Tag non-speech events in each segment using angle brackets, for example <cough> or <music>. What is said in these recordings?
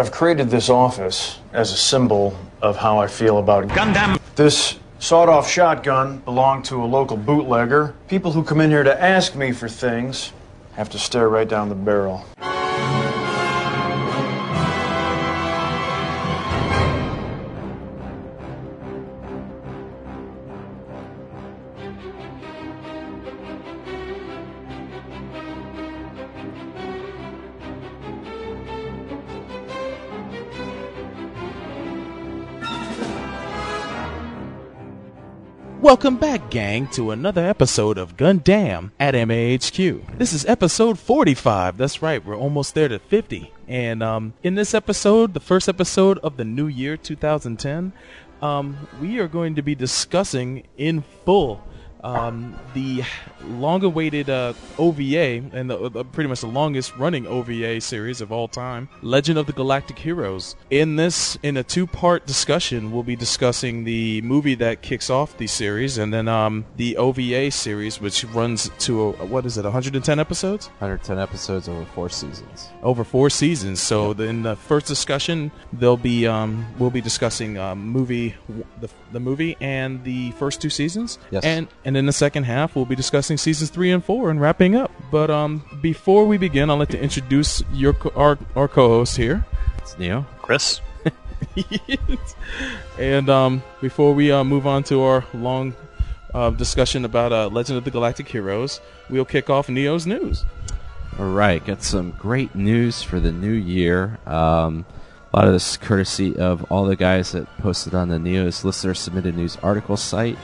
I've created this office as a symbol of how I feel about Gundam. This sawed off shotgun belonged to a local bootlegger. People who come in here to ask me for things have to stare right down the barrel. Welcome back, gang, to another episode of Gundam at MAHQ. This is episode 45. That's right, we're almost there to 50. And um, in this episode, the first episode of the new year 2010, um, we are going to be discussing in full um, the long-awaited uh, OVA and the, uh, pretty much the longest-running OVA series of all time, Legend of the Galactic Heroes. In this, in a two-part discussion, we'll be discussing the movie that kicks off the series, and then um, the OVA series, which runs to a, what is it, 110 episodes? 110 episodes over four seasons. Over four seasons. So yep. in the first discussion, there'll be um, we'll be discussing um, movie the, the movie and the first two seasons. Yes. And and in the second half, we'll be discussing seasons three and four and wrapping up. But um, before we begin, I'd like to introduce your our our co-host here. It's Neo, Chris. <laughs> and um, before we uh, move on to our long uh, discussion about uh, Legend of the Galactic Heroes, we'll kick off Neo's news. All right, got some great news for the new year. Um, a lot of this courtesy of all the guys that posted on the Neo's listener submitted news article site.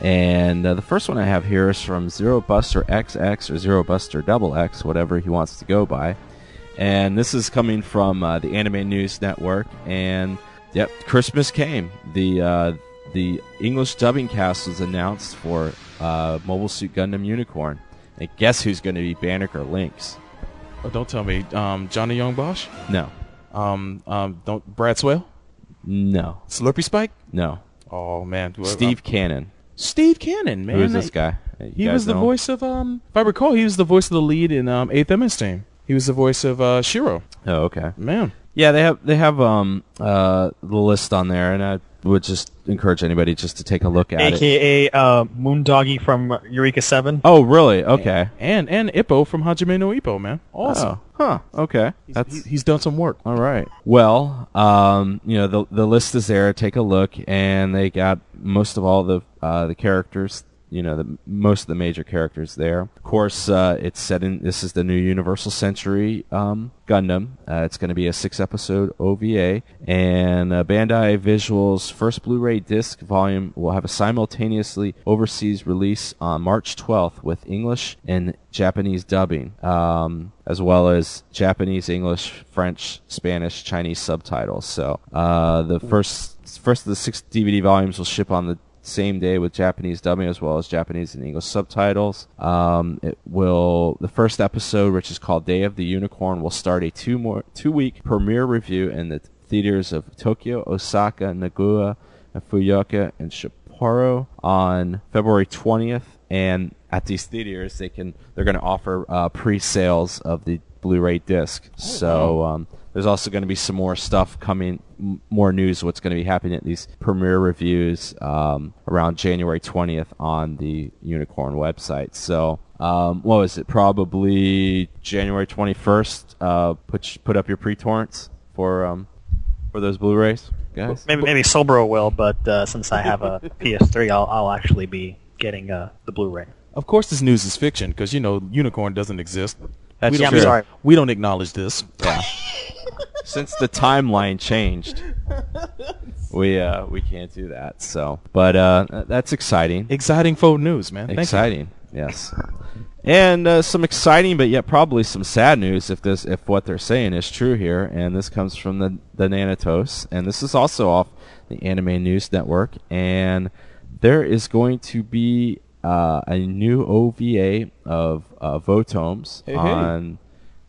And uh, the first one I have here is from Zero Buster XX or Zero Buster Double X, whatever he wants to go by. And this is coming from uh, the Anime News Network. And yep, Christmas came. The uh, the English dubbing cast was announced for uh, Mobile Suit Gundam Unicorn. And guess who's going to be Banagher Links? Oh, don't tell me, um, Johnny Young Bosch. No. Um, um, don't Brad Swaile. No. Slurpy Spike. No. Oh man, Steve Cannon. Steve Cannon, man. Who is this guy? You he was the know? voice of um. If I recall, he was the voice of the lead in um Eighth MS Team. He was the voice of uh, Shiro. Oh, okay. Man. Yeah, they have they have um uh the list on there, and I would just encourage anybody just to take a look at AKA, it. AKA uh, Moondoggie from Eureka Seven. Oh, really? Okay. And and Ippo from Hajime no Ippo, man. Awesome. Oh, huh. Okay. He's, That's he's done some work. All right. Well, um, you know the the list is there. Take a look, and they got most of all the uh, the characters you know the most of the major characters there. Of course, uh, it's set in. This is the new Universal Century um, Gundam. Uh, it's going to be a six-episode OVA, and uh, Bandai Visual's first Blu-ray disc volume will have a simultaneously overseas release on March 12th with English and Japanese dubbing, um, as well as Japanese, English, French, Spanish, Chinese subtitles. So uh, the first first of the six DVD volumes will ship on the same day with Japanese dubbing as well as Japanese and English subtitles. Um, it will the first episode, which is called Day of the Unicorn, will start a two more two week premiere review in the theaters of Tokyo, Osaka, Nagoya, Fukuoka, and Sapporo on February 20th. And at these theaters, they can they're going to offer uh, pre-sales of the Blu-ray disc. Oh, so um, there's also going to be some more stuff coming, m- more news what's going to be happening at these premiere reviews um, around January 20th on the Unicorn website. So, um, what was it? Probably January 21st. Uh, put put up your pre-torrents for um, for those Blu-rays, guys. Maybe maybe Sobro will, but uh, since I have a <laughs> PS3, I'll I'll actually be getting uh, the Blu-ray. Of course, this news is fiction because you know Unicorn doesn't exist. That's we don't, I'm sorry. We don't acknowledge this. Yeah. <laughs> Since the timeline changed, we uh we can't do that. So, but uh that's exciting. Exciting phone news, man. Thank exciting. You. Yes. And uh, some exciting, but yet probably some sad news if this if what they're saying is true here. And this comes from the the Nanatos, and this is also off the Anime News Network. And there is going to be uh, a new OVA of uh, Votoms hey, on,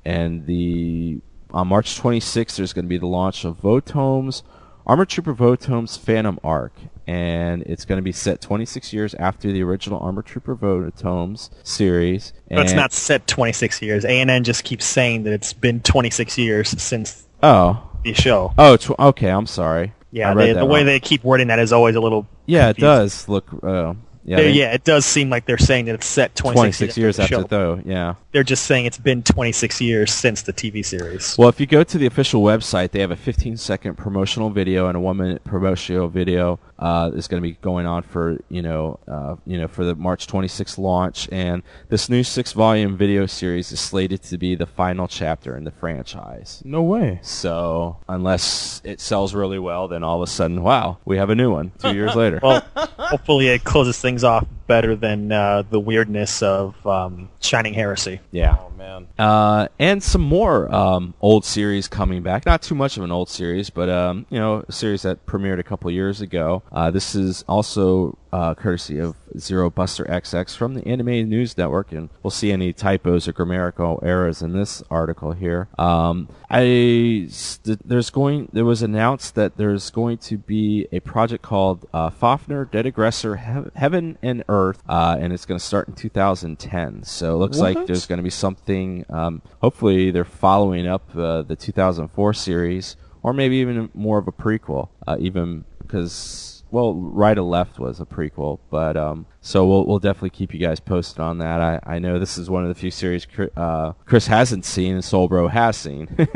hey. and the on March 26th there's going to be the launch of Votoms, Armor Trooper Votoms Phantom Arc, and it's going to be set 26 years after the original Armor Trooper Votoms series. But it's not set 26 years. ANN just keeps saying that it's been 26 years since. Oh, the show. Oh, tw- okay. I'm sorry. Yeah, they, the way they keep wording that is always a little. Yeah, it does look. Uh, yeah, They- yeah, it does seem like they're saying that it's set 26, 26 years the after though. Yeah. They're just saying it's been 26 years since the TV series. Well, if you go to the official website, they have a 15 second promotional video and a one minute promotional video. Uh, is going to be going on for you know uh, you know for the March 26th launch, and this new six volume video series is slated to be the final chapter in the franchise. No way. So unless it sells really well, then all of a sudden, wow, we have a new one two years <laughs> later. Well, hopefully it closes things off better than uh, the weirdness of um, Shining Heresy. yeah. Oh man. Uh, and some more um, old series coming back. Not too much of an old series, but um, you know, a series that premiered a couple years ago. Uh, this is also uh, courtesy of Zero Buster XX from the Anime News Network, and we'll see any typos or grammatical errors in this article here. Um, I st- there's going there was announced that there's going to be a project called uh, Fafner Dead Aggressor Heav- Heaven and Earth, uh, and it's going to start in 2010. So it looks like there's going to be something. Um, hopefully, they're following up uh, the 2004 series, or maybe even more of a prequel. Uh, even because, well, Right or Left was a prequel, but um, so we'll we'll definitely keep you guys posted on that. I, I know this is one of the few series Chris, uh, Chris hasn't seen and Soulbro has seen. <laughs>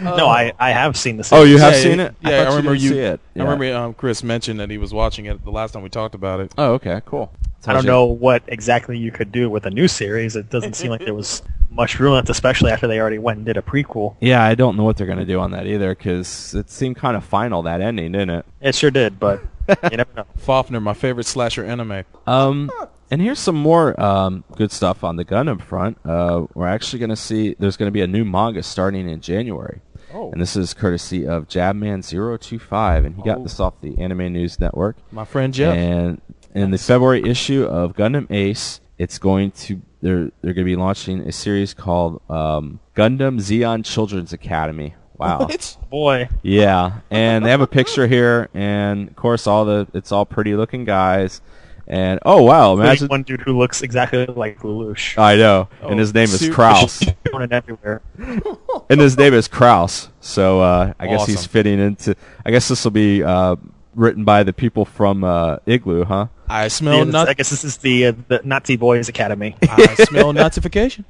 No, I, I have seen the oh, you have Yeah, seen it? Yeah, I, thought remember didn't you. See it. I remember um, Chris mentioned that he was watching it the last time we talked about it. Oh, okay, cool. I don't know what exactly you could do with a new series. It doesn't seem like there was much room left, especially after they already went and did a prequel. Yeah, I don't know what they're going to do on that either because it seemed kind of final that ending, didn't it? It sure did, but you never know. <laughs> Fafner, my favorite slasher anime. Um, and here's some more um, good stuff on the Gundam front. Uh, we're actually going to see there's going to be a new manga starting in January. Oh. And this is courtesy of Jabman025, and he got Oh. this off the Anime News Network. My friend Jeff. And in the February issue of Gundam Ace, it's going to they're they're going to be launching a series called um, Gundam Zeon Children's Academy. Wow. What? Boy, Yeah, and they have a picture here, and of course, all the it's all pretty looking guys, and oh wow, there's imagine one dude who looks exactly like Lelouch. I know, Oh, and his name is Kraus, everywhere. <laughs> and his name is Kraus. So uh, I guess he's fitting into. I guess this will be uh, written by the people from uh, Igloo, huh? I smell Yeah, nut. I guess this is the uh, the Nazi Boys Academy. <laughs> I smell <laughs> notification.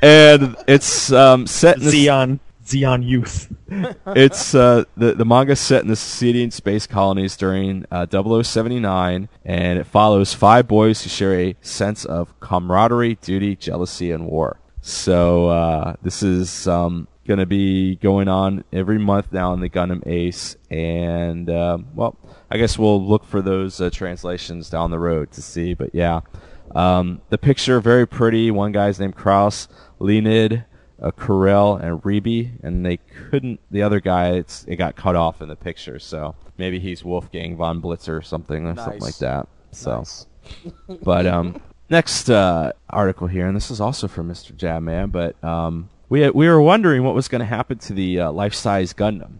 And it's um, set in the Zeon Zeon Youth. <laughs> it's uh, the the manga set in the Sicilian space colonies during uh, 0079, and it follows five boys who share a sense of camaraderie, duty, jealousy, and war. So uh, this is um, going to be going on every month now in the Gundam Ace, and um, well, I guess we'll look for those uh, translations down the road to see. But yeah, um, the picture very pretty. One guy's named Kraus, Leonid uh, Carell and Reby, and they couldn't. The other guy, it's it got cut off in the picture, so maybe he's Wolfgang von Blitzer or something, or something like that. So, Nice. <laughs> but um, next uh, article here, and this is also from Mr. Jabman, but um, we we were wondering what was going to happen to the uh, life-size Gundam.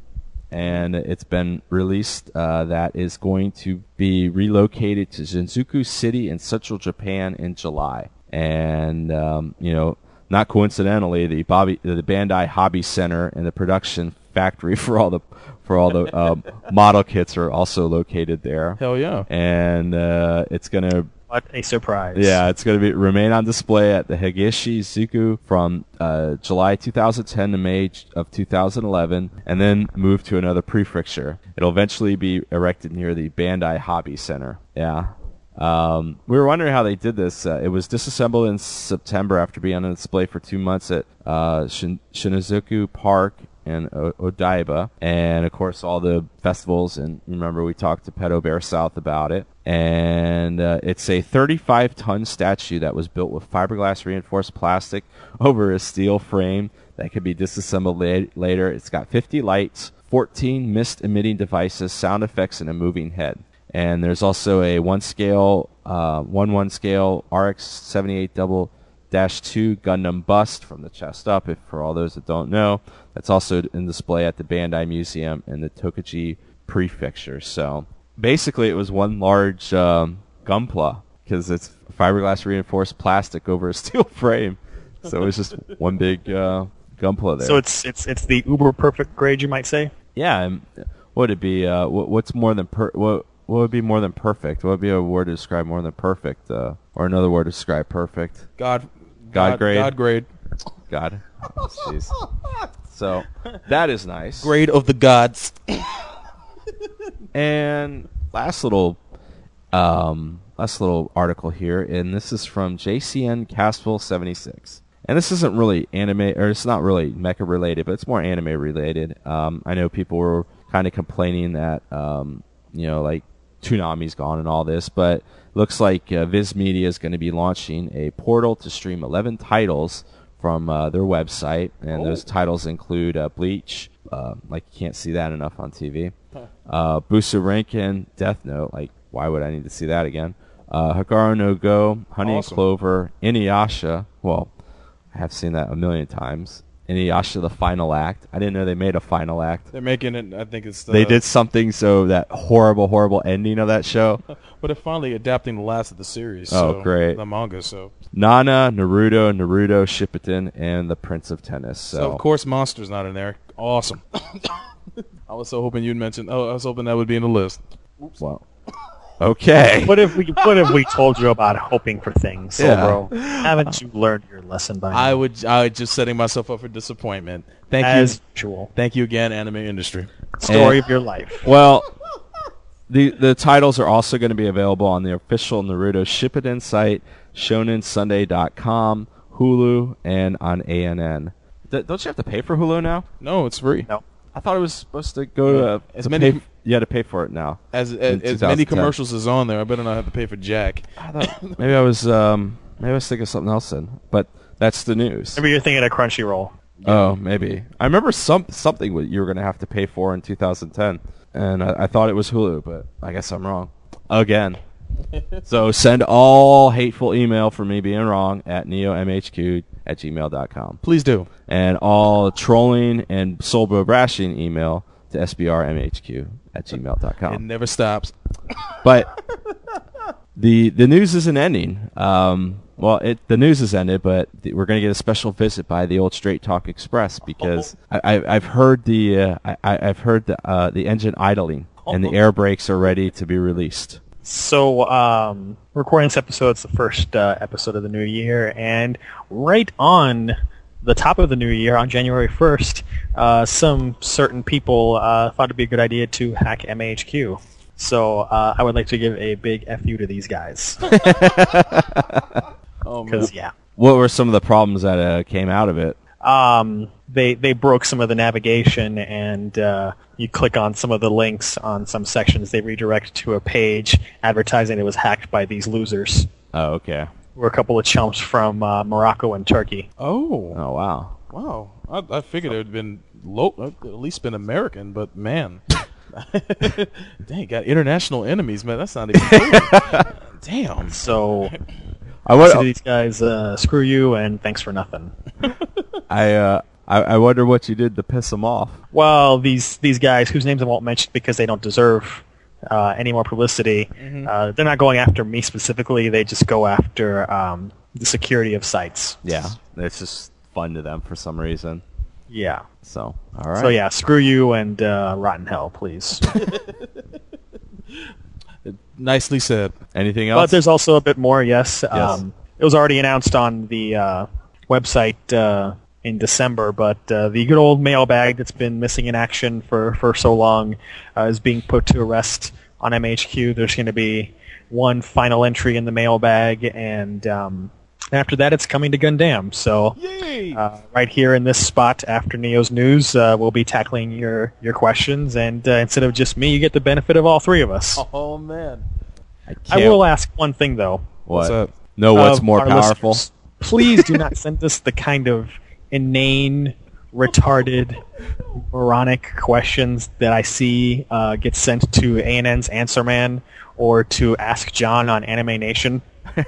And it's been released uh, that is going to be relocated to Shizuoka City in central Japan in July. And um, you know, not coincidentally, the Bobby, the Bandai Hobby Center and the production factory <laughs> for all the for all the um, model kits are also located there. Hell yeah. And uh, it's gonna What a surprise! yeah, it's going to be remain on display at the Higashi Zuku from uh, July 2010 to May of 2011, and then move to another prefecture. It'll eventually be erected near the Bandai Hobby Center. Yeah. Um, we were wondering how they did this. Uh, it was disassembled in September after being on display for two months at uh, Shin- Shinizuku Park in o- Odaiba, and of course all the festivals. And remember, we talked to Pedo Bear South about it. And uh, it's a 35-ton statue that was built with fiberglass reinforced plastic <laughs> over a steel frame that could be disassembled la- later. It's got 50 lights, 14 mist-emitting devices, sound effects, and a moving head. And there's also a one scale, uh, one one scale RX 78 double dash two Gundam bust from the chest up. If for all those that don't know, that's also in display at the Bandai Museum in the Tochigi Prefecture. So basically, it was one large um, Gunpla because it's fiberglass reinforced plastic over a <laughs> steel frame. So it was just one big uh, Gunpla there. So it's it's it's the uber perfect grade, you might say. yeah. and What would it be? Uh, what, what's more than per? What what would be more than perfect? What would be a word to describe more than perfect? Uh, or another word to describe perfect? God, God grade. God grade, God. Oh, Jeez. so that is nice. grade of the gods. And last little, um, last little article here, and this is from JCN Castville seventy six. And this isn't really anime, or it's not really mecha related, but it's more anime related. Um, I know people were kind of complaining that, um, you know, like Toonami's gone and all this, but looks like uh, Viz Media is going to be launching a portal to stream 11 titles from uh, their website, and those titles include uh, Bleach, uh, like you can't see that enough on TV, uh, Buso Renkin, Death Note, like why would I need to see that again? Uh, Hikaru no Go, Honey Awesome. and Clover, Inuyasha. Well, I have seen that a million times. Inuyasha, the final act. I didn't know they made a final act. They're making it. I think it's the, They did something so that horrible, horrible ending of that show. <laughs> but they're finally adapting the last of the series. Oh, so, great. The manga. So, Nana, Naruto, Naruto, Shippuden, and the Prince of Tennis. So, so of course, Monster's not in there. Awesome. <coughs> I was so hoping you'd mention. Oh, I was hoping that would be in the list. Oops. well, okay. What if we what if we told you about hoping for things, Yeah. bro? Haven't you learned your lesson by now? I would. I would just setting myself up for disappointment. Thank as you. usual. Thank you again, anime industry. Story And- of your life. Well, the the titles are also going to be available on the official Naruto Shippuden site, ShonenSunday.com, Hulu, and on ANN. D- don't you have to pay for Hulu now? No, it's free. No. I thought it was supposed to go to, As to many- pay f- you had to pay for it now. As as, as many commercials as on there, I better not have to pay for Jack. I thought maybe I was um, maybe I was thinking of something else then, but that's the news. Maybe you're thinking of Crunchyroll. Oh, maybe. I remember some something you were going to have to pay for in 2010, and I, I thought it was Hulu, but I guess I'm wrong again. <laughs> so send all hateful email for me being wrong at neomhq at gmail.com. Please do. And all trolling and soul brashing email to sbrmhq at gmail.com. It never stops. But the the news isn't ending. Um, well, it the news has ended, but th- we're going to get a special visit by the old Straight Talk Express because I, I, I've heard the uh, I, I- I've heard the uh, the engine idling and the air brakes are ready to be released. So, um, recording this episode, it's the first uh, episode of the new year, and right on the top of the new year, on January 1st, uh, some certain people uh, thought it'd be a good idea to hack MHQ. So, uh, I would like to give a big FU to these guys. <laughs> Oh, man. Because, yeah. What were some of the problems that uh, came out of it? um, they they broke some of the navigation, and uh, you click on some of the links on some sections, they redirect to a page advertising it was hacked by these losers. Oh, okay. We're a couple of chumps from uh, Morocco and Turkey. Oh, Oh, wow. wow. I, I figured it would have been low, at least been American, but man. <laughs> Dang, got international enemies, man. That's not even cool. <laughs> Damn. So, I, to wa- these guys, uh, screw you and thanks for nothing. <laughs> I, uh, I I wonder what you did to piss them off. Well, these these guys, whose names I won't mention because they don't deserve uh, any more publicity, uh, they're not going after me specifically. They just go after um, the security of sites. Yeah, it's just fun to them for some reason. Yeah. So, all right. So yeah, screw you and uh, rotten hell, please. <laughs> Nicely said. Anything else? but there's also a bit more. Yes. Yes. Um, it was already announced on the uh, website uh, in December, but uh, the good old mailbag that's been missing in action for for so long uh, is being put to rest on MHQ. There's going to be one final entry in the mailbag, and um, after that, it's coming to Gundam. So. Yay! Uh, right here in this spot after Neo's news, uh, we'll be tackling your, your questions, and uh, instead of just me, you get the benefit of all three of us. oh, man. I, I will ask one thing though. What? What's up? No, what's of more powerful? listeners. Please do not <laughs> send us the kind of inane, retarded, moronic questions that I see uh, get sent to ANN's Answer Man or to Ask John on Anime Nation. <laughs>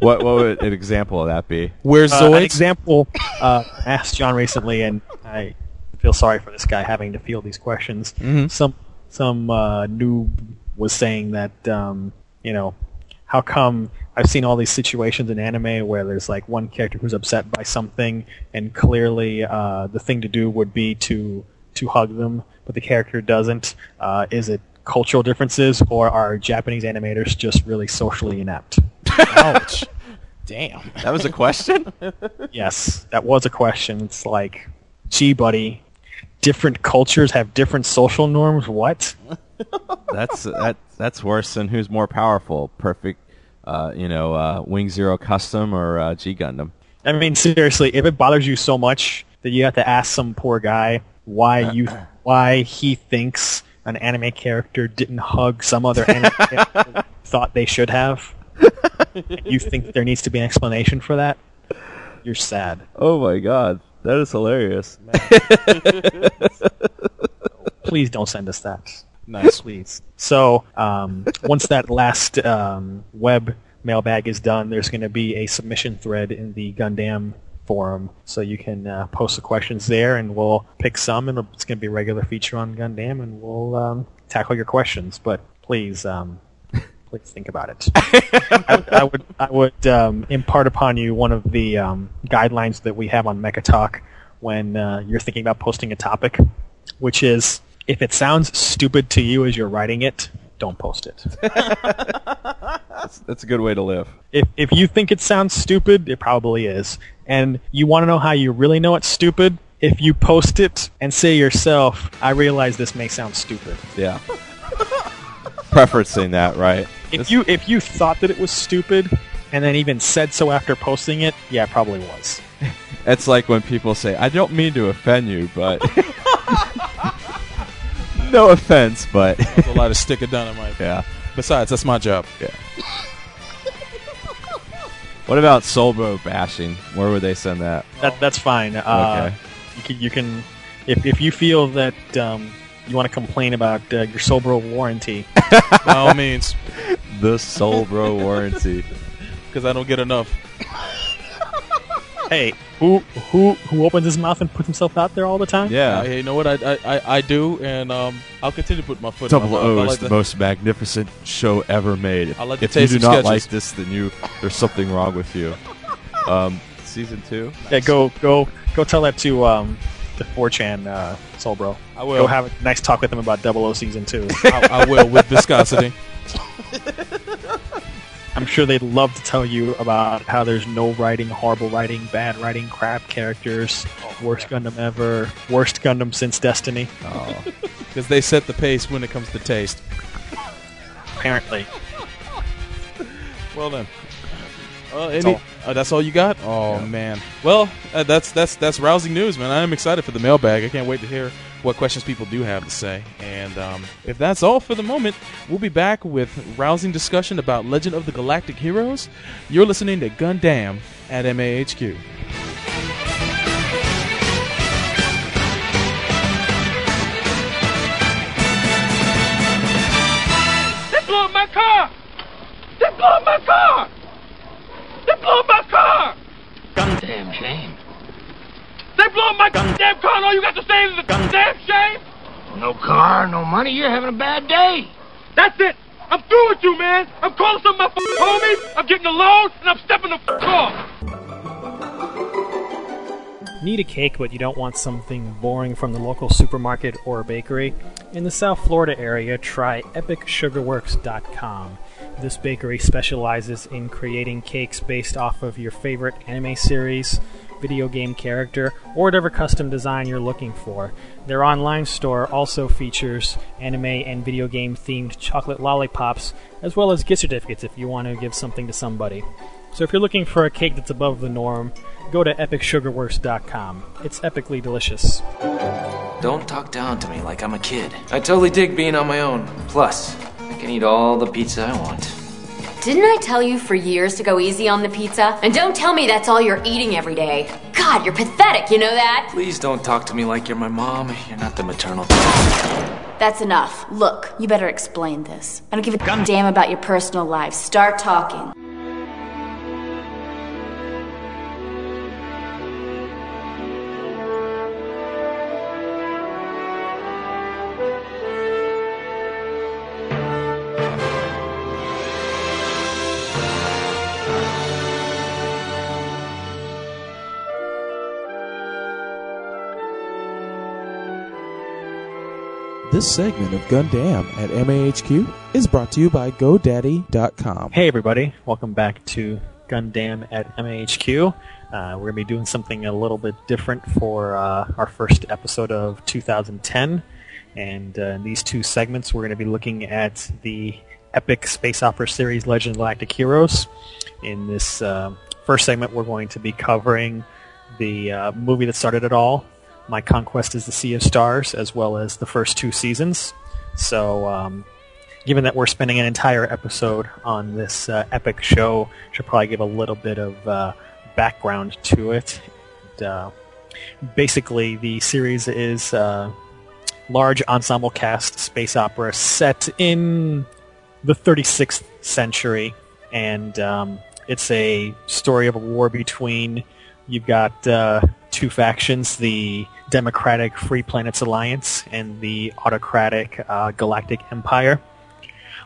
what what would an example of that be? Where's Uh, an example, uh, asked John recently, and I feel sorry for this guy having to field these questions. Mhm. Some some uh, noob was saying that um, you know how come I've seen all these situations in anime where there's like one character who's upset by something, and clearly uh, the thing to do would be to to hug them, but the character doesn't. Uh, is it cultural differences, or are Japanese animators just really socially inept? Ouch. <laughs> Damn. That was a question. <laughs> yes, that was a question. It's like, gee, buddy, different cultures have different social norms. What? <laughs> that's that. That's worse than who's more powerful. Perfect. Uh, you know, uh, Wing Zero Custom or uh, G Gundam. I mean, seriously, if it bothers you so much that you have to ask some poor guy why you <clears throat> why he thinks an anime character didn't hug some other anime <laughs> character thought they should have, you think there needs to be an explanation for that? You're sad. Oh my god, that is hilarious. <laughs> Please don't send us that. Nice. Please. So um, once that last um, web mailbag is done, there's going to be a submission thread in the Gundam forum, so you can uh, post the questions there, and we'll pick some, and it's going to be a regular feature on Gundam, and we'll um, tackle your questions. But please, um, please think about it. I, I would, I would um, impart upon you one of the um, guidelines that we have on Mecha Talk when uh, you're thinking about posting a topic, which is if it sounds stupid to you as you're writing it, don't post it. That's, that's a good way to live. if if you think it sounds stupid, it probably is. And you want to know how you really know it's stupid? If you post it and say yourself, "I realize this may sound stupid." Yeah. Preferencing that, right? If you if you thought that it was stupid and then even said so after posting it, yeah, it probably was. <laughs> It's like when people say, "I don't mean to offend you, but." <laughs> no offense, but a lot of stick of dynamite. <laughs> yeah. Besides, that's my job. Yeah. What about Solbro bashing? Where would they send that? That that's fine. Uh, Okay. You can you can if if you feel that um, you want to complain about uh, your Sobro warranty, <laughs> By all means, The Solbro warranty. <laughs> because I don't get enough. hey, who who who opens his mouth and puts himself out there all the time? Yeah. hey, you know what? I, I, I, I do, and um, I'll continue to put my foot in Double my mouth. I O is like the to- most magnificent show ever made. If, I like to if you taste do some not sketches. like this, then you there's something wrong with you. <laughs> Um, season two. Yeah, go go go tell that to um to 4chan uh, Solbro. I will. Go have a nice talk with them about Double O season two. <laughs> I, I will with viscosity. <laughs> I'm sure they'd love to tell you about how there's no writing, horrible writing, bad writing, crap characters, worst Gundam ever, worst Gundam since Destiny. Oh, Because they set the pace when it comes to taste. Apparently, Well then. Uh, That's all. uh, that's all you got? Oh man. Well, uh, that's that's that's rousing news, man. I am excited for the mailbag. I can't wait to hear what questions people do have to say. And um, if that's all for the moment, we'll be back with rousing discussion about Legend of the Galactic Heroes. You're listening to Gundam at MAHQ. They blew up my car! They blew up my car! They blew up my car! Goddamn shame. They blew up my goddamn car and all you got to say is a goddamn shame? No car, no money, you're having a bad day. That's it! I'm through with you, man! I'm calling some of my homies, I'm getting a loan, and I'm stepping the f- off! Need a cake but you don't want something boring from the local supermarket or bakery? In the South Florida area, try EpicSugarWorks.com. This bakery specializes in creating cakes based off of your favorite anime series, video game character, or whatever custom design you're looking for. Their online store also features anime and video game themed chocolate lollipops, as well as gift certificates if you want to give something to somebody. So if you're looking for a cake that's above the norm, go to epicsugarworks.com. It's epically delicious. Don't talk down to me like I'm a kid. I totally dig being on my own. Plus, can eat all the pizza I want. Didn't I tell you for years to go easy on the pizza? And don't tell me that's all you're eating every day. God, you're pathetic, you know that? Please don't talk to me like you're my mom. You're not the maternal. That's enough. Look, you better explain this. I don't give a damn about your personal life. Start talking. This segment of Gundam at MAHQ is brought to you by GoDaddy.com. Hey everybody, welcome back to Gundam at MAHQ. Uh, we're going to be doing something a little bit different for uh, our first episode of 2010. And uh, in these two segments, we're going to be looking at the epic space opera series Legend of Galactic Heroes. In this uh, first segment, we're going to be covering the uh, movie that started it all, My Conquest is the Sea of Stars, as well as the first two seasons. So, um, given that we're spending an entire episode on this uh, epic show, should probably give a little bit of uh, background to it. And, uh, basically, the series is a large ensemble cast space opera set in the 36th century, and um, it's a story of a war between you've got uh, two factions: the Democratic Free Planets Alliance and the Autocratic uh, Galactic Empire.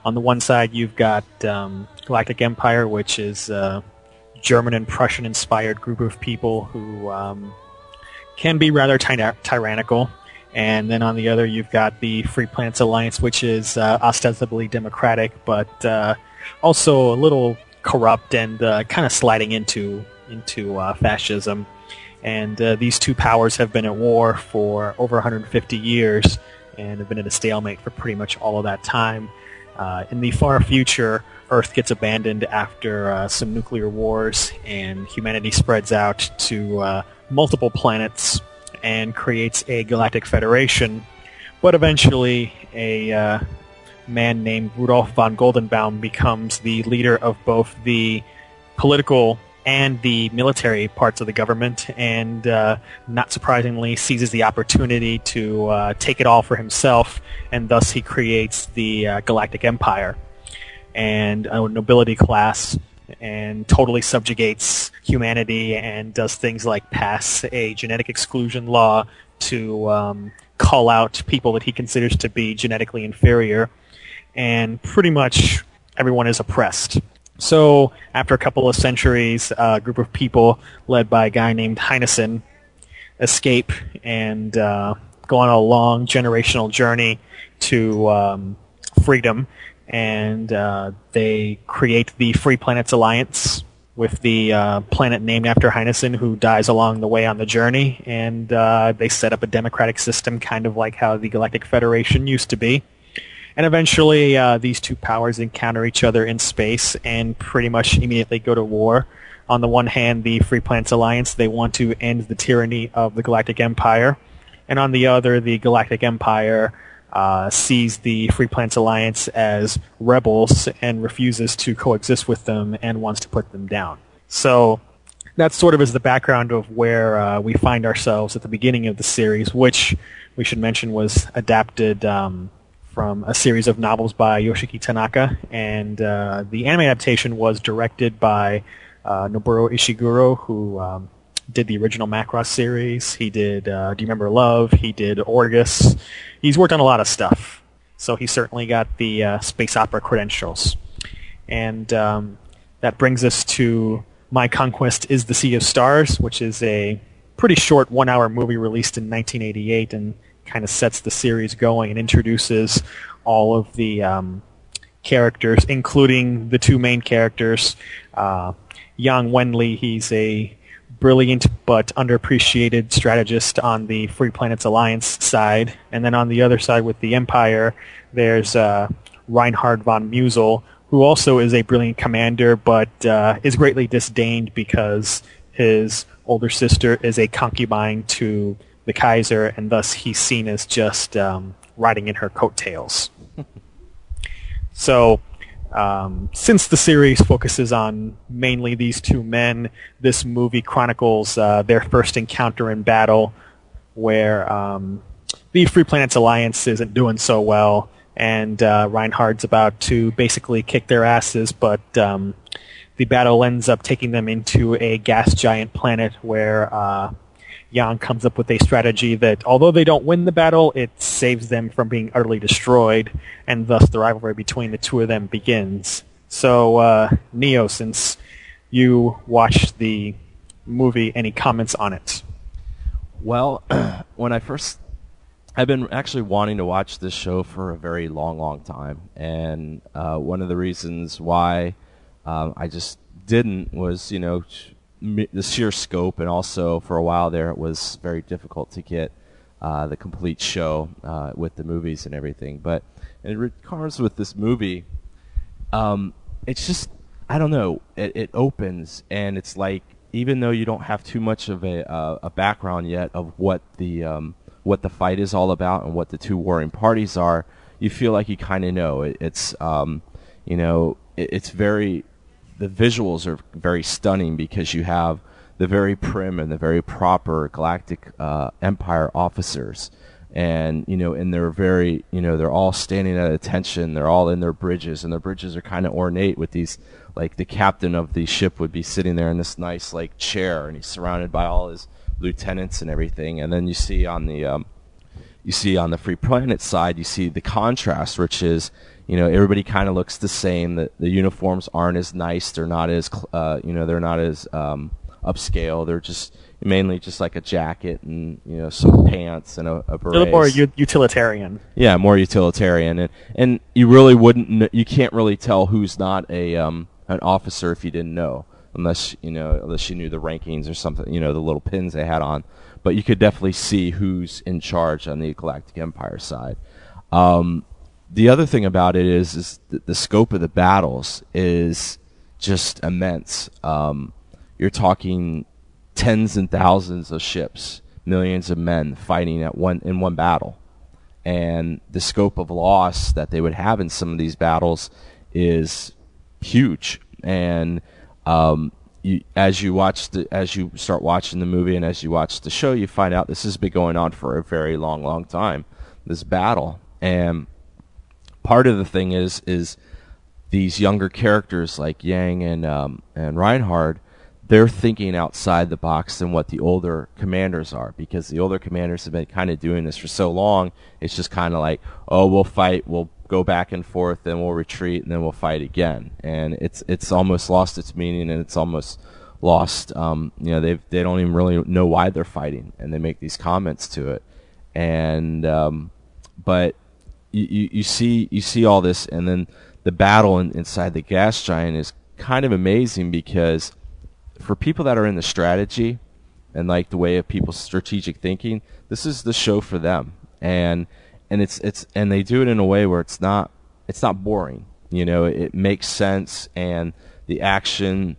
On the one side, you've got um, Galactic Empire, which is a German and Prussian-inspired group of people who um, can be rather ty- tyrannical. And then on the other, you've got the Free Planets Alliance, which is uh, ostensibly democratic, but uh, also a little corrupt and uh, kind of sliding into into uh, fascism. And uh, these two powers have been at war for over 150 years and have been at a stalemate for pretty much all of that time. Uh, in the far future, Earth gets abandoned after uh, some nuclear wars, and humanity spreads out to uh, multiple planets and creates a galactic federation. But eventually, a uh, man named Rudolf von Goldenbaum becomes the leader of both the political and the military parts of the government, and uh, not surprisingly, seizes the opportunity to uh, take it all for himself, and thus he creates the uh, Galactic Empire and a nobility class, and totally subjugates humanity, and does things like pass a genetic exclusion law to um, call out people that he considers to be genetically inferior, and pretty much everyone is oppressed. So, after a couple of centuries, a group of people led by a guy named Heinessen escape and uh, go on a long generational journey to um, freedom. And uh, they create the Free Planets Alliance with the uh, planet named after Heinessen, who dies along the way on the journey. And uh, they set up a democratic system, kind of like how the Galactic Federation used to be. And eventually, uh, these two powers encounter each other in space and pretty much immediately go to war. On the one hand, the Free Planets Alliance, they want to end the tyranny of the Galactic Empire. And on the other, the Galactic Empire uh, sees the Free Planets Alliance as rebels and refuses to coexist with them and wants to put them down. So that sort of is the background of where uh, we find ourselves at the beginning of the series, which we should mention was adapted um, from a series of novels by Yoshiki Tanaka, and uh, the anime adaptation was directed by uh, Noboru Ishiguro, who um, did the original Macross series. He did uh, Do You Remember Love? He did Orguss. He's worked on a lot of stuff, so he certainly got the uh, space opera credentials. And um, that brings us to My Conquest is the Sea of Stars, which is a pretty short one-hour movie released in 1988 and kind of sets the series going and introduces all of the um, characters, including the two main characters. Uh, Yang Wenli, he's a brilliant but underappreciated strategist on the Free Planets Alliance side. And then on the other side with the Empire, there's uh, Reinhard von Musel, who also is a brilliant commander but uh, is greatly disdained because his older sister is a concubine to the Kaiser, and thus he's seen as just um, riding in her coattails. <laughs> so, um, since the series focuses on mainly these two men, this movie chronicles uh, their first encounter in battle, where um, the Free Planets Alliance isn't doing so well, and uh, Reinhard's about to basically kick their asses, but um, the battle ends up taking them into a gas giant planet where uh, Yang comes up with a strategy that, although they don't win the battle, it saves them from being utterly destroyed, and thus the rivalry between the two of them begins. So, uh, Neo, since you watched the movie, any comments on it? Well, <clears throat> when I first I've been actually wanting to watch this show for a very long, long time, and uh, one of the reasons why um, I just didn't was you know the sheer scope, and also for a while there it was very difficult to get uh, the complete show uh, with the movies and everything. But in regards with this movie, um, it's just I don't know. It, it opens and it's like even though you don't have too much of a uh, a background yet of what the um, what the fight is all about and what the two warring parties are, you feel like you kind of know. It, it's um, you know it, it's very the visuals are very stunning because you have the very prim and the very proper Galactic uh, Empire officers. And you know, and they're very, you know, they're all standing at attention. They're all in their bridges, and their bridges are kind of ornate with these, like the captain of the ship would be sitting there in this nice like chair, and he's surrounded by all his lieutenants and everything. And then you see on the um, you see on the Free Planet side, you see the contrast, which is you know everybody kind of looks the same. The the uniforms aren't as nice. They're not as uh, you know they're not as um, upscale. They're just mainly just like a jacket and you know some pants and a, a beret. A little more u- utilitarian. Yeah, more utilitarian, and and you really wouldn't. Kn- you can't really tell who's not a um, an officer if you didn't know unless you know unless you knew the rankings or something you know the little pins they had on but you could definitely see who's in charge on the galactic empire side um, the other thing about it is is the scope of the battles is just immense. Um, you're talking tens and thousands of ships millions of men fighting at one in one battle. And the scope of loss that they would have in some of these battles is huge. And um, you, as you watch the, as you start watching the movie and as you watch the show, you find out this has been going on for a very long, long time. This battle, and part of the thing is is these younger characters like Yang and um, and Reinhard, they're thinking outside the box than what the older commanders are because the older commanders have been kind of doing this for so long. It's just kind of like, oh, we'll fight, we'll go back and forth, then we'll retreat, and then we'll fight again. And it's it's almost lost its meaning, and it's almost lost. Um, you know, they they don't even really know why they're fighting, and they make these comments to it. And um, but you, you, see you see all this, and then the battle in, inside the gas giant is kind of amazing because for people that are in the strategy and like the way of people's strategic thinking, this is the show for them. And and it's it's and they do it in a way where it's not it's not boring. You know, it, it makes sense, and the action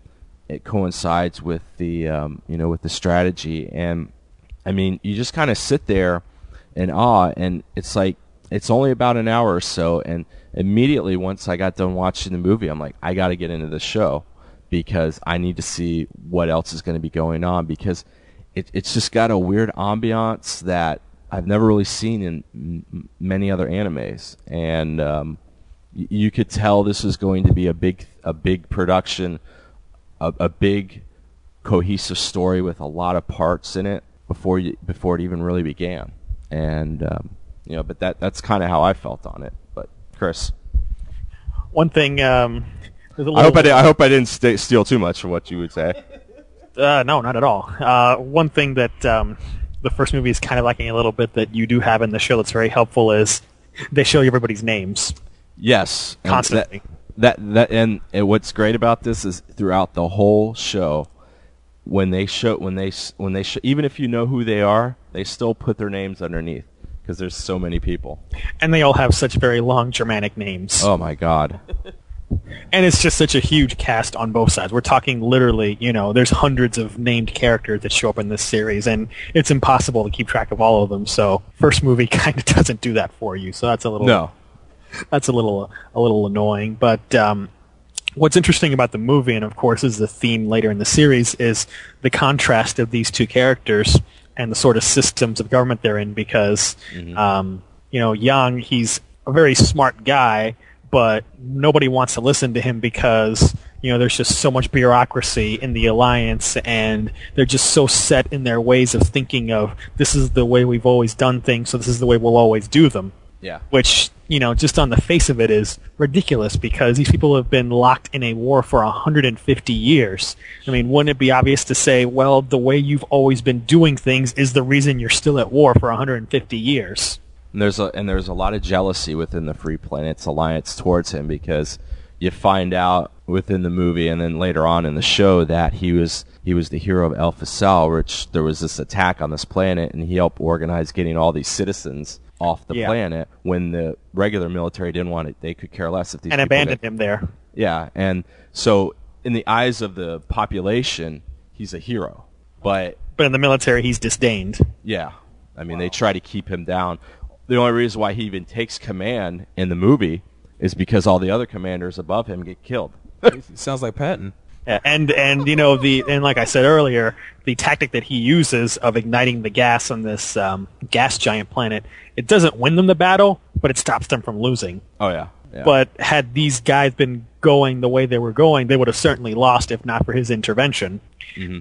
it coincides with the um, you know with the strategy, and I mean, you just kind of sit there in awe, and it's like it's only about an hour or so, and immediately once I got done watching the movie, I'm like, I got to get into the show because I need to see what else is going to be going on because it, it's just got a weird ambiance that I've never really seen in m- many other animes, and um, y- you could tell this is going to be a big a big production, a, a big cohesive story with a lot of parts in it before you, before it even really began, and um, you know, but that that's kind of how I felt on it. But Chris, one thing. Um, I hope I, did, I hope I didn't st- steal too much of what you would say. <laughs> Uh, no, not at all. Uh, one thing that um, the first movie is kind of lacking a little bit that you do have in the show that's very helpful is they show you everybody's names. Yes, constantly. That, that that and, and what's great about this is throughout the whole show, when they show when they when they show, even if you know who they are, they still put their names underneath because there's so many people. And they all have such very long Germanic names. Oh my god. <laughs> and it's just such a huge cast on both sides. We're talking literally, you know, there's hundreds of named characters that show up in this series, and it's impossible to keep track of all of them. So, first movie <laughs> kind of doesn't do that for you. So that's a little no, that's a little a little annoying. But um, what's interesting about the movie, and of course is the theme later in the series, is the contrast of these two characters and the sort of systems of government they're in. Because mm-hmm. um, you know, Yang, he's a very smart guy but nobody wants to listen to him because you know there's just so much bureaucracy in the alliance and they're just so set in their ways of thinking of this is the way we've always done things so this is the way we'll always do them Yeah. which you know just on the face of it is ridiculous because these people have been locked in a war for 150 years. I mean, wouldn't it be obvious to say, well, the way you've always been doing things is the reason you're still at war for 150 years? And there's a and there's a lot of jealousy within the Free Planets Alliance towards him because you find out within the movie and then later on in the show that he was he was the hero of El Facil, which there was this attack on this planet, and he helped organize getting all these citizens off the Yeah. planet when the regular military didn't want it. They could care less if these And people abandoned got- him there. Yeah, and so in the eyes of the population, he's a hero, but But in the military, he's disdained. yeah, I mean they try to keep him down. The only reason why he even takes command in the movie is because all the other commanders above him get killed. Sounds like Patton. Yeah, and and you know the and like I said earlier, the tactic that he uses of igniting the gas on this um, gas giant planet, it doesn't win them the battle, but it stops them from losing. Oh yeah, yeah. But had these guys been going the way they were going, they would have certainly lost if not for his intervention.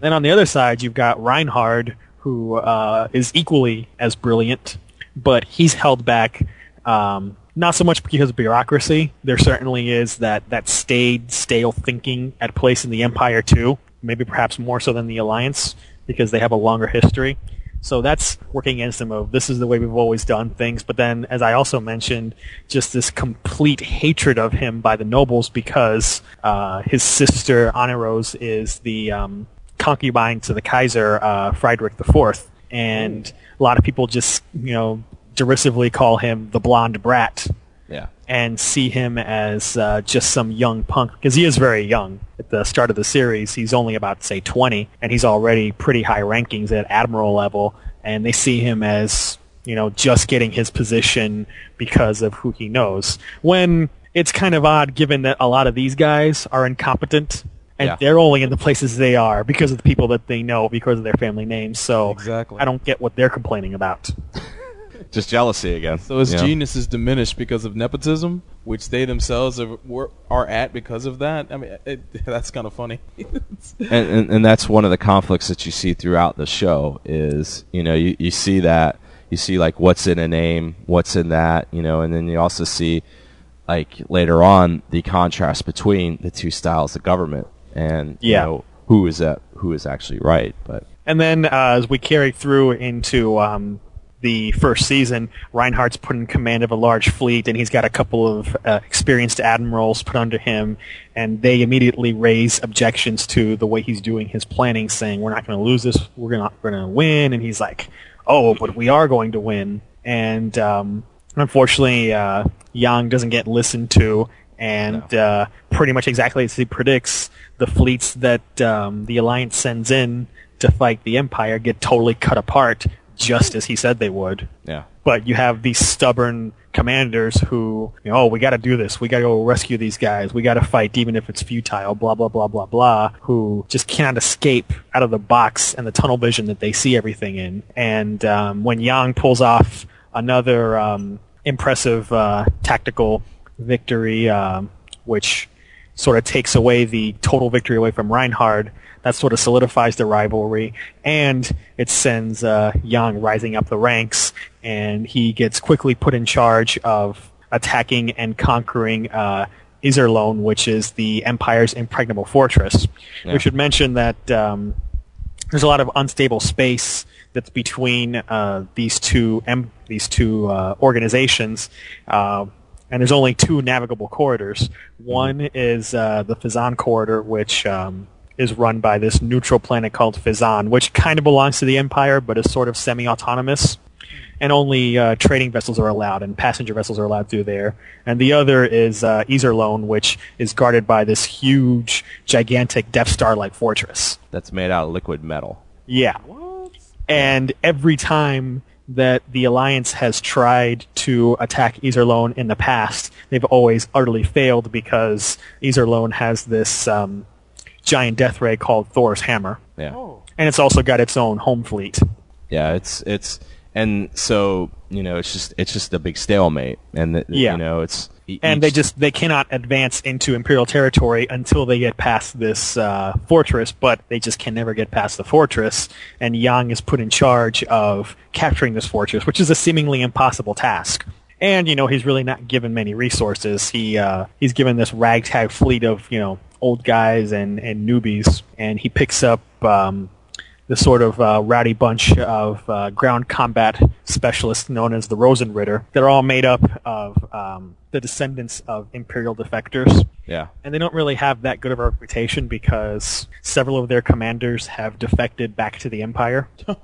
Then on the other side, you've got Reinhard, who uh, is equally as brilliant, but he's held back. Um, not so much because of bureaucracy. There certainly is that, that staid, stale thinking at place in the Empire too. Maybe perhaps more so than the Alliance because they have a longer history. So that's working against him of this is the way we've always done things. But then, as I also mentioned, just this complete hatred of him by the nobles because uh, his sister Annerose is the um, concubine to the Kaiser uh, Friedrich IV, and a lot of people just you know derisively call him the blonde brat yeah, and see him as uh, just some young punk because he is very young. At the start of the series, he's only about say 20, and he's already pretty high rankings at admiral level, and they see him as you know just getting his position because of who he knows. When it's kind of odd, given that a lot of these guys are incompetent. And Yeah. they're only in the places they are because of the people that they know, because of their family names. So Exactly. I don't get what they're complaining about. Just jealousy again. So his you know? genius is diminished because of nepotism, which they themselves are, were, are at because of that. I mean, it, <laughs> that's kind of funny. <laughs> and, and and that's one of the conflicts that you see throughout the show is you know you, you see that you see like what's in a name what's in that you know and then you also see like later on the contrast between the two styles of government and you Yeah. know who is that who is actually right but And then uh, as we carry through into um, the first season, Reinhard's put in command of a large fleet, and he's got a couple of uh, experienced admirals put under him, and they immediately raise objections to the way he's doing his planning, saying, "We're not going to lose this. We're going to win." And he's like, "Oh, but we are going to win." And um, unfortunately, uh, Yang doesn't get listened to, and uh, pretty much exactly as he predicts, the fleets that um, the Alliance sends in to fight the Empire get totally cut apart, just as he said they would. yeah But you have these stubborn commanders who, you know, oh, we got to do this. We got to go rescue these guys. We got to fight, even if it's futile. Blah blah blah blah blah. Who just cannot escape out of the box and the tunnel vision that they see everything in. And um, when Yang pulls off another um, impressive uh, tactical victory, um, which sort of takes away the total victory away from Reinhard. That sort of solidifies the rivalry, and it sends uh, Yang rising up the ranks, and he gets quickly put in charge of attacking and conquering uh, Iserlohn, which is the Empire's impregnable fortress. Yeah. We should mention that um, there's a lot of unstable space that's between uh, these two em- these two uh, organizations, uh, and there's only two navigable corridors. One is uh, the Fezzan corridor, which um, is run by this neutral planet called Fezzan, which kind of belongs to the Empire, but is sort of semi-autonomous. And only uh, trading vessels are allowed, and passenger vessels are allowed through there. And the other is uh, Iserlohn, which is guarded by this huge, gigantic Death Star-like fortress. that's made out of liquid metal Yeah. And every time that the Alliance has tried to attack Iserlohn in the past, they've always utterly failed because Iserlohn has this um, giant death ray called Thor's Hammer. yeah And it's also got its own home fleet. yeah it's it's and so you know it's just it's just a big stalemate and the, Yeah. you know it's e- And they just they cannot advance into Imperial territory until they get past this uh, fortress, but they just can never get past the fortress. And Yang is put in charge of capturing this fortress, which is a seemingly impossible task. and you know he's really not given many resources. He uh, he's given this ragtag fleet of you know old guys and and newbies, and he picks up. Um, the sort of uh, rowdy bunch of uh, ground combat specialists known as the Rosenritter. They're all made up of um, the descendants of Imperial defectors. Yeah. And they don't really have that good of a reputation because several of their commanders have defected back to the Empire. <laughs>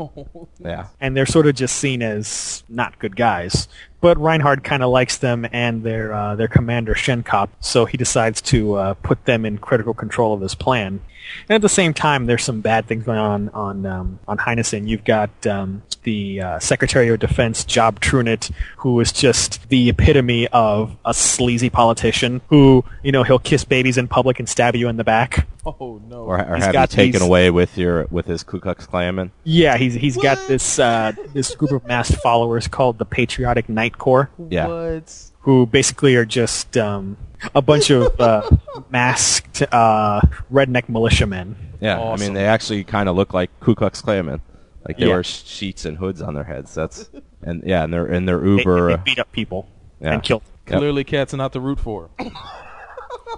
Yeah. And they're sort of just seen as not good guys. But Reinhard kind of likes them and their uh, their commander Schenkopp, so he decides to uh, put them in critical control of his plan. And at the same time, there's some bad things going on on um, on Heinessen. You've got um, the uh, Secretary of Defense Job Trunicht, who is just the epitome of a sleazy politician who, you know, he'll kiss babies in public and stab you in the back. Oh no! Or, or He's have you taken these- away with your with his Ku Klux Klanman? Yeah, he's he's got this uh, this group of masked followers called the Patriotic Night Corps. Yeah. What? who basically are just um, a bunch of uh, <laughs> masked uh, redneck militiamen. Yeah. I mean, they actually kind of look like Ku Klux Klanmen. Like they Yeah. wear sheets and hoods on their heads. That's and yeah, and they're and they're They, uber. they uh, beat up people yeah. and kill. Yep. Clearly, cats are not to root for. <laughs>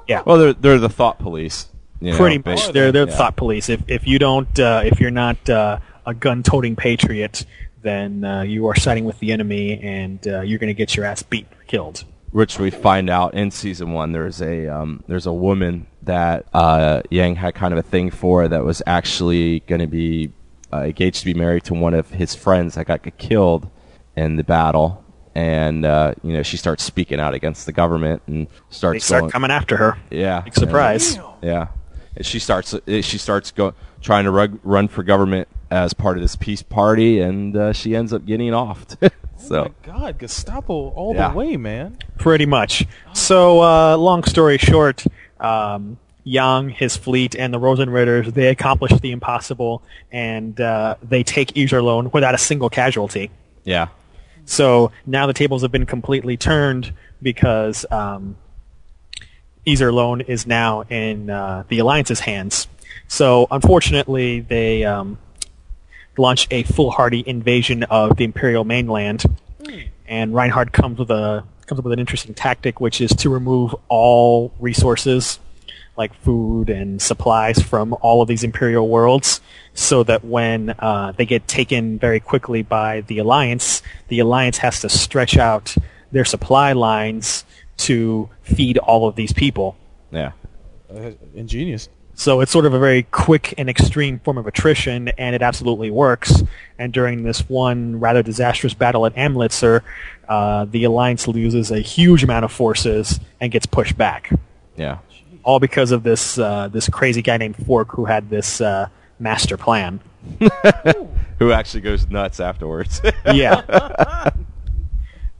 Yeah, Well, they're they're the thought police. you know, pretty ba- much. They're they're yeah. thought police. If if you don't uh, if you're not uh, a gun-toting patriot, then uh, you are siding with the enemy, and uh, you're going to get your ass beat, killed. which we find out in season one. There's a um, there's a woman that uh, Yang had kind of a thing for that was actually going to be uh, engaged to be married to one of his friends that got killed in the battle, and uh, you know she starts speaking out against the government and starts They start going, coming after her. yeah, Big surprise. yeah. And she starts uh, she starts go, trying to rug, run for government as part of this peace party, and uh, she ends up getting offed. <laughs> so. Oh my God, Gestapo all Yeah. the way, man. Pretty much. So, uh, long story short, um, Yang, his fleet, and the Rosenritters, they accomplish the impossible, and uh, they take Iserlohn without a single casualty. Yeah, So now the tables have been completely turned because um, Iserlohn is now in uh, the Alliance's hands. So unfortunately, they um, launch a foolhardy invasion of the Imperial mainland, and Reinhard comes with a comes up with an interesting tactic, which is to remove all resources like food and supplies from all of these imperial worlds so that when uh, they get taken very quickly by the alliance the alliance has to stretch out their supply lines to feed all of these people yeah. Uh, ingenious. so it's sort of a very quick and extreme form of attrition, and it absolutely works. And during this one rather disastrous battle at Amritsar, uh, the Alliance loses a huge amount of forces and gets pushed back. Yeah. All because of this uh, this crazy guy named Fork who had this uh, master plan. <laughs> Who actually goes nuts afterwards? <laughs> Yeah.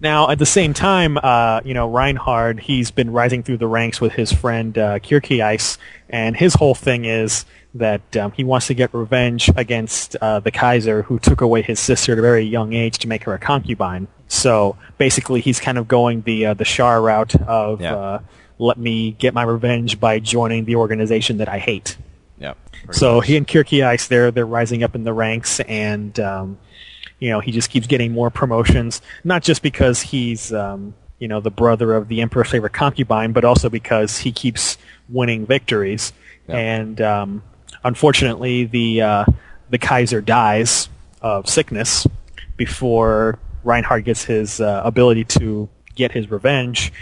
Now, at the same time, uh, you know, Reinhard, he's been rising through the ranks with his friend uh, Kircheis, and his whole thing is that um, he wants to get revenge against uh, the Kaiser, who took away his sister at a very young age to make her a concubine. So basically, he's kind of going the uh, the Char route of Yeah. Let me get my revenge by joining the organization that I hate. Yep. So he and Kircheis, they're they're rising up in the ranks, and um, you know he just keeps getting more promotions. Not just because he's um, you know the brother of the emperor's favorite concubine, but also because he keeps winning victories. Yeah. And um, unfortunately, the uh, the Kaiser dies of sickness before Reinhard gets his uh, ability to get his revenge.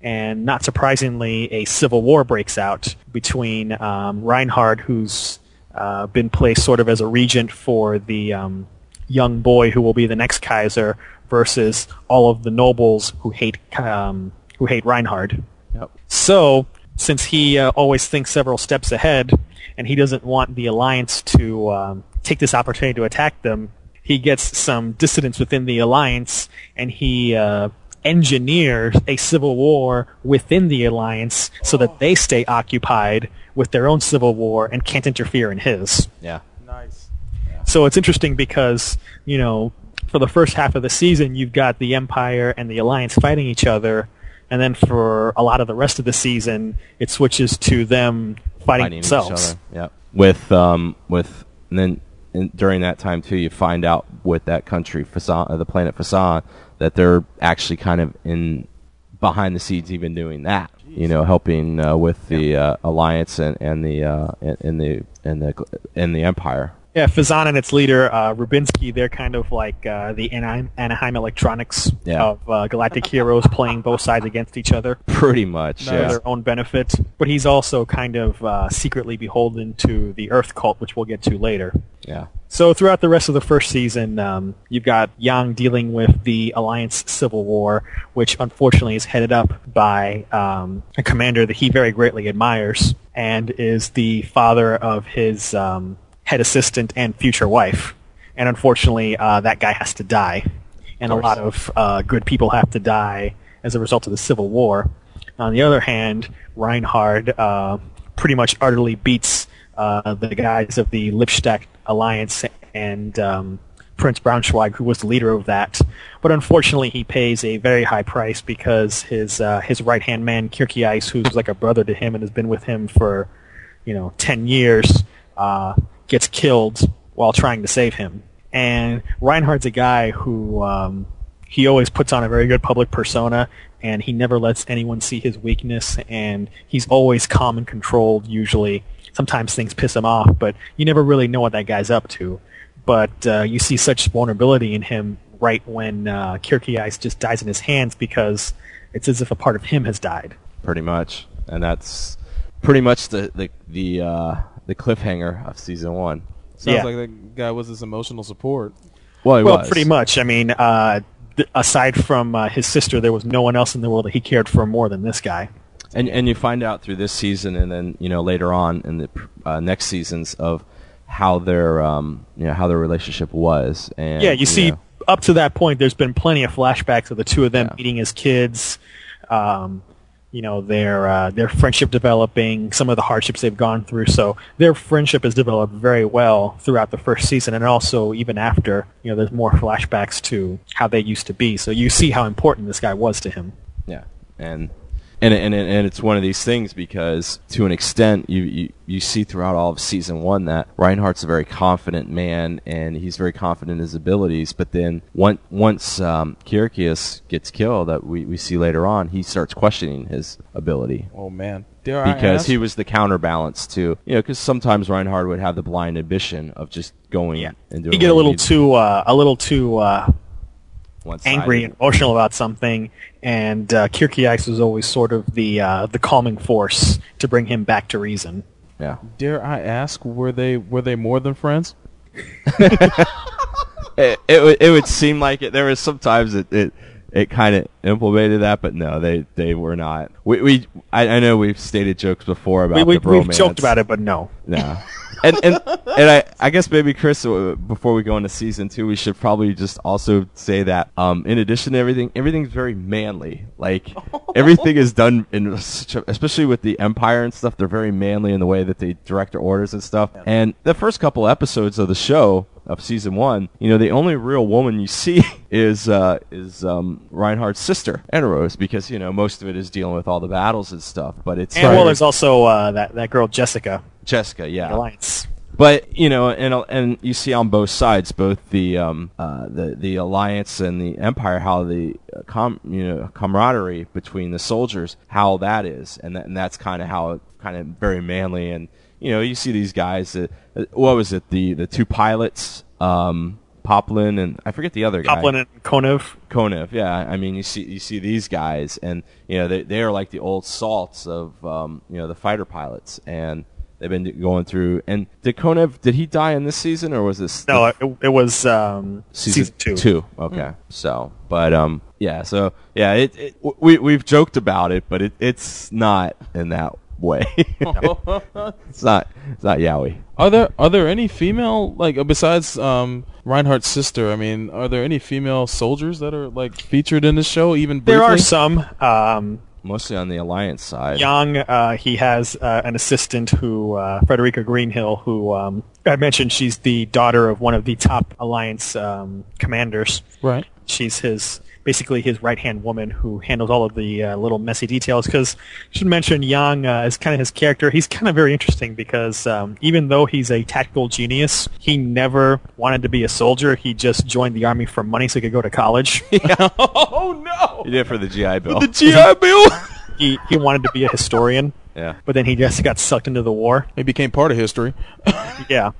And not surprisingly, a civil war breaks out between um, Reinhard, who's uh, been placed sort of as a regent for the um, young boy who will be the next Kaiser, versus all of the nobles who hate um, who hate Reinhard. Yep. So, since he uh, always thinks several steps ahead, and he doesn't want the alliance to um, take this opportunity to attack them, he gets some dissidents within the alliance, and he uh, engineers a civil war within the alliance so that they stay occupied with their own civil war and can't interfere in his. Yeah. Nice. So it's interesting because, you know, for the first half of the season, you've got the Empire and the Alliance fighting each other, and then for a lot of the rest of the season, it switches to them fighting, Fighting each themselves. other. Yep. With um with and then in, during that time too, you find out with that country Fezzan, uh, the planet Fezzan, that they're actually kind of in behind the scenes even doing that. You know, helping uh, with the uh, alliance and, and the uh, and, the and the and the empire. Yeah, Fezzan and its leader, uh, Rubinsky, they're kind of like uh, the Anaheim, Anaheim Electronics Yeah. of uh, Galactic Heroes playing both sides against each other Pretty much, for yeah. their own benefit. But he's also kind of uh, secretly beholden to the Earth cult, which we'll get to later. Yeah. So throughout the rest of the first season, um, you've got Yang dealing with the Alliance Civil War, which unfortunately is headed up by um, a commander that he very greatly admires, and is the father of his um, head assistant and future wife. And unfortunately, uh, that guy has to die, and a lot of uh, good people have to die as a result of the Civil War. On the other hand, Reinhard uh, pretty much utterly beats uh, the guys of the Lippstadt Alliance and um, Prince Braunschweig, who was the leader of that. But unfortunately, he pays a very high price because his uh, his right hand man Kircheis, who's like a brother to him and has been with him for you know ten years, uh, gets killed while trying to save him. And Reinhard's a guy who um, he always puts on a very good public persona, and he never lets anyone see his weakness, and he's always calm and controlled. Usually, sometimes things piss him off, but you never really know what that guy's up to. But uh, you see such vulnerability in him right when uh, Kircheis just dies in his hands because it's as if a part of him has died. pretty much, and that's pretty much the the the uh, the cliffhanger of season one. Sounds Yeah. like that guy was his emotional support. Well, it well, was. pretty much. I mean, uh, th- aside from uh, his sister, there was no one else in the world that he cared for more than this guy. And and you find out through this season, and then you know later on in the uh, next seasons of how their um you know how their relationship was. And yeah, you see, know, up to that point, there's been plenty of flashbacks of the two of them Yeah. meeting as kids. Um, you know, their uh, their friendship developing, some of the hardships they've gone through. So their friendship has developed very well throughout the first season, and also even after. You know, there's more flashbacks to how they used to be. So you see how important this guy was to him. yeah, and. And, and and it's one of these things because to an extent you, you, you see throughout all of season one that Reinhard's a very confident man and he's very confident in his abilities. But then once once um, Kircheis gets killed, that we, we see later on, he starts questioning his ability. Oh man, dare because he was the counterbalance to you know because sometimes Reinhard would have the blind ambition of just going and doing You get a little too uh, a little too uh, angry and emotional about something, and uh, Kircheis was always sort of the uh, the calming force to bring him back to reason. yeah Dare I ask, were they were they more than friends? <laughs> it, it, would- it would seem like it there was sometimes it it, it kind of implemented that but no they they were not we, we I, I know we've stated jokes before about We, we, the we've joked about it, but no. No. <laughs> and and and I, I guess maybe Chris, uh, before we go into season two, we should probably just also say that um, in addition to everything, everything's very manly. Like <laughs> everything is done in such a, especially with the Empire and stuff. They're very manly in the way that they direct their orders and stuff. And the first couple episodes of the show of season one, you know, the only real woman you see <laughs> is uh, is um, Reinhard's sister, Eros, because you know most of it is dealing with all the battles and stuff. But it's And well, there's also uh, that that girl Jessica, Jessica, yeah. Alliance. But you know, and and you see on both sides, both the um, uh, the the alliance and the empire, how the uh, com you know camaraderie between the soldiers, how that is, and that, and that's kind of how it kind of very manly, and you know, you see these guys. That, uh, what was it? The the two pilots, um, Poplin and I forget the other guy. Poplin and Konev. Konev, yeah. I mean, you see you see these guys, and you know they they are like the old salts of um, you know the fighter pilots, and they've been going through. And did Konev did he die in this season or was this No, it, it was um, season, two. Two, okay. So, but um, yeah. So yeah, it, it we we've joked about it, but it it's not in that way. <laughs> it's not it's not yaoi. Are there are there any female like uh, besides um, Reinhard's sister? I mean, are there any female soldiers that are like featured in the show? Even briefly? There are some. Um, Mostly on the alliance side. Yang, uh, he has uh, an assistant who, uh, Frederica Greenhill, who um, I mentioned she's the daughter of one of the top Alliance um, commanders. Right. She's his basically his right hand woman who handles all of the uh, little messy details. Because should mention Yang uh, is kind of his character. He's kind of very interesting because um, even though he's a tactical genius, he never wanted to be a soldier. He just joined the army for money so he could go to college. <laughs> <laughs> oh no! He did it for the GI Bill. The GI <laughs> Bill. he he wanted to be a historian. Yeah. But then he just got sucked into the war. He became part of history. <laughs> yeah.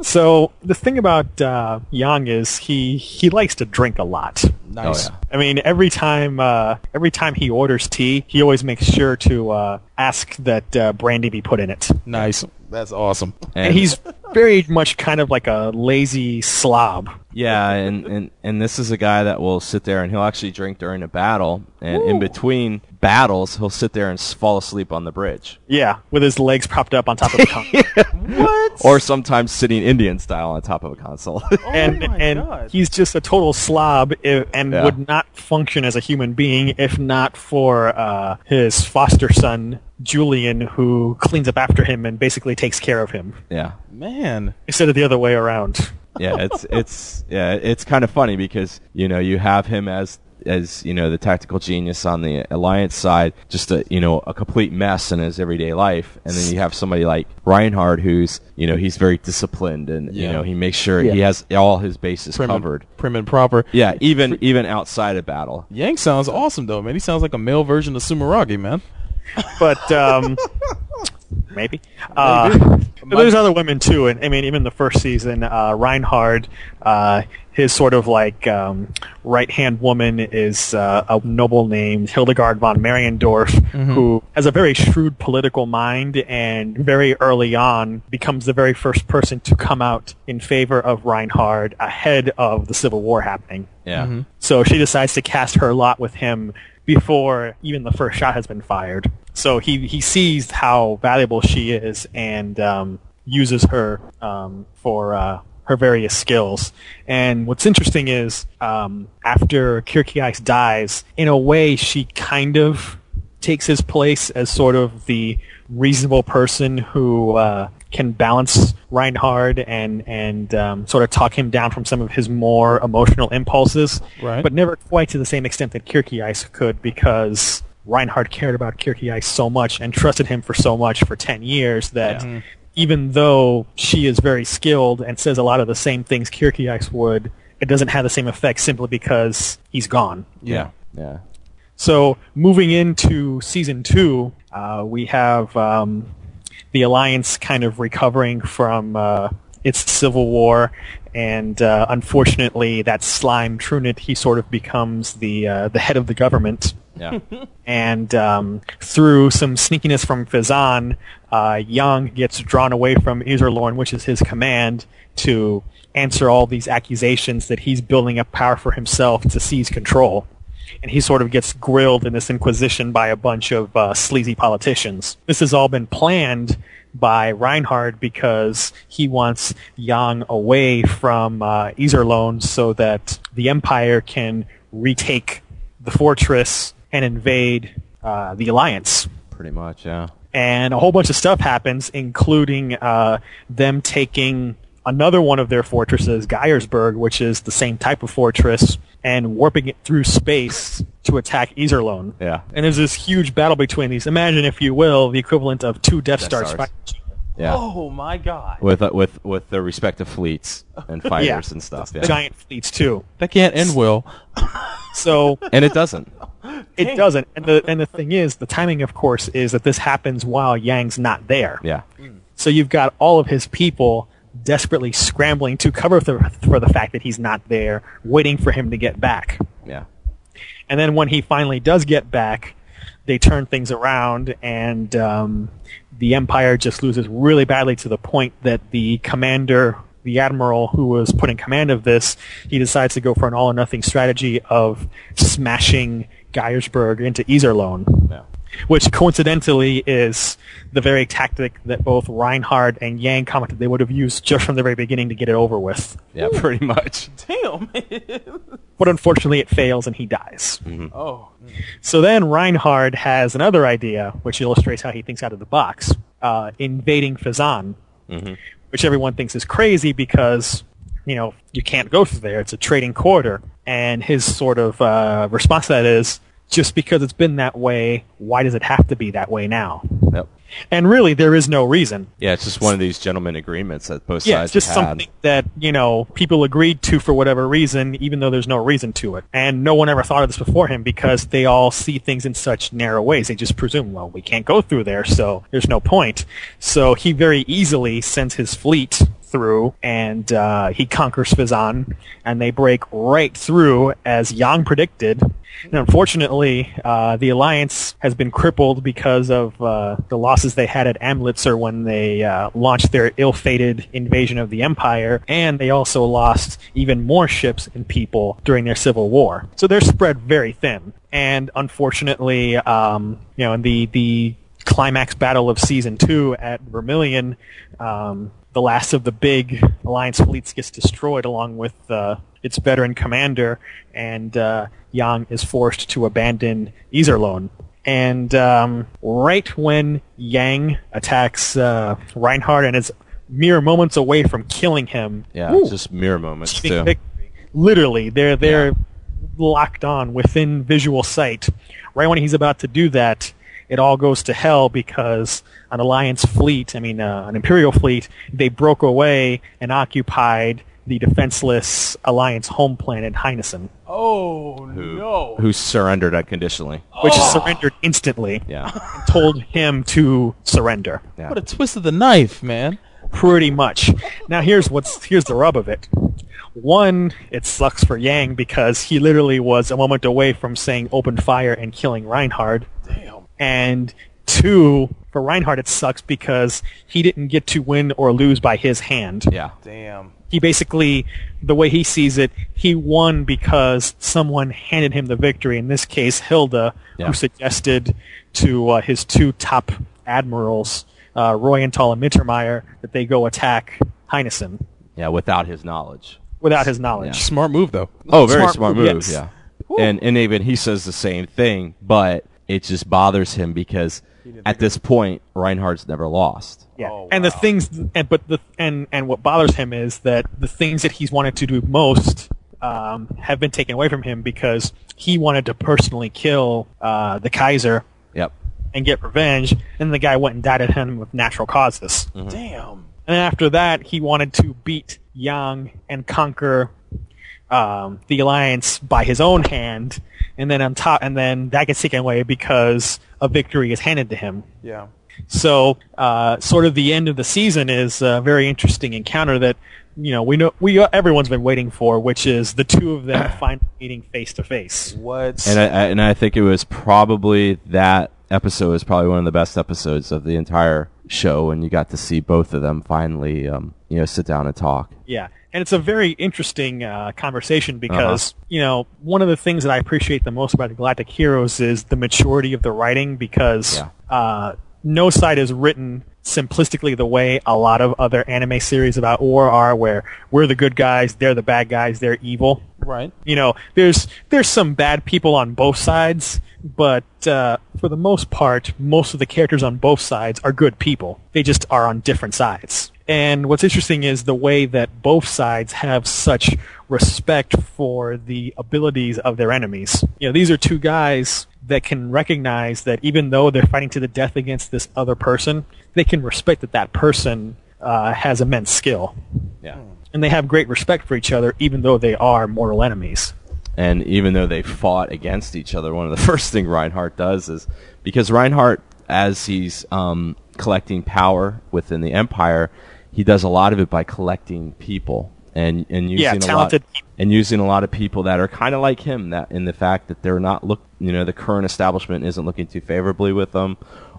So the thing about uh, Yang is he he likes to drink a lot. Nice. Oh, yeah. I mean, every time uh, every time he orders tea, he always makes sure to uh, ask that uh, brandy be put in it. Nice. That's awesome. And he's very much kind of like a lazy slob. Yeah, and, and, and this is a guy that will sit there and he'll actually drink during a battle, and in between battles, he'll sit there and fall asleep on the bridge. Yeah, with his legs propped up on top of the <laughs> con- Or sometimes sitting Indian style on top of a console. <laughs> oh and and he's just a total slob i and Yeah. would not function as a human being if not for uh, his foster son Julian, who cleans up after him and basically takes care of him yeah. Man. instead of the other way around. yeah, it's it's yeah, it's kind of funny because you know you have him as as you know the tactical genius on the alliance side, just a you know a complete mess in his everyday life, and then you have somebody like Reinhard who's you know he's very disciplined and you know he makes sure he has all his bases Prim covered. and, prim and proper. Yeah, even even outside of battle. Yang sounds awesome though, man. He sounds like a male version of Sumeragi, man. But um, <laughs> maybe. Uh, but there's other women too, and I mean, even the first season, uh, Reinhard, uh, his sort of like um, right hand woman is uh, a noble named Hildegard von Mariendorf, who has a very shrewd political mind, and very early on becomes the very first person to come out in favor of Reinhard ahead of the Civil War happening. Yeah. So she decides to cast her lot with him before even the first shot has been fired. So he, he sees how valuable she is and um, uses her um, for uh, her various skills. And what's interesting is um, after Kircheis dies, in a way, she kind of takes his place as sort of the reasonable person who uh, can balance Reinhard and and um, sort of talk him down from some of his more emotional impulses, Right. but never quite to the same extent that Kircheis could because Reinhard cared about Kircheis so much and trusted him for so much for 10 years that even though she is very skilled and says a lot of the same things Kircheis would, it doesn't have the same effect simply because he's gone. Yeah. Yeah. So moving into season two, uh, we have um, the alliance kind of recovering from uh, its civil war, and uh, unfortunately, that slime Trunicht he sort of becomes the uh, the head of the government. Yeah. <laughs> And um, through some sneakiness from Fezzan, uh, Yang gets drawn away from Iserlohn, which is his command, to answer all these accusations that he's building up power for himself to seize control. And he sort of gets grilled in this inquisition by a bunch of uh, sleazy politicians. This has all been planned by Reinhard because he wants Yang away from uh, Iserlohn so that the Empire can retake the fortress and invade uh, the Alliance. Pretty much, yeah. And a whole bunch of stuff happens, including uh, them taking another one of their fortresses, Geiersburg, which is the same type of fortress, and warping it through space to attack Iserlohn. Yeah. And there's this huge battle between these. Imagine, if you will, the equivalent of two Death, Stars. Stars. fighting. Yeah. Oh my god. With uh, with with their respective fleets and <laughs> fighters Yeah. and stuff. Yeah. Giant fleets, too. That can't end well. <laughs> So <laughs> And it doesn't. it doesn't. And the, and the thing is, the timing, of course, is that this happens while Yang's not there. Yeah. So you've got all of his people desperately scrambling to cover the, for the fact that he's not there, waiting for him to get back. Yeah. And then when he finally does get back, they turn things around, and um, the Empire just loses really badly to the point that the commander, the admiral who was put in command of this, he decides to go for an all or nothing strategy of smashing Geiersburg into Iserlohn Yeah. Which coincidentally is the very tactic that both Reinhard and Yang commented they would have used just from the very beginning to get it over with. Yeah, pretty much. <laughs> Damn. But unfortunately, it fails and he dies. oh. So then Reinhard has another idea, which illustrates how he thinks out of the box, uh, invading Fezzan, which everyone thinks is crazy because you know, you can't go through there. It's a trading corridor. And his sort of uh, response to that is, just because it's been that way, why does it have to be that way now? Yep. And really, there is no reason. Yeah, it's just one of these gentleman agreements that both Yeah, sides it's just something that, you know, people agreed to for whatever reason, even though there's no reason to it. And no one ever thought of this before him because they all see things in such narrow ways. They just presume, well, we can't go through there, so there's no point. So he very easily sends his fleet through and uh, he conquers Fezzan and they break right through as Yang predicted. And unfortunately, uh, the alliance has been crippled because of uh, the losses they had at Amritsar when they uh, launched their ill-fated invasion of the Empire, and they also lost even more ships and people during their civil war. So they're spread very thin. And unfortunately, um, you know, in the the climax battle of season two at Vermilion, um, the last of the big alliance fleets gets destroyed along with uh, its veteran commander, and uh, Yang is forced to abandon Iserlohn. And um, right when Yang attacks uh, Reinhard and is mere moments away from killing him, Yeah, woo, just mere moments too. victory. Literally, they're they're locked on within visual sight. Right when he's about to do that, it all goes to hell because an alliance fleet, I mean, uh, an imperial fleet, they broke away and occupied the defenseless alliance home planet Heinessen, Oh Who, no! who surrendered unconditionally. which is surrendered instantly. Yeah. <laughs> and told him to surrender. Yeah. What a twist of the knife, man. pretty much. Now here's what's here's the rub of it. One, it sucks for Yang because he literally was a moment away from saying open fire and killing Reinhard. Damn. And two, for Reinhard it sucks because he didn't get to win or lose by his hand. Yeah. Damn. He basically, the way he sees it, he won because someone handed him the victory. In this case, Hilda, Yeah. who suggested to uh, his two top admirals, uh, Reuenthal and Mittermeyer, that they go attack Heinessen. Yeah, without his knowledge. without his knowledge. Yeah. Smart move though. Oh, very Smart smart, move, move. yes. Yeah. And and even he says the same thing, but it just bothers him because at this point Reinhard's never lost. Yeah, Oh, and the things, and but the and and what bothers him is that the things that he's wanted to do most um, have been taken away from him because he wanted to personally kill uh, the Kaiser Yep. and get revenge, and the guy went and died at him with natural causes. Damn. And after that, he wanted to beat Yang and conquer um, the alliance by his own hand, and then on top, and then that gets taken away because a victory is handed to him. Yeah. So, uh, sort of the end of the season is a very interesting encounter that you know we know we everyone's been waiting for, which is the two of them <coughs> finally meeting face to face. What? And I, I and I think it was probably that episode was probably one of the best episodes of the entire show, and you got to see both of them finally, um, you know, sit down and talk. Yeah, and it's a very interesting uh, conversation because you know one of the things that I appreciate the most about the Galactic Heroes is the maturity of the writing because Yeah. uh, no side is written simplistically the way a lot of other anime series about war are, where we're the good guys, they're the bad guys, they're evil. right. You know, there's there's some bad people on both sides, but uh, for the most part, most of the characters on both sides are good people. They just are on different sides. And what's interesting is the way that both sides have such respect for the abilities of their enemies. You know, these are two guys that can recognize that even though they're fighting to the death against this other person, they can respect that that person uh, has immense skill. Yeah. And they have great respect for each other, even though they are mortal enemies. And even though they fought against each other, one of the <laughs> first thing Reinhard does is because Reinhard, as he's um, collecting power within the Empire, he does a lot of it by collecting people and and using Yeah, a lot and using a lot of people that are kind of like him. That in the fact that they're not look, you know, the current establishment isn't looking too favorably with them,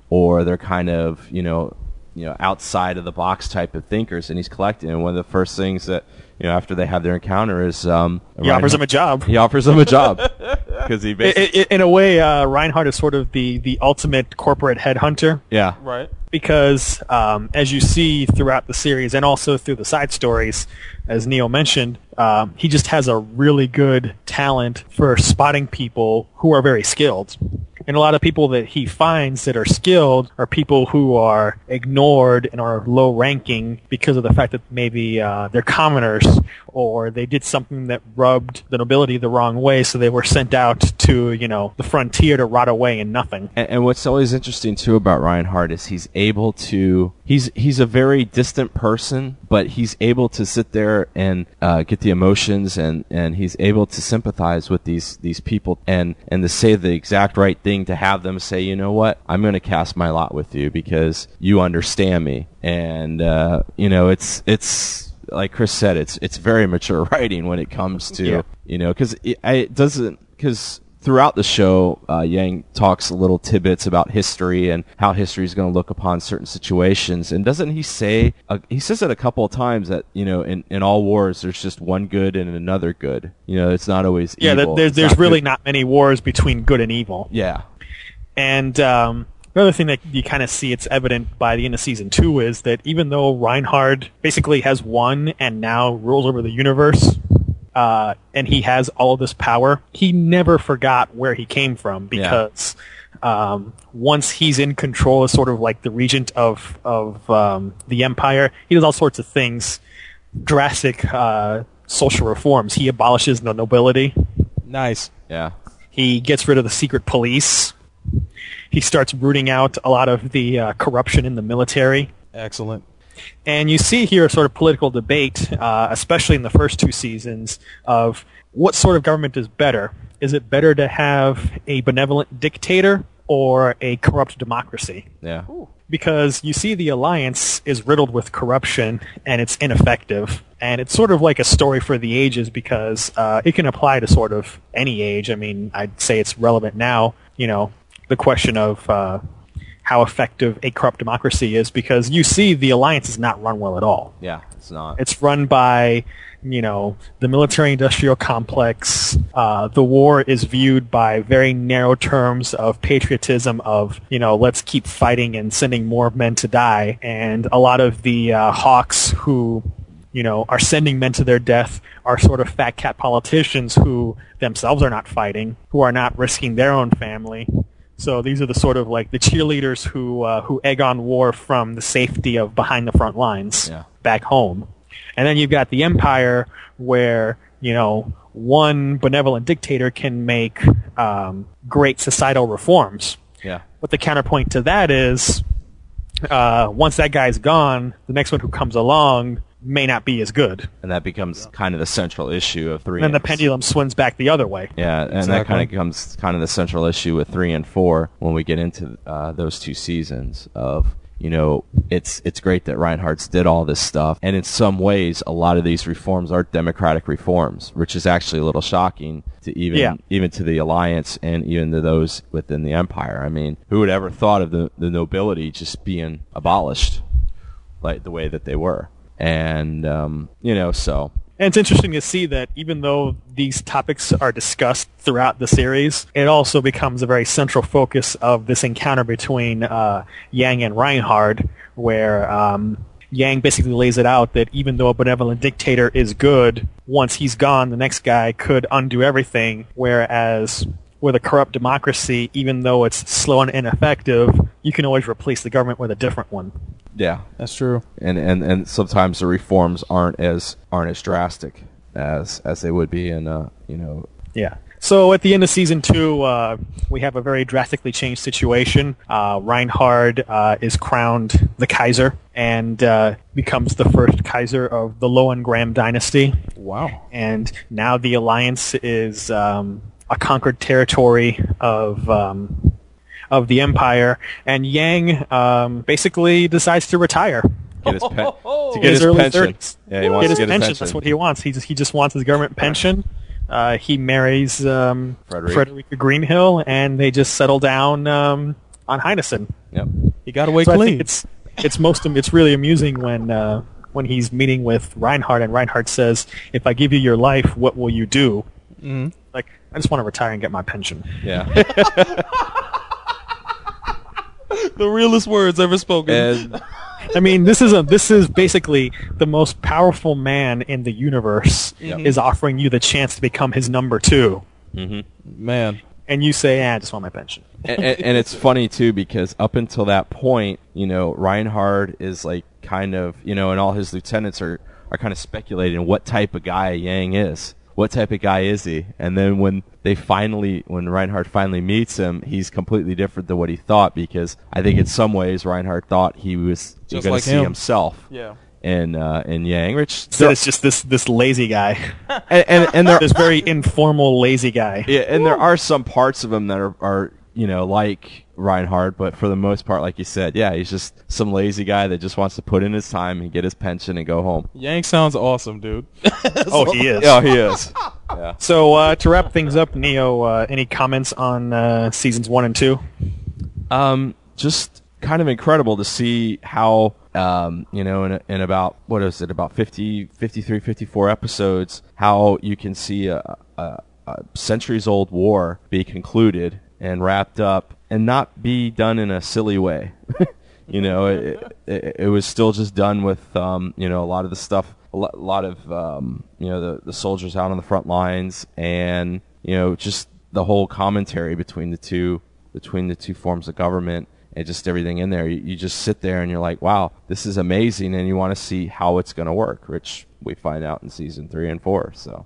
or they're kind of you know you know outside of the box type of thinkers, and he's collecting. And one of the first things that you know after they have their encounter is um, He offers him a job. he offers him a job <laughs> because he basically I- in a way, uh, Reinhard is sort of the, the ultimate corporate headhunter yeah Right. because, um, as you see throughout the series and also through the side stories, as Neo mentioned, um, he just has a really good talent for spotting people who are very skilled. And a lot of people that he finds that are skilled are people who are ignored and are low ranking because of the fact that maybe uh, they're commoners or they did something that rubbed the nobility the wrong way, so they were sent out to, you know, the frontier to rot away in nothing. And, and what's always interesting too about Reinhard is he's able to he's he's a very distant person, but he's able to sit there and uh, get the emotions and and he's able to sympathize with these these people and and to say the exact right thing to have them say, you know what, I'm going to cast my lot with you because you understand me, and uh, you know it's it's like Chris said, it's it's very mature <laughs> writing when it comes to Yeah. you know because it, I- it doesn't because throughout the show, uh, Yang talks a little tidbits about history and how history is going to look upon certain situations. And doesn't he say uh, he says it a couple of times that you know in, in all wars there's just one good and another good. You know, it's not always Yeah, evil. there- there's there's not really good. not many wars between good and evil. Yeah, And um, another thing that you kind of see it's evident by the end of season two is that even though Reinhard basically has won and now rules over the universe, uh, and he has all of this power, he never forgot where he came from because um, once he's in control as sort of like the regent of of um, the empire, he does all sorts of things, drastic uh, social reforms. He abolishes the nobility. Nice. yeah. He gets rid of the secret police. He starts rooting out a lot of the uh, corruption in the military. Excellent. And you see here a sort of political debate, uh, especially in the first two seasons, of what sort of government is better. Is it better to have a benevolent dictator or a corrupt democracy? Yeah. because you see the alliance is riddled with corruption and it's ineffective and it's sort of like a story for the ages because uh, it can apply to sort of any age i mean i'd say it's relevant now you know the question of uh, how effective a corrupt democracy is because you see the alliance is not run well at all Yeah. It's not. it's run by, you know, the military-industrial complex. Uh, the war is viewed by very narrow terms of patriotism, of you know, let's keep fighting and sending more men to die. And a lot of the uh, hawks who, you know, are sending men to their death are sort of fat cat politicians who themselves are not fighting, who are not risking their own family. So these are the sort of like the cheerleaders who uh, who egg on war from the safety of behind the front lines Yeah. back home. And then you've got the empire where, you know, one benevolent dictator can make um, great societal reforms. yeah. But the counterpoint to that is uh, once that guy's gone, the next one who comes along may not be as good. And that becomes kind of the central issue of three. And then the pendulum swings back the other way. Yeah, and that kind of becomes kind of the central issue with three and four when we get into uh, those two seasons of you know it's it's great that Reinhard's did all this stuff, and in some ways a lot of these reforms are democratic reforms, which is actually a little shocking to even Yeah. even to the alliance and even to those within the empire. I mean, who would ever thought of the the nobility just being abolished like the way that they were? And um, you know, so. And it's interesting to see that even though these topics are discussed throughout the series, it also becomes a very central focus of this encounter between uh, Yang and Reinhard, where um, Yang basically lays it out that even though a benevolent dictator is good, once he's gone, the next guy could undo everything, whereas with a corrupt democracy, even though it's slow and ineffective, you can always replace the government with a different one. yeah, That's true. and and and sometimes the reforms aren't as aren't as drastic as as they would be in uh you know Yeah. So at the end of season two, uh, we have a very drastically changed situation. Uh, Reinhard uh, is crowned the Kaiser and uh, becomes the first Kaiser of the Lohengramm dynasty. Wow. And now the alliance is um, a conquered territory of um, of the empire. And Yang um, basically decides to retire. get his, pen- <laughs> to get his, early pension. 30s. Yeah, he wants get his get pension. his pension. That's what he wants. He just he just wants his government pension. Uh, he marries um, Frederick. Frederica Greenhill, and they just settle down um, on Heinessen. Yep. You got away So I clean. think it's it's most it's really amusing when uh, when he's meeting with Reinhard, and Reinhard says, "If I give you your life, what will you do?" Mm-hmm. I just want to retire and get my pension. Yeah. <laughs> the realest words ever spoken. and I mean, this is a this is basically the most powerful man in the universe Yep. is offering you the chance to become his number two. Man. and you say, "Ah, I just want my pension." and, and, and it's funny too because up until that point, you know, Reinhard is like kind of, you know, and all his lieutenants are are kind of speculating what type of guy Yang is. What type of guy is he? And then when they finally, when Reinhard finally meets him, he's completely different than what he thought because I think in some ways Reinhard thought he was Just going like to see him. himself Yeah. in uh, in Yang, which So it's just this this lazy guy, <laughs> and, and, and there this very informal lazy guy. Yeah, and there are some parts of him that are, are you know like Reinhard, but for the most part, like you said, yeah, he's just some lazy guy that just wants to put in his time and get his pension and go home. Yang sounds awesome, dude. <laughs> Oh, he is. Oh, he is. <laughs> yeah. So uh, to wrap things up, Neo, uh, any comments on uh, seasons one and two? Um, just kind of incredible to see how um, you know in, in about what is it about 50 53 54 episodes how you can see a, a, a centuries old war be concluded and wrapped up and not be done in a silly way <laughs> you know it, it, it was still just done with um, you know a lot of the stuff a lo- lot of um, you know the, the soldiers out on the front lines and you know just the whole commentary between the two between the two forms of government and just everything in there. You, you just sit there and you're like, wow, this is amazing, and you want to see how it's going to work, which we find out in season three and four. So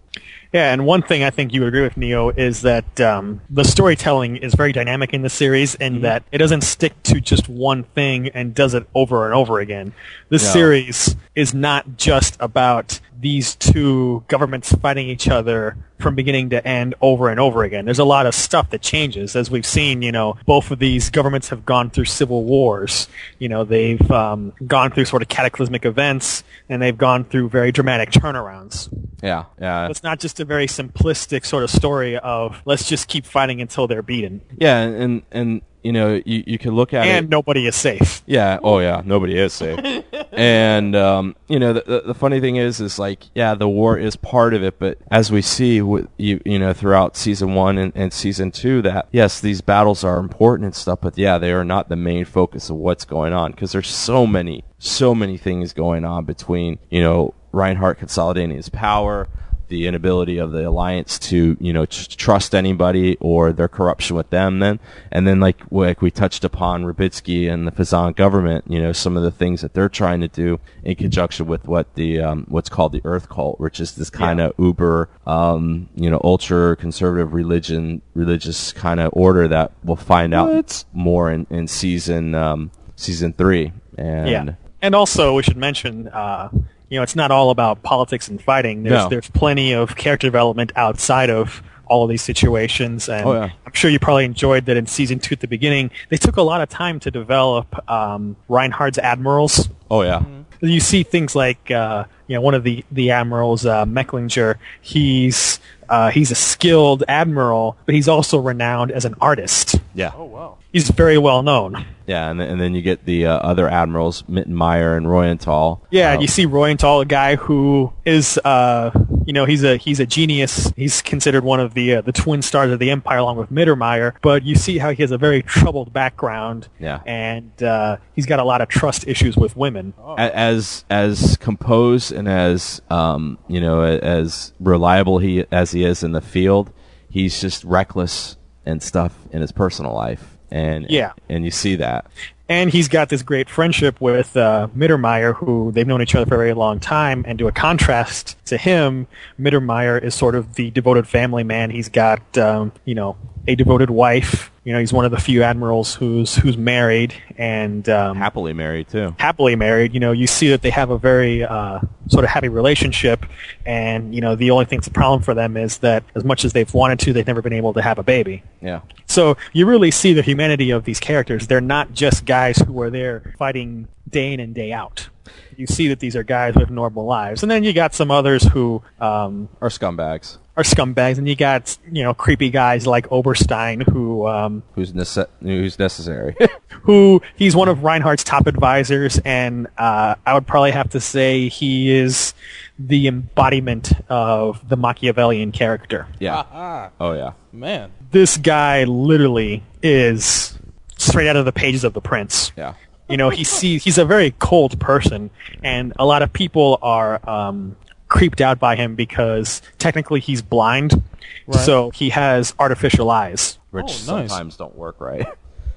Yeah, and one thing I think you agree with Neo is that um, the storytelling is very dynamic in the series, and that it doesn't stick to just one thing and does it over and over again. This No. series is not just about these two governments fighting each other from beginning to end over and over again. There's a lot of stuff that changes, as we've seen. You know, both of these governments have gone through civil wars. You know, they've um, gone through sort of cataclysmic events, and they've gone through very dramatic turnarounds. yeah, yeah, It's not just a very simplistic sort of story of let's just keep fighting until they're beaten, yeah, and and you know you you can look at it and it. nobody is safe. Yeah. Oh, yeah. Nobody is safe. <laughs> and um, you know, the, the the funny thing is, is like, yeah, the war is part of it, but as we see, with you you know, throughout season one and, and season two, that yes, these battles are important and stuff, but yeah, they are not the main focus of what's going on because there's so many, so many things going on between you know Reinhard consolidating his power. The inability of the alliance to, you know, tr- trust anybody or their corruption with them, then, and then like like we touched upon Rubinsky and the Fezzan government, you know, some of the things that they're trying to do in conjunction with what the um, what's called the Earth cult, which is this kind of uber, um, you know, ultra conservative religion, religious kind of order that we'll find out What? more in in season um, season three. And Yeah, and also we should mention, uh, you know, it's not all about politics and fighting. There's No. there's plenty of character development outside of all of these situations, and Oh, yeah. I'm sure you probably enjoyed that in season two at the beginning. They took a lot of time to develop um, Reinhard's admirals. oh yeah, you see things like uh, you know one of the the admirals uh, Mecklinger. He's uh, he's a skilled admiral, but he's also renowned as an artist. yeah. Oh wow. He's very well known. Yeah, and then, and then you get the uh, other admirals, Mittermeyer and Reuenthal. Yeah, and you see Reuenthal, a guy who is, uh, you know, he's a he's a genius. He's considered one of the uh, the twin stars of the Empire, along with Mittermeyer. But you see how he has a very troubled background. Yeah. and uh, he's got a lot of trust issues with women. as as composed and as um, you know as reliable he as he is in the field, he's just reckless and stuff in his personal life, and Yeah. and you see that. And he's got this great friendship with uh, Mittermeyer, who they've known each other for a very long time. And to a contrast to him, Mittermeyer is sort of the devoted family man. He's got, um, you know, a devoted wife. You know, he's one of the few admirals who's who's married and um, Happily married too. happily married. You know, you see that they have a very uh, sort of happy relationship, and you know, the only thing that's a problem for them is that as much as they've wanted to, they've never been able to have a baby. Yeah, So you really see the humanity of these characters. They're not just guys who are there fighting day in and day out. You see that these are guys with normal lives, and then you got some others who um, or scumbags. Are scumbags, and you got you know creepy guys like Oberstein, who um, Who's nece- who's necessary? <laughs> who he's one of Reinhard's top advisors, and uh, I would probably have to say he is the embodiment of the Machiavellian character. yeah. Oh yeah. Man. This guy literally is straight out of the pages of The Prince. Yeah. You know, he sees he's a very cold person, and a lot of people are um, creeped out by him because technically he's blind, Right. so he has artificial eyes. which Oh, nice. sometimes don't work right.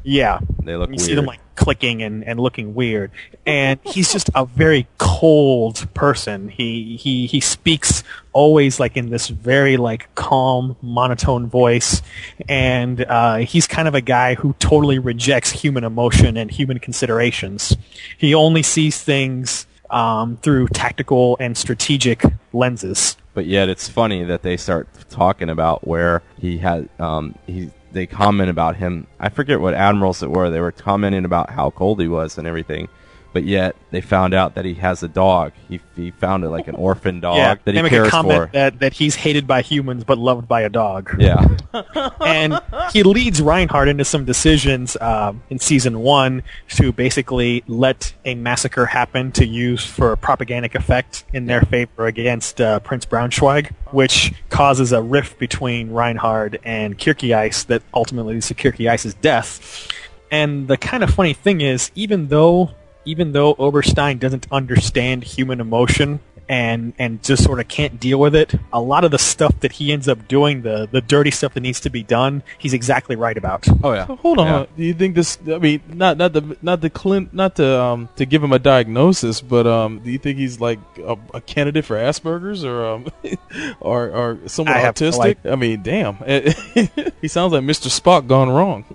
Yeah, <laughs> They look you weird. see them like clicking and, and looking weird. And he's just a very cold person. He he he speaks always like in this very like calm, monotone voice. And uh, he's kind of a guy who totally rejects human emotion and human considerations. He only sees things um, through tactical and strategic lenses. But yet, it's funny that they start talking about where he had um, he. They comment about him. I forget what admirals it were. They were commenting about how cold he was and everything. But yet they found out that he has a dog. He he found it like an orphan <laughs> dog yeah, that they he make cares a comment for. that that he's hated by humans but loved by a dog. yeah, <laughs> and he leads Reinhard into some decisions um, in season one to basically let a massacre happen to use for a propagandic effect in their favor against uh, Prince Braunschweig, which causes a rift between Reinhard and Kircheis that ultimately leads to death. And the kind of funny thing is, even though even though Oberstein doesn't understand human emotion and and just sort of can't deal with it, a lot of the stuff that he ends up doing, the the dirty stuff that needs to be done, he's exactly right about. oh yeah. Hold on. Yeah. Do you think this? I mean, not not the not the Clint, not to um to give him a diagnosis, but um, do you think he's like a, a candidate for Asperger's or um <laughs> or or somewhat I have no autistic? I mean, damn, <laughs> he sounds like Mr. Spock gone wrong. <laughs>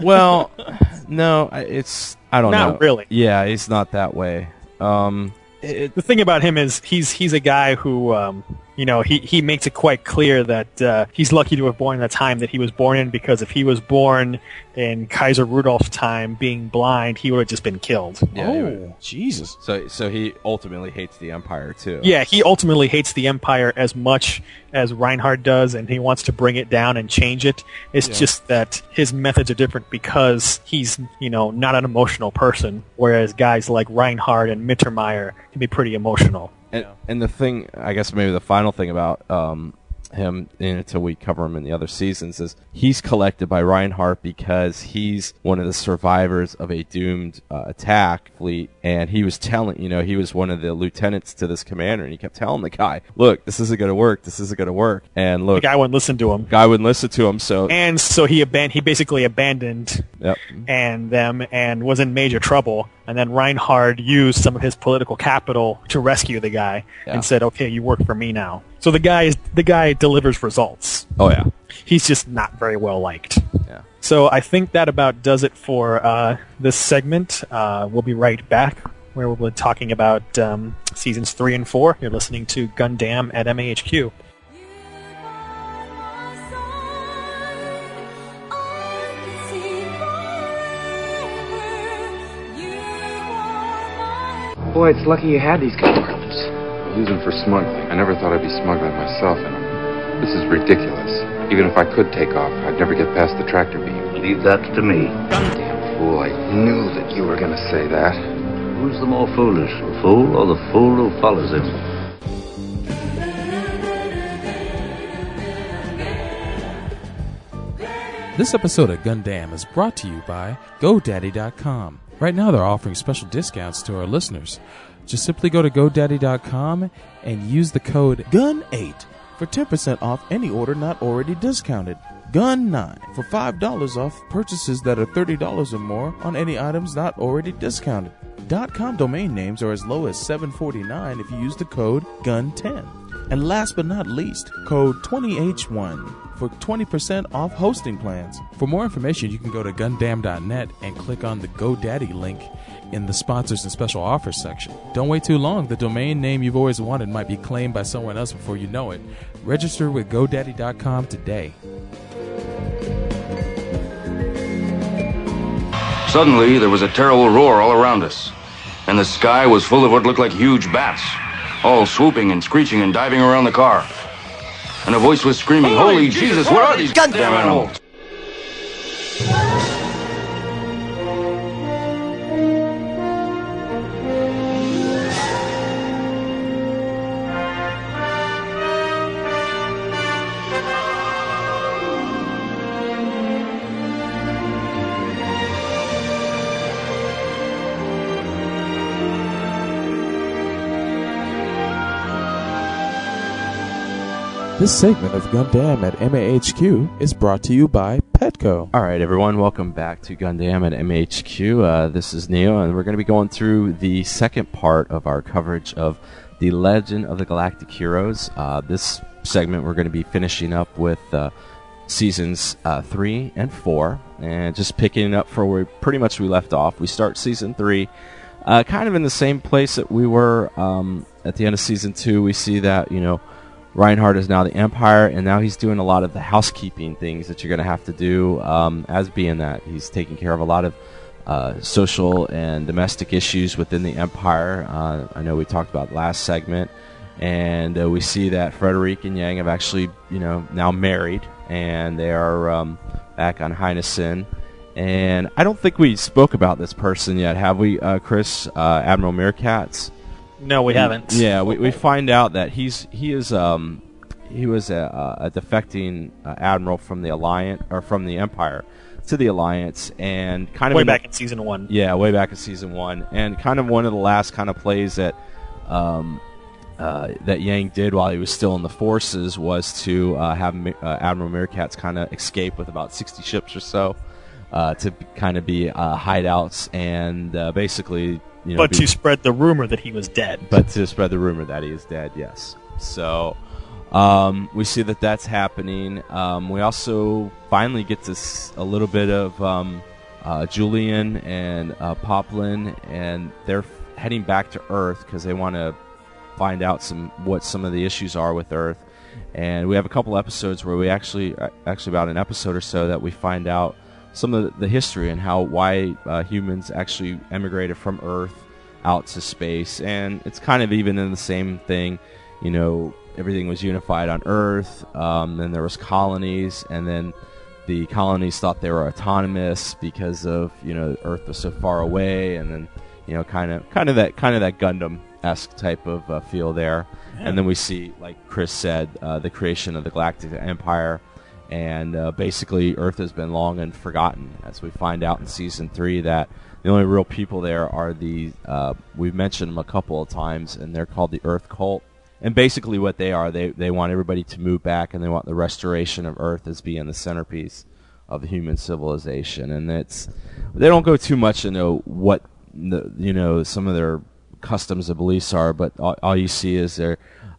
Well, no, it's I don't Not know. Not really. Yeah, he's not that way. Um, it, The thing about him is he's he's a guy who um, you know he he makes it quite clear that uh, he's lucky to have born in the time that he was born in because if he was born in Kaiser Rudolph's time, being blind, he would have just been killed. yeah, oh, Jesus! so so he ultimately hates the Empire too. Yeah, he ultimately hates the Empire as much as Reinhard does, and he wants to bring it down and change it. It's Yeah. just that his methods are different because he's, you know, not an emotional person, whereas guys like Reinhard and Mittermeyer can be pretty emotional. And, and the thing, I guess maybe the final thing about um, him until we cover him in the other seasons is he's collected by Reinhardt because he's one of the survivors of a doomed uh, attack fleet, and he was telling, you know, he was one of the lieutenants to this commander, and he kept telling the guy, "Look, this isn't going to work. This isn't going to work." And look The guy wouldn't listen to him. guy wouldn't listen to him, so And so he aban- he basically abandoned yep. and them and was in major trouble. And then Reinhard used some of his political capital to rescue the guy Yeah. and said, "Okay, you work for me now." So the guy is the guy delivers results. Oh yeah, He's just not very well liked. yeah. So I think that about does it for uh, this segment. Uh, we'll be right back where we'll be talking about um, seasons three and four. You're listening to Gundam at MAHQ. Boy, it's lucky you had these compartments. Use them for smuggling. I never thought I'd be smuggling myself in them. This is ridiculous. Even if I could take off, I'd never get past the tractor beam. Leave that to me. Goddamn fool, I knew that you were gonna say that. Who's the more foolish, the fool or the fool who follows him? This episode of Gundam is brought to you by GoDaddy.com. Right now, they're offering special discounts to our listeners. Just simply go to GoDaddy.com and use the code GUN8 for 10% off any order not already discounted. Gun9 for $5 off purchases that are $30 or more on any items not already discounted. .com domain names are as low as $7.49 if you use the code GUN10. And last but not least, code 20H1 for 20% off hosting plans. For more information, you can go to gundam.net and click on the GoDaddy link in the sponsors and special offers section. Don't wait too long. The domain name you've always wanted might be claimed by someone else before you know it. Register with GoDaddy.com today. Suddenly, there was a terrible roar all around us, and the sky was full of what looked like huge bats, all swooping and screeching and diving around the car. And a voice was screaming, Holy, Jesus, what are these goddamn animals? This segment of Gundam at MAHQ is brought to you by Petco. All right, everyone, welcome back to Gundam at MHQ. Uh, this is Neo, and we're going to be going through the second part of our coverage of the Legend of the Galactic Heroes. Uh, this segment, we're going to be finishing up with uh, seasons uh, three and four, and just picking up for where pretty much we left off. We start season three, uh, kind of in the same place that we were um, at the end of season two. We see that you know. Reinhard is now the Empire, and now he's doing a lot of the housekeeping things that you're going to have to do um, as being that. He's taking care of a lot of uh, social and domestic issues within the Empire. Uh, I know we talked about last segment, and uh, we see that Frederick and Yang have actually, you know, now married, and they are um, back on Heinessen. And I don't think we spoke about this person yet, have we, uh, Chris? Uh, Admiral Merkatz. No, we haven't. Yeah, we, we find out that he's he is um he was a, a defecting uh, admiral from the alliance or from the empire to the alliance and kind of way in back the- in season one. yeah, way back in season one, and kind of one of the last kind of plays that um, uh, that Yang did while he was still in the forces was to uh, have Mi- uh, Admiral Merkatz kind of escape with about sixty ships or so uh, to kind of be uh, hideouts and uh, basically, you know, but be- to spread the rumor that he was dead. but to spread the rumor that he is dead, yes. So um, we see that that's happening. Um, we also finally get to s- a little bit of um, uh, Julian and uh, Poplan, and they're f- heading back to Earth because they want to find out some what some of the issues are with Earth. And we have a couple episodes where we actually, uh, actually about an episode or so, that we find out some of the, history and how why uh, humans actually emigrated from Earth out to space. And it's kind of even in the same thing, you know, everything was unified on Earth. Um, then there was colonies, and then the colonies thought they were autonomous because of you know Earth was so far away, and then you know kind of kind of that kind of that Gundam esque type of uh, feel there. And then we see, like Chris said, uh, the creation of the Galactic Empire, and uh, basically Earth has been long and forgotten. As we find out in season three, that the only real people there are the uh, we've mentioned them a couple of times, and they're called the Earth Cult. And basically, what they are, they they want everybody to move back, and they want the restoration of Earth as being the centerpiece of human civilization. And it's they don't go too much into what the, you know some of their customs and beliefs are, but all, all you see is they're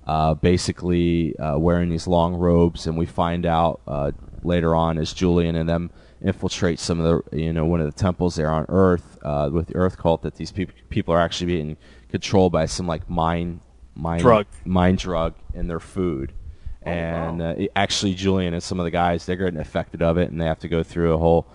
uh, basically uh, wearing these long robes, and we find out uh, later on as Julian and them infiltrate some of the you know one of the temples there on Earth uh, with the Earth cult that these peop people are actually being controlled by some like mind mind Drug. mind drug in their food. And uh, it- actually, Julian and some of the guys they're getting affected of it, and they have to go through a whole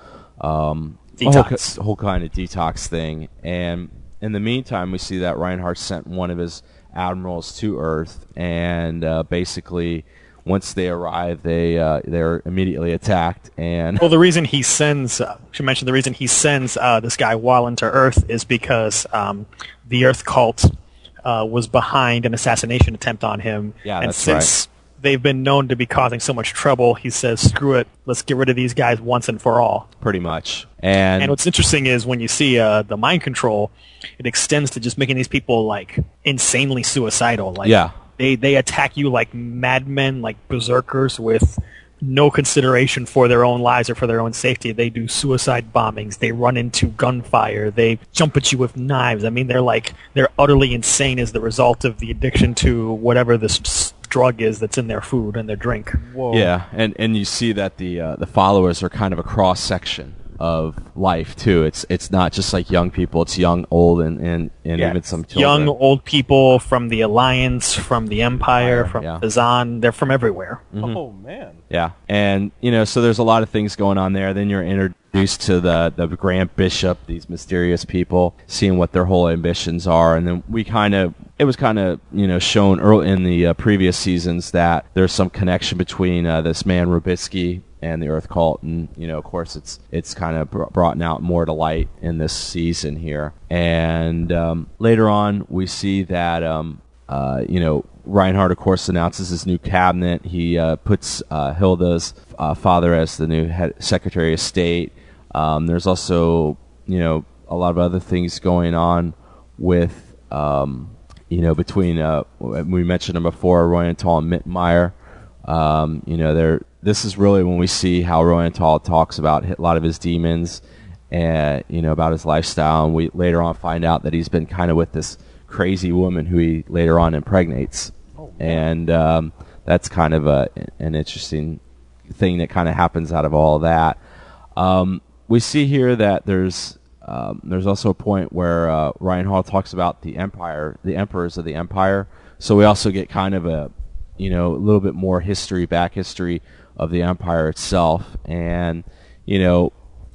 um, a whole, whole kind of detox thing. And in the meantime, we see that Reinhard sent one of his admirals to Earth, and uh, basically, once they arrive, they uh, they're immediately attacked. And Well, the reason he sends, uh, should mention the reason he sends uh, this guy Wahlen to Earth is because um, the Earth cult uh, was behind an assassination attempt on him. Yeah, and that's since they've been known to be causing so much trouble, he says, "Screw it, let's get rid of these guys once and for all." pretty much, and, And what's interesting is when you see uh, the mind control, it extends to just making these people like insanely suicidal. Like Yeah. they they attack you like madmen, like berserkers with no consideration for their own lives or for their own safety. They do suicide bombings. They run into gunfire. They jump at you with knives. I mean, they're like they're utterly insane as the result of the addiction to whatever this drug is that's in their food and their drink. Whoa. Yeah, and and you see that the uh, the followers are kind of a cross section of life too. It's it's not just like young people. It's young, old, and and, and Yeah, even some children. young, old people from the Alliance, from the Empire, from yeah. Kazan. They're from everywhere. Mhm. Oh man. Yeah, and you know, so there's a lot of things going on there. Then you're introduced to the the Grand Bishop, these mysterious people, seeing what their whole ambitions are, and then we kind of it was kind of you know shown early in the uh, previous seasons that there's some connection between uh, this man Rubinsky and the Earth Cult, and you know, of course, it's it's kind of br- brought out more to light in this season here. And um, later on, we see that um, uh, you know, Reinhard, of course, announces his new cabinet. He uh, puts uh, Hilda's uh, father as the new head, Secretary of State. Um, there's also, you know, a lot of other things going on with, um, you know, between, uh, we mentioned him before, Roy and Mittmeyer. Um, you know, there. This is really when we see how Reuenthal talks about a lot of his demons, and you know about his lifestyle, and we later on find out that he's been kind of with this crazy woman who he later on impregnates, and um, that's kind of a an interesting thing that kind of happens out of all that. Um, we see here that there's um, there's also a point where uh, Ryan Hall talks about the empire, the emperors of the empire. So we also get kind of a you know a little bit more history, back history of the empire itself, and you know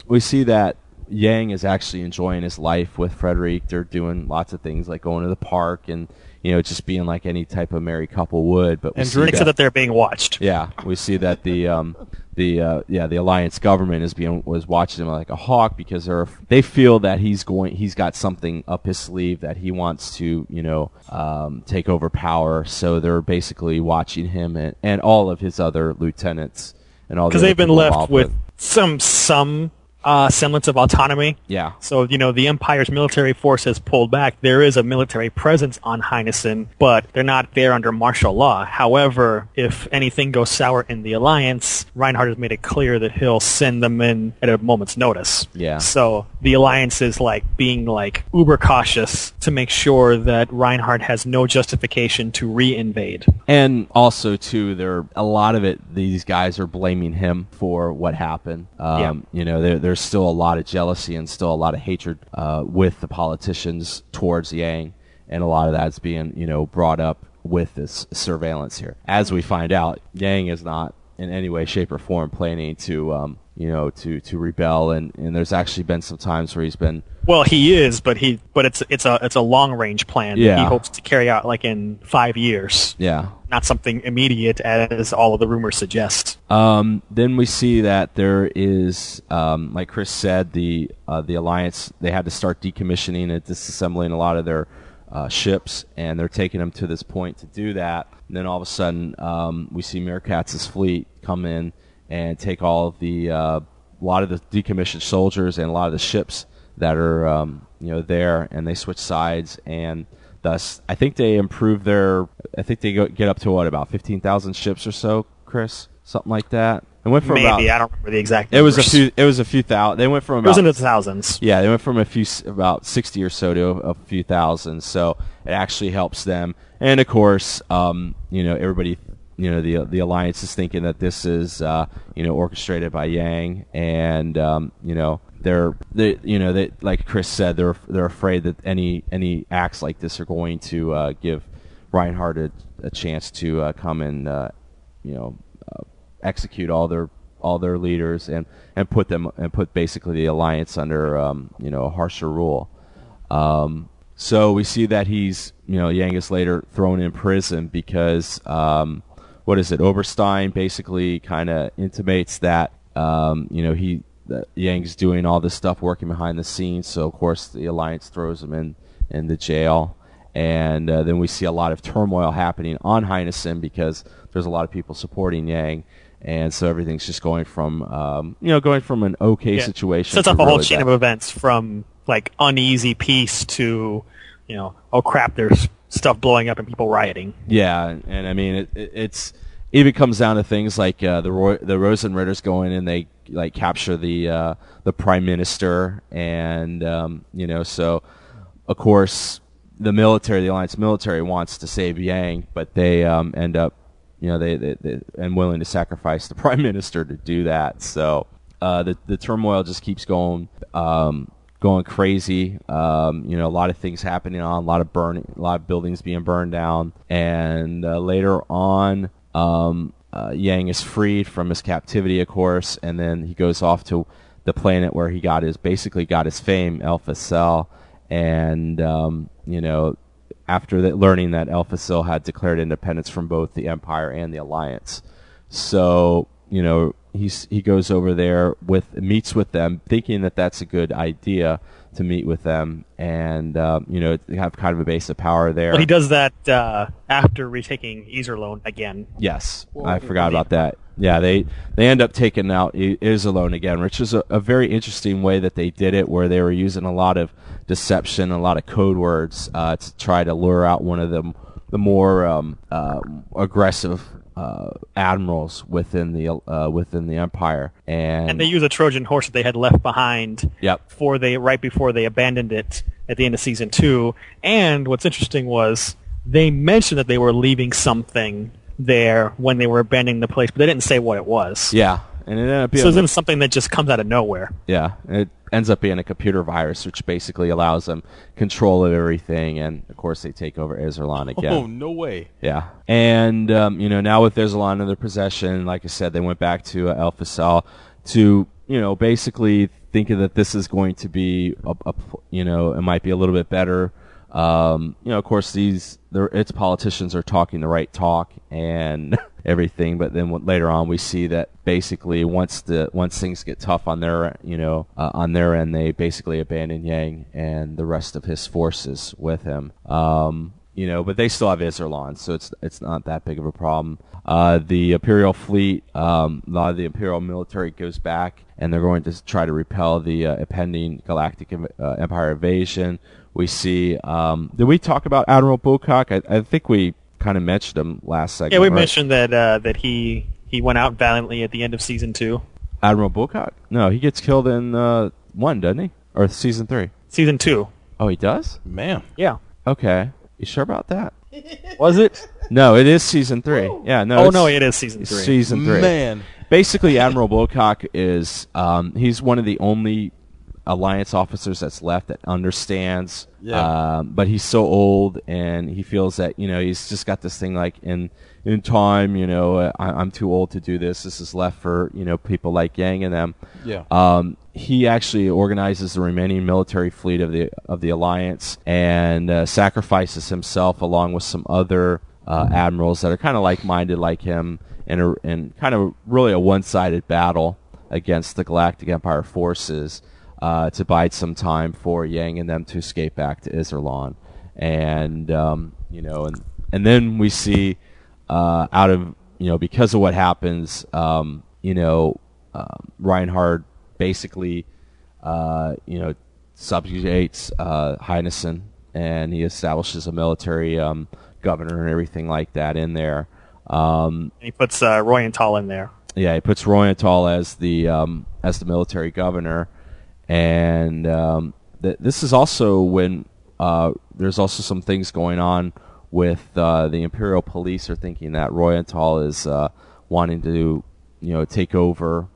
we see that Yang is actually enjoying his life with Frederick. They're doing lots of things like going to the park and you know just being like any type of married couple would. But we And see Drake said that they're being watched. yeah, we see that the um, the uh, yeah the alliance government is being was watching him like a hawk because they're they feel that he's going he's got something up his sleeve that he wants to you know um, take over power. So they're basically watching him and, and all of his other lieutenants and all because other they've been left involved with some some uh, semblance of autonomy. Yeah. So you know the Empire's military force has pulled back. There is a military presence on Heinessen, but they're not there under martial law. However, if anything goes sour in the alliance, Reinhard has made it clear that he'll send them in at a moment's notice. Yeah. So the alliance is like being like uber cautious to make sure that Reinhard has no justification to re-invade. And also, too, there a lot of it. These guys are blaming him for what happened. Um, Yeah. You know, there, there's still a lot of jealousy and still a lot of hatred uh, with the politicians towards Yang, and a lot of that's being you know brought up with this surveillance here. As we find out, Yang is not in any way, shape, or form planning to um, you know to to rebel, and, and there's actually been some times where he's been Well, he is, but he but it's it's a it's a long range plan that he hopes to carry out like in five years. yeah Not something immediate as all of the rumors suggest. Um, then we see that there is, um, like Chris said, the uh, the alliance they had to start decommissioning and disassembling a lot of their uh, ships, and they're taking them to this point to do that. And then all of a sudden, um, we see Merkatz's fleet come in and take all of the uh, a lot of the decommissioned soldiers and a lot of the ships that are um, you know there, and they switch sides and. Thus, I think they improve their. I think they go, get up to what about fifteen thousand ships or so, Chris, something like that. It went from Maybe about, I don't remember the exact. It was a few. It was a few thousand. They went from It about was in the thousands. yeah, they went from a few about sixty or so to a few thousand. So it actually helps them. And of course, um, you know, everybody, you know, the the alliance is thinking that this is uh, you know orchestrated by Yang, and um, you know they're they you know they like Chris said they're they're afraid that any any acts like this are going to uh, give Reinhard a, a chance to uh, come and uh, you know uh, execute all their all their leaders and, and put them and put basically the alliance under um, you know a harsher rule. Um, so we see that he's you know Yang is later thrown in prison because um, what is it? Oberstein basically kind of intimates that um, you know he that Yang's doing all this stuff working behind the scenes. So of course the alliance throws him in in the jail. And uh, then we see a lot of turmoil happening on Heinessen because there's a lot of people supporting Yang, and so everything's just going from um, you know going from an okay Yeah. situation. Sets to up a whole chain bad. of events from like uneasy peace to, you know, oh crap, there's stuff blowing up and people rioting. Yeah, and, and I mean it, it, it's it even comes down to things like uh, the Roy, the Rosenritters go in and they like capture the uh, the prime minister, and um, you know so of course the military, the alliance military wants to save Yang, but they um, end up you know they, they, they and willing to sacrifice the <laughs> prime minister to do that. So uh, the the turmoil just keeps going. Um, going crazy. Um, you know, a lot of things happening on, a lot of burning, a lot of buildings being burned down, and uh, later on, um, uh, Yang is freed from his captivity, of course, and then he goes off to the planet where he got his basically got his fame, El Facil, and um, you know. After that, learning that El Facil had declared independence from both the Empire and the Alliance, so you know he's he goes over there with meets with them, thinking that that's a good idea to meet with them, and um, you know have kind of a base of power there. Well, he does that uh, after retaking Iserlohn again. Yes, I forgot about that. Yeah, they they end up taking out I- Iserlohn again, which is a, a very interesting way that they did it, where they were using a lot of deception, a lot of code words uh, to try to lure out one of the the more um, uh, aggressive uh, admirals within the uh, within the empire, and, And they use a Trojan horse that they had left behind Yep. before they right before they abandoned it at the end of season two. And what's interesting was they mentioned that they were leaving something there when they were abandoning the place, but they didn't say what it was. yeah, and it ended up being So it's something that just comes out of nowhere. Yeah, it ends up being a computer virus, which basically allows them control of everything, and of course they take over Iserlohn again. Oh, no way. Yeah, and um, you know now with Iserlohn in their possession, like I said, they went back to uh, El Facil to you know basically thinking that this is going to be a, a you know it might be a little bit better. Um, you know, of course, these its politicians are talking the right talk and <laughs> everything, but then later on we see that basically once the once things get tough on their you know uh, on their end, they basically abandon Yang and the rest of his forces with him. Um, you know, but they still have Iserlohn, so it's it's not that big of a problem. Uh, the Imperial fleet, um, a lot of the Imperial military goes back, and they're going to try to repel the uh, impending Galactic uh, Empire invasion. We see. Um, did we talk about Admiral Bucock? I, I think we kind of mentioned him last segment. Yeah, we right? mentioned that uh, that he he went out valiantly at the end of season two. Admiral Bucock. No, he gets killed in uh, one, doesn't he? Or season three? Season two. Oh, he does. Man. Yeah. Okay. You sure about that? <laughs> Was it? No, it is season three. Yeah, no. Oh, it's- no, it is season three. Season three. Man. Basically, Admiral Bucock is um, he's one of the only alliance officers that's left that understands. Yeah. Um, but he's so old, and he feels that you know he's just got this thing like in in time. You know, uh, I, I'm too old to do this. This is left for you know people like Yang and them. Yeah. Um, he actually organizes the remaining military fleet of the of the alliance and uh, sacrifices himself along with some other uh, admirals that are kind of like-minded like him in a, in kind of really a one-sided battle against the Galactic Empire forces uh, to bide some time for Yang and them to escape back to Iserlohn, and um, you know, and and then we see uh, out of you know because of what happens, um, you know, um, Reinhard basically uh, you know subjugates uh, Heinessen, and he establishes a military um, governor and everything like that in there. Um, And he puts uh, Reuenthal in there. yeah, he puts Reuenthal as the um, as the military governor, and um, th- this is also when uh, there's also some things going on with uh, the Imperial Police are thinking that Reuenthal is uh, wanting to you know take over,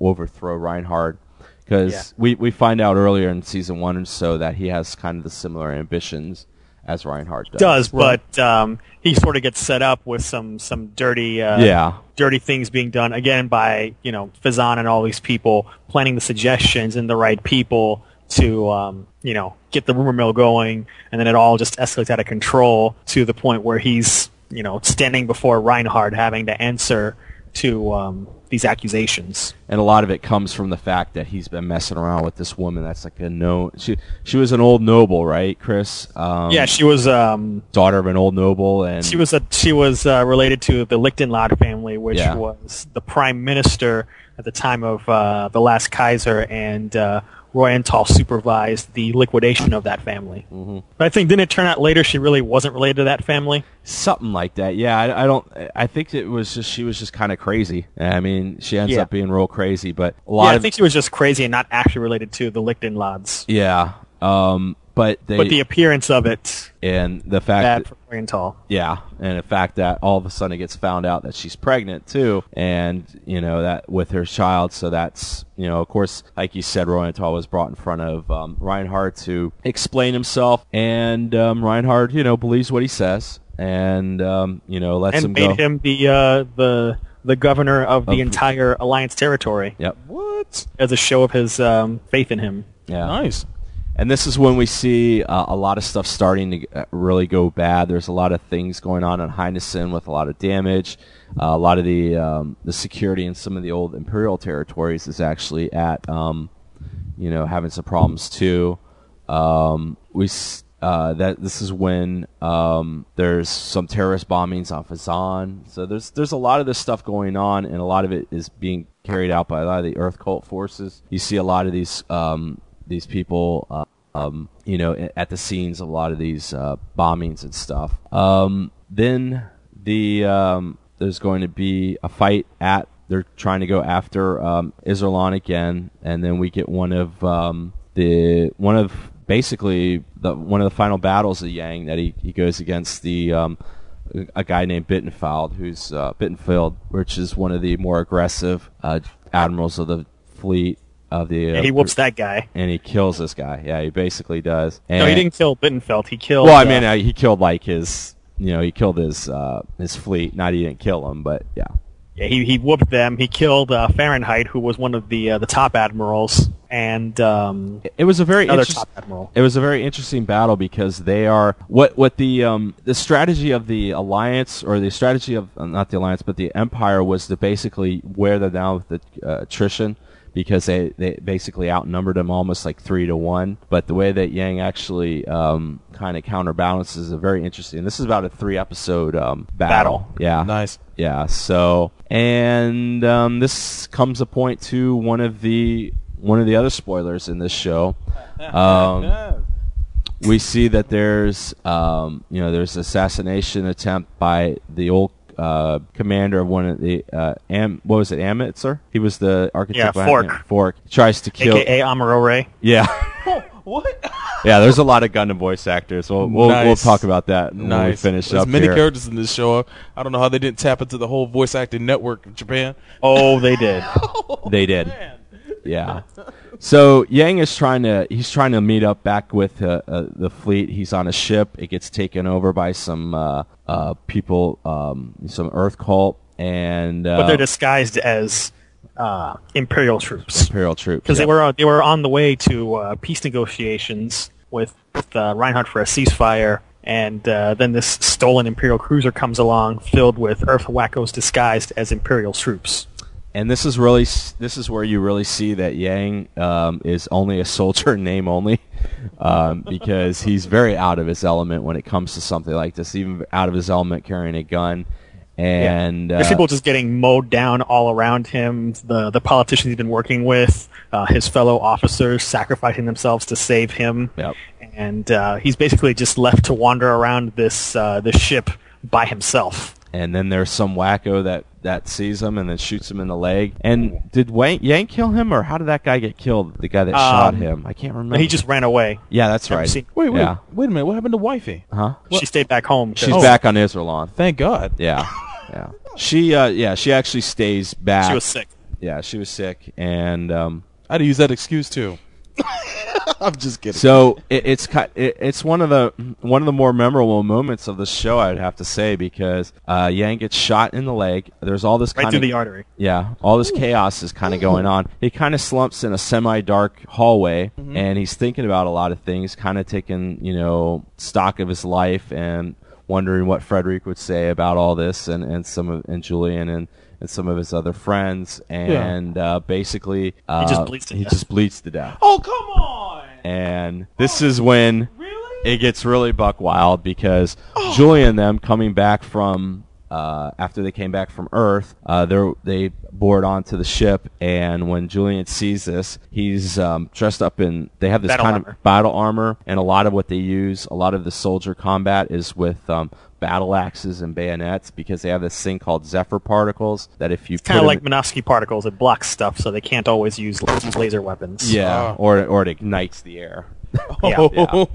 overthrow Reinhard. Because Yeah. we, we find out earlier in season one or so that he has kind of the similar ambitions as Reinhard does. Does, but um, he sort of gets set up with some some dirty uh, Yeah. dirty things being done again by you know Fezzan and all these people planting the suggestions and the right people to um, you know get the rumor mill going, and then it all just escalates out of control to the point where he's you know standing before Reinhard having to answer to um, these accusations. and a lot of it comes from the fact that he's been messing around with this woman that's like a no she she was an old noble right chris um, yeah, she was um, daughter of an old noble and She was a she was uh, related to the Lichtenlade family, which Yeah. was the prime minister at the time of uh, the last Kaiser, and uh, Reuenthal supervised the liquidation of that family. Mm-hmm. But I think didn't it turn out later she really wasn't related to that family? something like that yeah I, I don't i think it was just she was just kind of crazy i mean she ends Yeah. up being real crazy but a lot Yeah, I think she was just crazy and not actually related to the Lichtenlades. yeah um but they but the appearance of it and the fact bad that, for Reuenthal. Yeah, and the fact that all of a sudden it gets found out that she's pregnant too, and you know that with her child, so that's you know of course, like you said, Reuenthal was brought in front of um, Reinhard to explain himself, and um, Reinhard, you know, believes what he says, and um, you know lets him and made go. him the uh, the the governor of the Of- entire Alliance territory. Yep. What? As a show of his um, faith in him. Yeah. Nice. And this is when we see uh, a lot of stuff starting to uh, really go bad. There's a lot of things going on on Heinessen with a lot of damage. Uh, a lot of the um, the security in some of the old imperial territories is actually at um, you know having some problems too. Um, we uh, that this is when um, there's some terrorist bombings on Fezzan. So there's there's a lot of this stuff going on, and a lot of it is being carried out by a lot of the Earth cult forces. You see a lot of these um, these people, uh, um, you know, at the scenes of a lot of these uh, bombings and stuff. Um, then the um, there's going to be a fight at. They're trying to go after um, again, and then we get one of um, the one of basically the one of the final battles of Yang that he, he goes against the um, a guy named Bittenfeld, who's uh, Bittenfeld, which is one of the more aggressive uh, admirals of the fleet of the. Uh, Yeah, he whoops that guy. and he kills this guy. Yeah, he basically does. no, he didn't kill Bittenfeld. He killed. Well, I uh, mean, uh, he killed like his, you know, he killed his uh, his fleet. Not he didn't kill him, but yeah. Yeah, he he whooped them. He killed uh, Fahrenheit, who was one of the uh, the top admirals, and um, It was a very another interest- top admiral. It was a very interesting battle because they are what what the um, the strategy of the alliance or the strategy of not the alliance but the empire was to basically wear them down with the uh, attrition because they, they basically outnumbered them almost like three to one. But the way that Yang actually um, kind of counterbalances is very interesting. This is about a three episode um, battle. Yeah, Nice. Yeah. So and um, this comes a point to one of the one of the other spoilers in this show. <laughs> Um, we see that there's um, you know there's assassination attempt by the old uh, commander of one of the uh, Am what was it Amritsar? He was the architect. Yeah, behind- Fork. Fork tries to kill. AKA Amarore. Yeah. <laughs> what? <laughs> Yeah, there's a lot of Gundam voice actors. We'll we'll, we'll talk about that when we Nice. finish There's up many here. characters in this show. I don't know how they didn't tap into the whole voice acting network in Japan. Oh, they did. <laughs> They did. Yeah. So Yang is trying to he's trying to meet up back with uh, uh, the fleet. He's on a ship. It gets taken over by some uh, uh, people, um, some Earth cult, and uh, but they're disguised as uh, Imperial troops Imperial troops. because they were on- they were on the way to uh, peace negotiations with, uh, Reinhard for a ceasefire, and uh, then this stolen Imperial cruiser comes along filled with Earth wackos disguised as Imperial troops. And this is really this is where you really see that Yang um, is only a soldier <laughs> name only, um, because he's very out of his element when it comes to something like this. Even out of his element carrying a gun, and There's uh, people just getting mowed down all around him. The the politicians he's been working with, uh, his fellow officers sacrificing themselves to save him, Yep. and uh, he's basically just left to wander around this uh, this ship by himself. And then there's some wacko that that sees him and then shoots him in the leg. And did Wayne Yang kill him, or how did that guy get killed? The guy that shot Um, him. I can't remember. He just ran away. yeah, that's Never right. seen- Wait, wait, Yeah. wait a minute. What happened to Wifey? Huh? She stayed back home. She's back on Iserlohn. Thank God. Yeah, <laughs> yeah. She, uh, yeah, she actually stays back. She was sick. Yeah, she was sick, and um, I had to use that excuse too. <laughs> I'm just kidding. so it, it's it, it's one of the one of the more memorable moments of the show. I'd have to say because uh, Yang gets shot in the leg. There's all this Right kind through of the artery. Yeah, all this chaos is kind of going on. He kind of slumps in a semi-dark hallway, and he's thinking about a lot of things, kind of taking you know stock of his life and wondering what Frederick would say about all this, and and some of and Julian and. And some of his other friends, and uh, basically, uh, just bleeds to he death. just bleeds to death. oh come on! And this is when it gets really buck wild because Julian and them coming back from uh, after they came back from Earth, uh, they they board onto the ship, and when Julian sees this, he's um, dressed up in they have this Battle kind armor. of battle armor, and a lot of what they use, a lot of the soldier combat is with um, battle axes and bayonets because they have this thing called Zephyr particles that if you Kind of like them- Minovsky particles. It blocks stuff, so they can't always use laser weapons. yeah, or or it ignites the air. <laughs> Yeah. <laughs>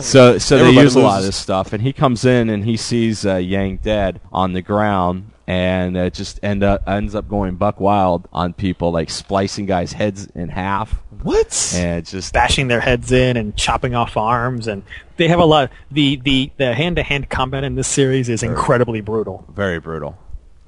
So so they Everybody use a lot of this stuff, and he comes in and he sees uh, Yang dead on the ground, and it just end up ends up going buck wild on people, like splicing guys' heads in half, What? and just bashing their heads in and chopping off arms, and they have a lot. The the the hand to hand combat in this series is incredibly brutal. very brutal.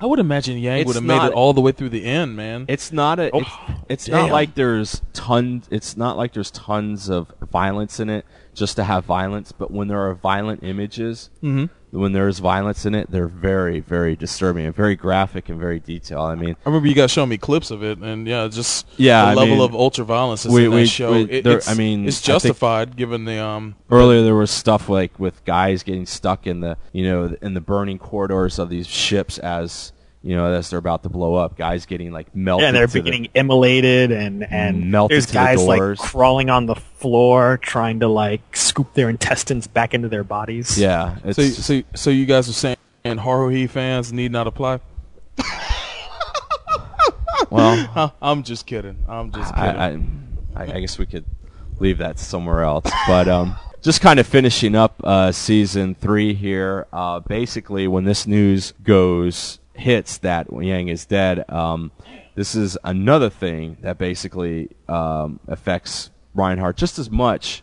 I would imagine Yang It's would have made not- it all the way through the end, man. It's not a. It's, oh, it's not Oh, damn. like there's tons. It's not like there's tons of violence in it just to have violence. But when there are violent images, mm-hmm. When there's violence in it, they're very, very disturbing and very graphic and very detailed. I mean, I remember you guys showing me clips of it, and yeah, just Yeah, the I level mean, of ultra violence is we- in that we- show. we- It- there- I mean, it's justified given the um. earlier there was stuff like with guys getting stuck in the you know in the burning corridors of these ships as you know as they're about to blow up. Guys getting like melted. Yeah, and they're to the- getting immolated, and and Melted there's to the guys like crawling on the floor trying to like scoop their intestines back into their bodies. yeah, it's, So, so, so you guys are saying And Haruhi fans need not apply. <laughs> Well, <laughs> I'm just kidding. I'm just kidding. I, I, I guess we could leave that somewhere else. But um, just kind of finishing up uh, season three here. Uh, basically, when this news goes hits that Yang is dead, um, this is another thing that basically um, affects Reinhard just as much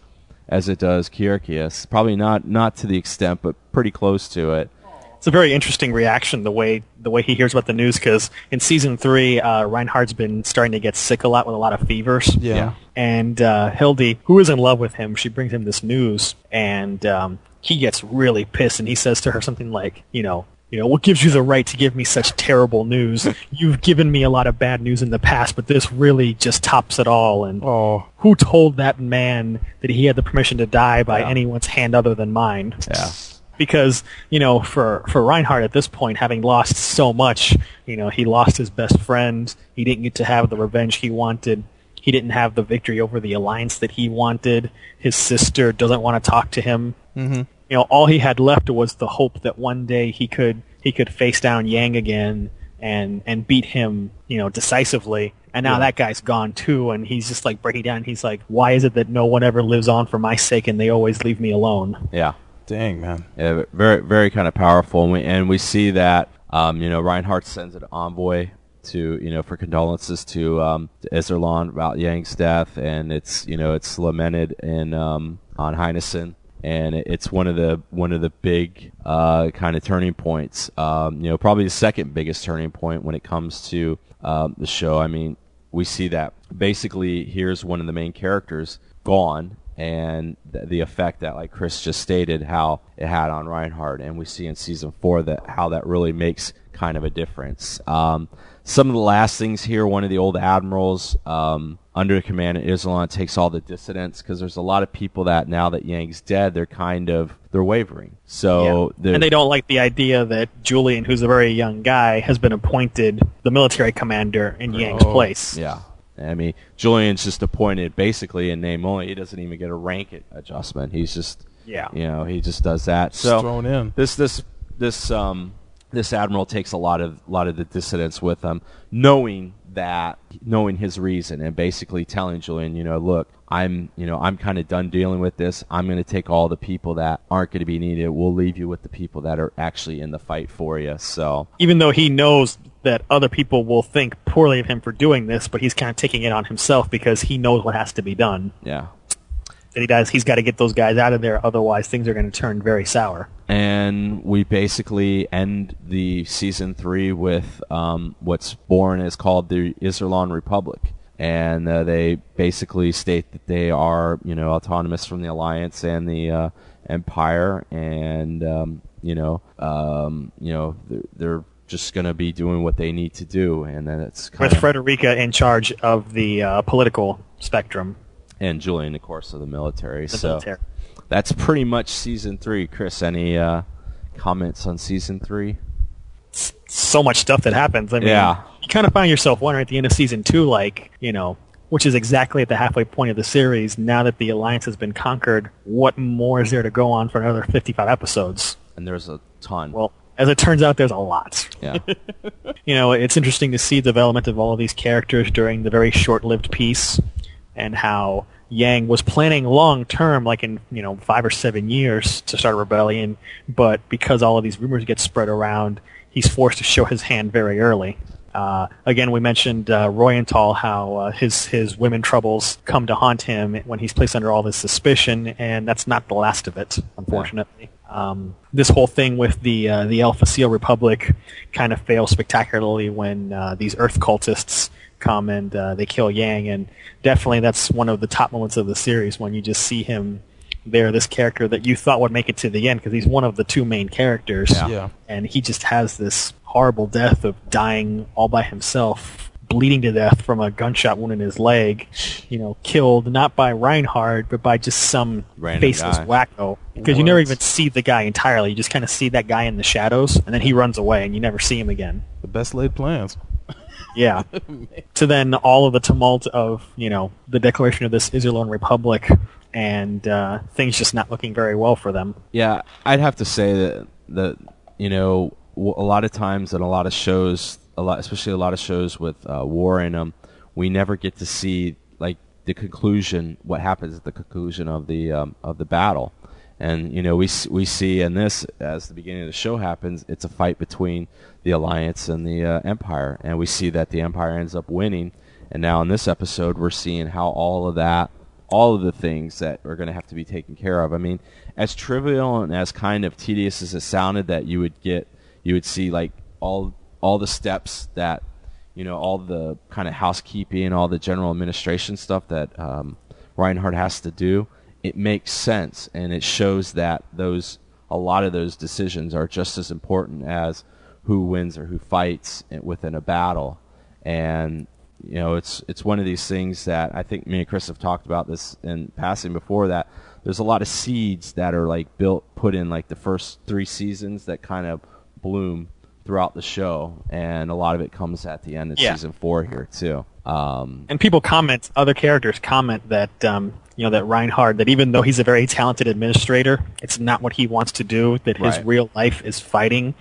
as it does Kierkegaard. Probably not not to the extent, but pretty close to it. It's a very interesting reaction the way the way he hears about the news because in season three, uh, Reinhard's been starting to get sick a lot with a lot of fevers. Yeah. Yeah. And uh, Hildy, who is in love with him, she brings him this news, and um, he gets really pissed, and he says to her something like, you know. You know, what gives you the right to give me such terrible news? <laughs> You've given me a lot of bad news in the past, but this really just tops it all. And oh. who told that man that he had the permission to die by Yeah. anyone's hand other than mine? Yeah. because you know for for Reinhard at this point having lost so much you know he lost his best friend he didn't get to have the revenge he wanted he didn't have the victory over the alliance that he wanted his sister doesn't want to talk to him Mm-hmm. You know all he had left was the hope that one day he could he could face down Yang again and and beat him you know decisively and now Yeah. that guy's gone too and he's just like breaking down he's like why is it that no one ever lives on for my sake and they always leave me alone Yeah. Dang, man. Yeah, very, very kind of powerful, and we, and we see that. Um, you know, Reinhard sends an envoy to, you know, for condolences to um, to Iserlohn about Yang's death, and it's, you know, it's lamented in um, on Heinessen, and it's one of the one of the big uh, kind of turning points. Um, you know, probably the second biggest turning point when it comes to um, the show. I mean, we see that basically here's one of the main characters gone and th- the effect that like Chris just stated how it had on Reinhard and we see in season 4 that how that really makes kind of a difference. Um, some of the last things here one of the old admirals um, under command of Iserlohn takes all the dissidents because there's a lot of people that now that Yang's dead they're kind of they're wavering. So they're- and they don't like the idea that Julian, who's a very young guy, has been appointed the military commander in Yang's Oh, place. Yeah. I mean, Julian's just appointed basically in name only. He doesn't even get a rank adjustment. He's just, Yeah. you know, he just does that. Just so thrown in. this this this um this admiral takes a lot of lot of the dissidents with him, knowing that knowing his reason and basically telling Julian, you know, look, I'm you know I'm kind of done dealing with this. I'm going to take all the people that aren't going to be needed. We'll leave you with the people that are actually in the fight for you. So Even though he knows that other people will think poorly of him for doing this, but he's kind of taking it on himself because he knows what has to be done. yeah. That he does, he's got to get those guys out of there, otherwise things are going to turn very sour. and we basically end the season three with um, what's born is called the Iserlohn Republic, and uh, they basically state that they are, you know, autonomous from the Alliance and the uh, Empire, and um, you know, um, you know, they're, they're just going to be doing what they need to do, and then it's kind With of Frederica in charge of the uh, political spectrum. And Julian, of course, of the military. The so military. that's pretty much season three. Chris, any uh, comments on season three? so much stuff that happens. I mean, Yeah. you kind of find yourself wondering at the end of season two, like, you know, which is exactly at the halfway point of the series, now that the Alliance has been conquered, what more is there to go on for another 55 episodes? And there's a ton. Well, as it turns out, there's a lot. Yeah. <laughs> You know, it's interesting to see the development of all of these characters during the very short-lived piece, and how Yang was planning long term, like in you know five or seven years, to start a rebellion. But because all of these rumors get spread around, he's forced to show his hand very early. Uh, again, we mentioned uh, Reuenthal, how uh, his his women troubles come to haunt him when he's placed under all this suspicion, and that's not the last of it, unfortunately. Um, this whole thing with the uh, the Alpha Seal Republic kind of fails spectacularly when uh, these Earth cultists come and uh, they kill Yang, and definitely that's one of the top moments of the series when you just see him there, this character that you thought would make it to the end because he's one of the two main characters, Yeah. Yeah. and he just has this horrible death of dying all by himself. Bleeding to death from a gunshot wound in his leg, you know, killed not by Reinhard, but by just some Random faceless guy. wacko. Because you never even see the guy entirely. You just kind of see that guy in the shadows, and then he runs away, and you never see him again. The best laid plans. Yeah. <laughs> to then all of the tumult of, you know, the declaration of this Iserlohn Republic and uh, things just not looking very well for them. Yeah, I'd have to say that the you know, a lot of times in a lot of shows, a lot, especially a lot of shows with uh, war in them, we never get to see like the conclusion, what happens at the conclusion of the um, of the battle. And you know, we we see in this as the beginning of the show happens, it's a fight between the Alliance and the uh, Empire, and we see that the Empire ends up winning. And now in this episode, we're seeing how all of that, all of the things that are going to have to be taken care of. I mean, as trivial and as kind of tedious as it sounded, that you would get, you would see like all all the steps that, you know, all the kind of housekeeping, all the general administration stuff that um, Reinhard has to do. It makes sense, and it shows that those a lot of those decisions are just as important as who wins or who fights within a battle. And you know, it's it's one of these things that I think me and Chris have talked about this in passing before. That there's a lot of seeds that are like built, put in like the first three seasons that kind of bloom throughout the show, and a lot of it comes at the end of Yeah. season four here too. Um, And people comment, other characters comment that um, you know that Reinhard, that even though he's a very talented administrator, it's not what he wants to do. That his Right. real life is fighting,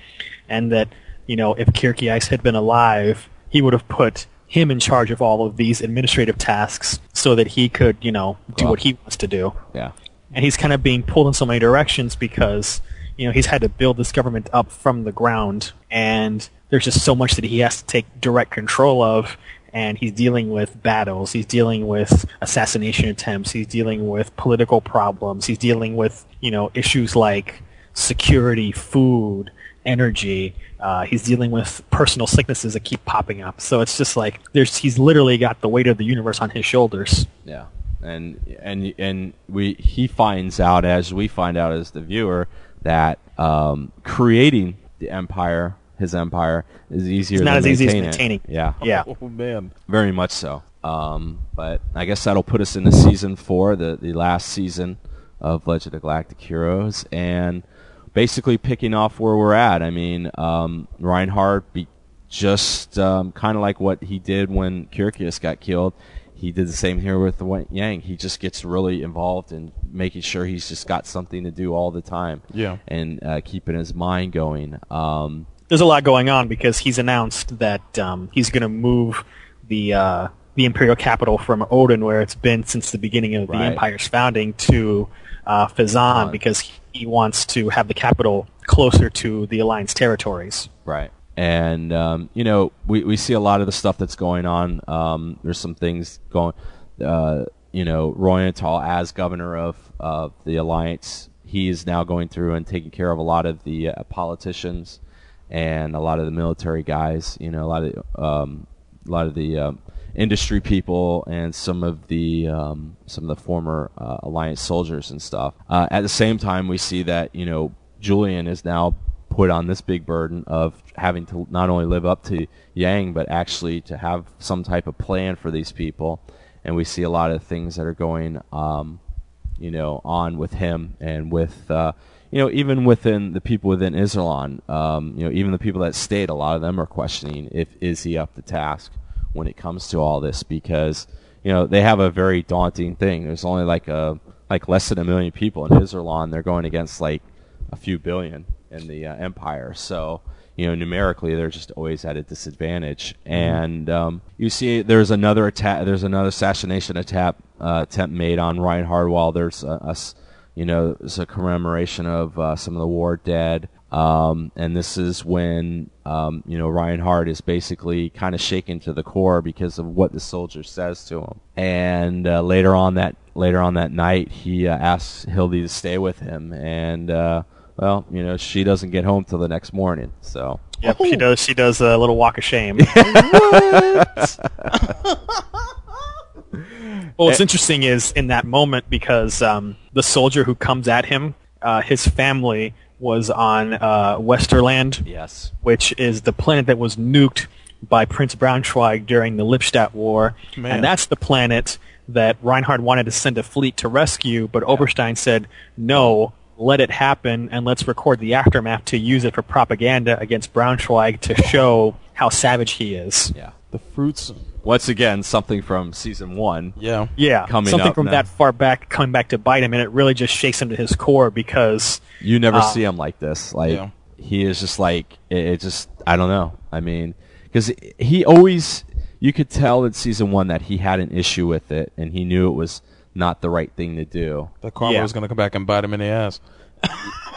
and that you know if Kircheis had been alive, he would have put him in charge of all of these administrative tasks so that he could you know do Well- what he wants to do. yeah, And he's kind of being pulled in so many directions because you know he's had to build this government up from the ground, and there's just so much that he has to take direct control of. And he's dealing with battles. He's dealing with assassination attempts. He's dealing with political problems. He's dealing with you know issues like security, food, energy. Uh, he's dealing with personal sicknesses that keep popping up. So it's just like there's he's literally got the weight of the universe on his shoulders. Yeah, and and and we he finds out as we find out as the viewer that um, creating the empire, his empire, is easier. It's not than as easy as maintaining it. maintaining. Yeah, Yeah. Oh man. very much so. Um, but I guess that'll put us into season four, the the last season of Legend of Galactic Heroes, and basically picking off where we're at. I mean, um, Reinhard be just um, kind of like what he did when Kircheis got killed. He did the same here with Yang. He just gets really involved in making sure he's just got something to do all the time. Yeah. and uh, keeping his mind going. Um, there's a lot going on because he's announced that um, he's going to move the uh, the imperial capital from Odin, where it's been since the beginning of the empire's founding, to uh, Fezzan because he wants to have the capital closer to the alliance territories. Right. And um, you know, we, we see a lot of the stuff that's going on. Um, there's some things going. Uh, you know, Reuenthal as governor of of the alliance, he is now going through and taking care of a lot of the uh, politicians and a lot of the military guys. You know, a lot of um, a lot of the um, industry people and some of the um, some of the former uh, alliance soldiers and stuff. Uh, at the same time, we see that you know Julian is now put on this big burden of having to not only live up to Yang, but actually to have some type of plan for these people. And we see a lot of things that are going, um, you know, on with him and with, uh, you know, even within the people within Iserlohn, um, you know, even the people that stayed, a lot of them are questioning if is he up to task when it comes to all this because, you know, they have a very daunting thing. There's only like a like less than a million people in Iserlohn. And they're going against like a few billion in the uh, empire. So you know, numerically, they're just always at a disadvantage. And um, you see, there's another attack. There's another assassination attack uh, attempt made on Reinhard. While there's a, a s- you know, there's a commemoration of uh, some of the war dead. Um, and this is when um, you know Reinhard is basically kind of shaken to the core because of what the soldier says to him. And uh, later on that later on that night, he uh, asks Hildy to stay with him, and uh, well, you know, she doesn't get home till the next morning. So Yep, she does. She does a little walk of shame. <laughs> well, what's interesting is in that moment because um, the soldier who comes at him, uh, his family was on uh, Westerland, yes, which is the planet that was nuked by Prince Braunschweig during the Lippstadt War, Man. and that's the planet that Reinhard wanted to send a fleet to rescue, but Oberstein said no. Let it happen, and let's record the aftermath to use it for propaganda against Braunschweig to <laughs> show how savage he is. yeah. The fruits. Once again, something from season one. Yeah. Yeah, Coming something up from now. that far back coming back to bite him, and it really just shakes him to his core because You never Uh, see him like this. Like Yeah. he is just like it, it just I don't know. I mean, because he always you could tell in season one that he had an issue with it, and he knew it was not the right thing to do. The karma Yeah. was going to come back and bite him in the ass. <laughs>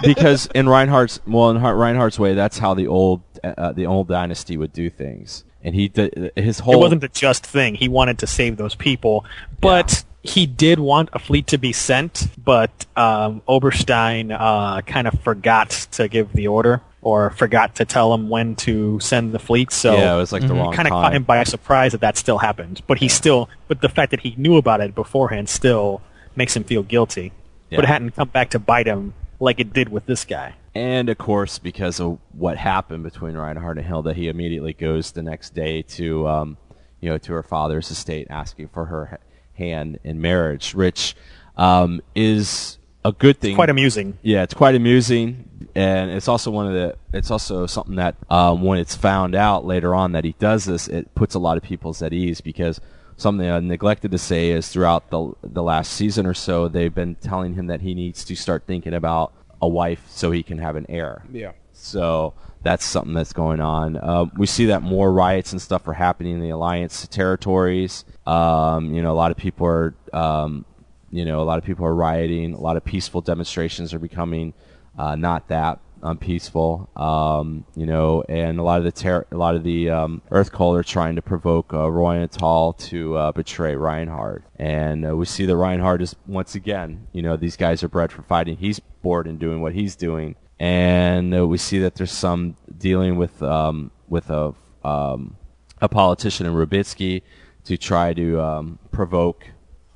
because in Reinhard's well in Reinhard's way, that's how the old uh, the old dynasty would do things, and he did his whole it wasn't a just thing. He wanted to save those people, but he did want a fleet to be sent. But um, Oberstein uh, kind of forgot to give the order, or forgot to tell him when to send the fleet. So Yeah, it was like the wrong kind of caught him by surprise that that still happened. But he still, but the fact that he knew about it beforehand still makes him feel guilty. But it hadn't come back to bite him like it did with this guy. And of course, because of what happened between Reinhard and Hilda, he immediately goes the next day to, um, you know, to her father's estate, asking for her hand in marriage, which um, is a good thing. quite amusing. Yeah, it's quite amusing, and it's also one of the. It's also something that um, when it's found out later on that he does this, it puts a lot of people at ease because something I neglected to say is throughout the the last season or so, they've been telling him that he needs to start thinking about a wife so he can have an heir. Yeah. So that's something that's going on. Uh, we see that more riots and stuff are happening in the alliance territories. Um, you know, a lot of people are, um, you know, a lot of people are rioting. A lot of peaceful demonstrations are becoming uh, not that unpeaceful. Um, you know, and a lot of the ter- a lot of the um, Earth Cult are trying to provoke uh, Reuenthal to uh, betray Reinhard, and uh, we see that Reinhard is once again, you know, these guys are bred for fighting. He's bored in doing what he's doing, and uh, we see that there's some dealing with um, with a um, a politician in Rubinsky to try to um, provoke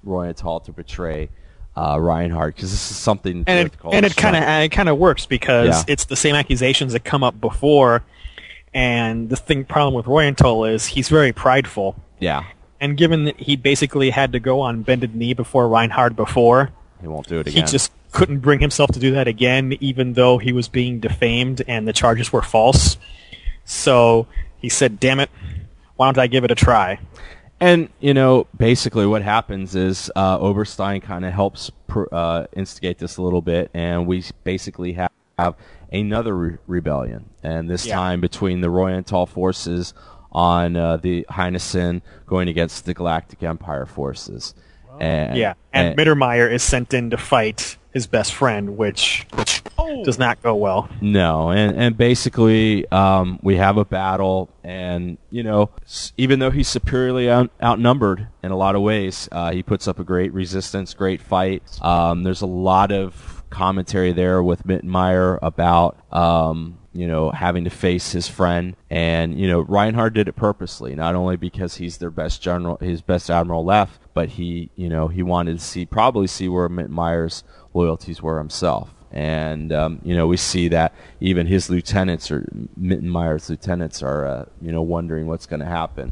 Reuenthal to betray uh, Reinhard because this is something and it, and it kind of it kind of works because Yeah. it's the same accusations that come up before. And the thing problem with Reuenthal is he's very prideful. yeah And given that he basically had to go on bended knee before Reinhard before, he won't do it again. he just couldn't bring himself to do that again, even though he was being defamed and the charges were false. So he said, "Damn it, why don't I give it a try?" And you know, basically, what happens is uh, Oberstein kind of helps pr- uh, instigate this a little bit, and we basically have, have another re- rebellion, and this Yeah. time between the Reuenthal forces on uh, the Heinessen going against the Galactic Empire forces. And, yeah, and, Mittermeyer is sent in to fight his best friend, which does not go well. No, and and basically, um, we have a battle, and you know, even though he's superiorly out- outnumbered in a lot of ways, uh, he puts up a great resistance, great fight. Um, there's a lot of commentary there with Mittermeyer about. Um, you know, having to face his friend, and you know, Reinhard did it purposely, not only because he's their best general, his best admiral left, but he, you know, he wanted to see, probably see where Mittermeyer's loyalties were himself and um, you know we see that even his lieutenants or Mittermeyer's lieutenants are uh, you know wondering what's going to happen,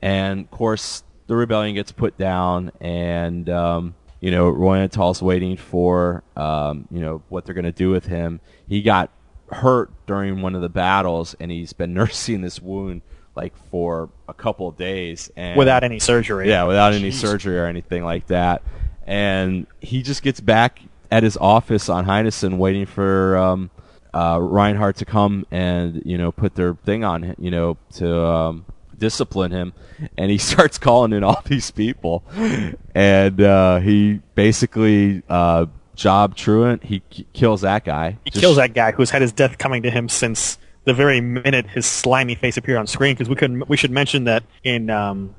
and of course the rebellion gets put down, and um, you know Reuenthal's waiting for um, you know what they're going to do with him. He got hurt during one of the battles, and he's been <laughs> nursing this wound like for a couple of days, and Without any surgery. Yeah, without any Jeez. surgery or anything like that. And he just gets back at his office on Heinessen, waiting for um, uh, Reinhard to come and you know put their thing on him, you know, to um, discipline him. And he <laughs> starts calling in all these people, and uh, he basically uh, Job Trunicht he k- kills that guy. He Just- kills that guy who's had his death coming to him since the very minute his slimy face appeared on screen. Because we could we should mention that in um,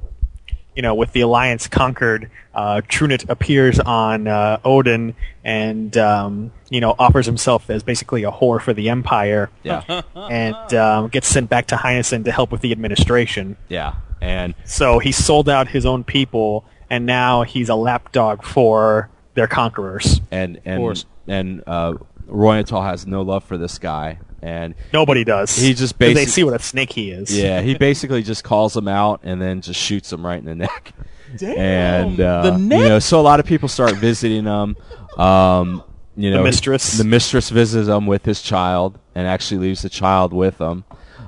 you know with the Alliance conquered, uh, Trunicht appears on uh, Odin and um, you know offers himself as basically a whore for the Empire. Yeah. <laughs> and um, gets sent back to Heinessen to help with the administration. Yeah, and So he sold out his own people, and now he's a lapdog for their conquerors. and and course. and uh, Reuenthal has no love for this guy, and Nobody does. He just 'Cause they see what a snake he is. Yeah, he basically just calls him out and then just shoots him right in the neck. Damn, and uh, the neck? you know, so a lot of people start visiting him. Um, you The know, mistress. The mistress visits him with his child and actually leaves the child with him.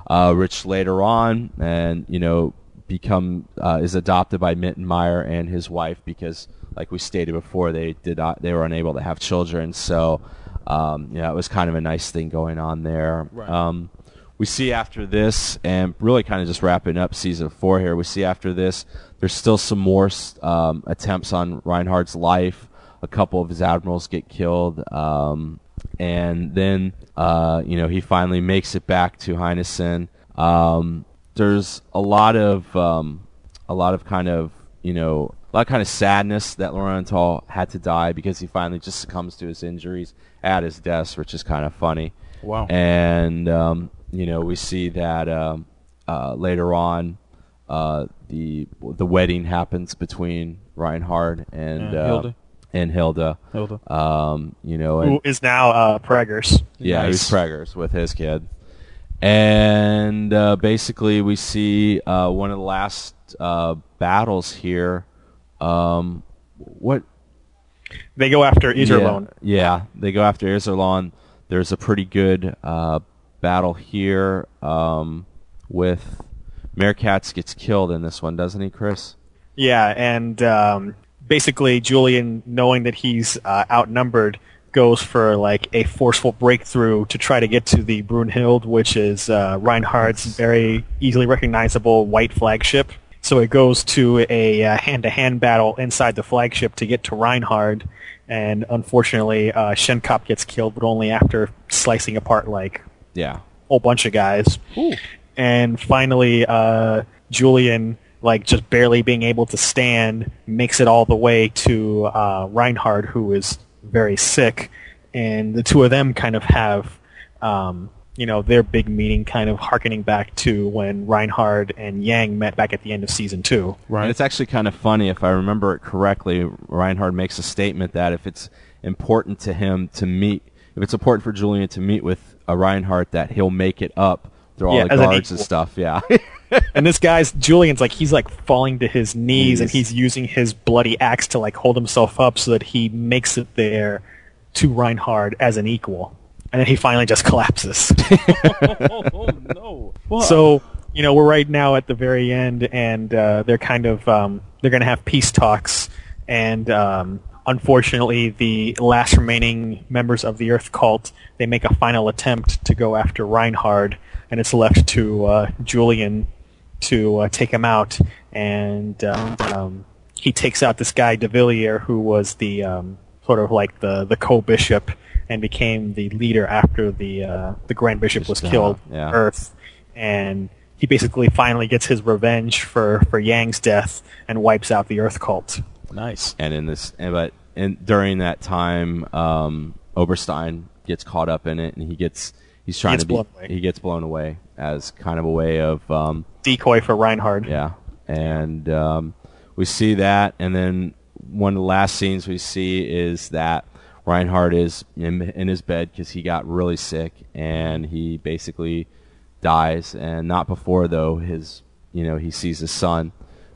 Uh, Rich later on, and you know, become uh, is adopted by Mittermeyer and his wife because, like we stated before, they did not they were unable to have children. So Um, yeah, it was kind of a nice thing going on there. Right. Um, we see after this, and really kind of just wrapping up season four here. We see after this, there's still some more um, attempts on Reinhard's life. A couple of his admirals get killed, um, and then uh, you know he finally makes it back to Heinessen. Um, there's a lot of um, a lot of kind of you know a lot of kind of sadness that Reuenthal had to die because he finally just succumbs to his injuries at his desk, which is kind of funny. Wow. And um, you know we see that um, uh, later on uh, the the wedding happens between Reinhard and And uh, Hilda. and Hilda. Hilda. Um, you know, and Who is now uh, Preggers. yeah, Nice. he's Preggers with his kid. And uh, basically, we see uh, one of the last uh, battles here. Um, what? They go after Iserlohn. Yeah, yeah, they go after Iserlohn. There's a pretty good uh, battle here um, with Merkatz gets killed in this one, doesn't he, Chris? Yeah, and um, basically Julian, knowing that he's uh, outnumbered, goes for like a forceful breakthrough to try to get to the Brunhild, which is uh, Reinhard's very easily recognizable white flagship. So it goes to a uh, hand-to-hand battle inside the flagship to get to Reinhard, and unfortunately, uh, Schenkopp gets killed, but only after slicing apart like Yeah. whole bunch of guys. And finally, uh, Julian, like just barely being able to stand, makes it all the way to uh, Reinhard, who is very sick. And the two of them kind of have, um, you know, their big meeting kind of harkening back to when Reinhard and Yang met back at the end of season two. And it's actually kind of funny if I remember it correctly. Reinhard makes a statement that if it's important to him to meet, if it's important for Julian to meet with a Reinhard, that he'll make it up through all the as an guards and stuff. Yeah. <laughs> and this guy's Julian's like he's like falling to his knees and he's using his bloody axe to like hold himself up so that he makes it there to Reinhard as an equal. And then he finally just <laughs> collapses. <laughs> oh no. Well, so, you know, we're right now at the very end and uh, they're kind of um, they're going to have peace talks and um, unfortunately the last remaining members of the Earth cult they make a final attempt to go after Reinhard and it's left to uh, Julian to uh, take him out, and um, um, he takes out this guy De Villiers, who was the um, sort of like the the co-bishop and became the leader after the uh, the Grand Bishop was Just, uh, killed. yeah. Earth, and he basically finally gets his revenge for for Yang's death and wipes out the Earth cult. nice. and in this, and, but in, during that time, um, Oberstein gets caught up in it, and he gets he's trying gets to be blown away. he gets blown away as kind of a way of um, Decoy for Reinhard. yeah, and um, we see that, and then one of the last scenes we see is that Reinhard is in, in his bed because he got really sick, and he basically dies, and not before though his you know he sees his son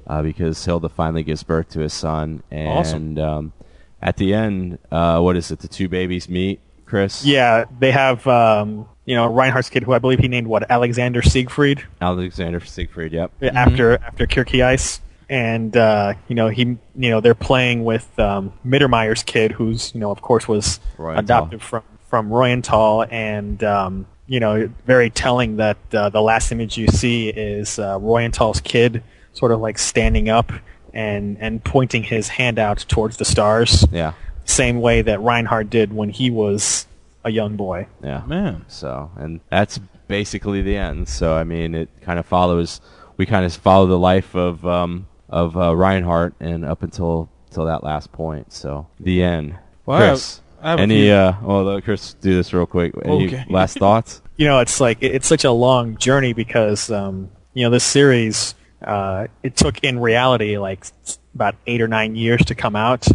uh, because Hilda finally gives birth to his son, and Awesome. um, at the end, uh, what is it? The two babies meet, Chris. Yeah, they have um, you know Reinhard's kid, who I believe he named what Alexander Siegfried. Alexander Siegfried. Yep. after after Kircheis, and uh, you know he you know they're playing with um, Mittermeyer's kid, who's you know of course was Reuenthal. adopted from from Reuenthal, and um, you know very telling that uh, the last image you see is uh, Reuenthal's kid sort of like standing up and and pointing his hand out towards the stars, Yeah. same way that Reinhard did when he was a young boy. Yeah. Man. So, and that's basically the end. So, I mean, it kind of follows. We kind of follow the life of um, of uh, Reinhard and up until till that last point. So, the end. Well, I have- Chris, I have a any? few- Uh, well, let Chris, do this real quick. Any Okay. <laughs> last thoughts? <laughs> you know, it's like it's such a long journey because um, you know this series uh, it took in reality like about eight or nine years to come out,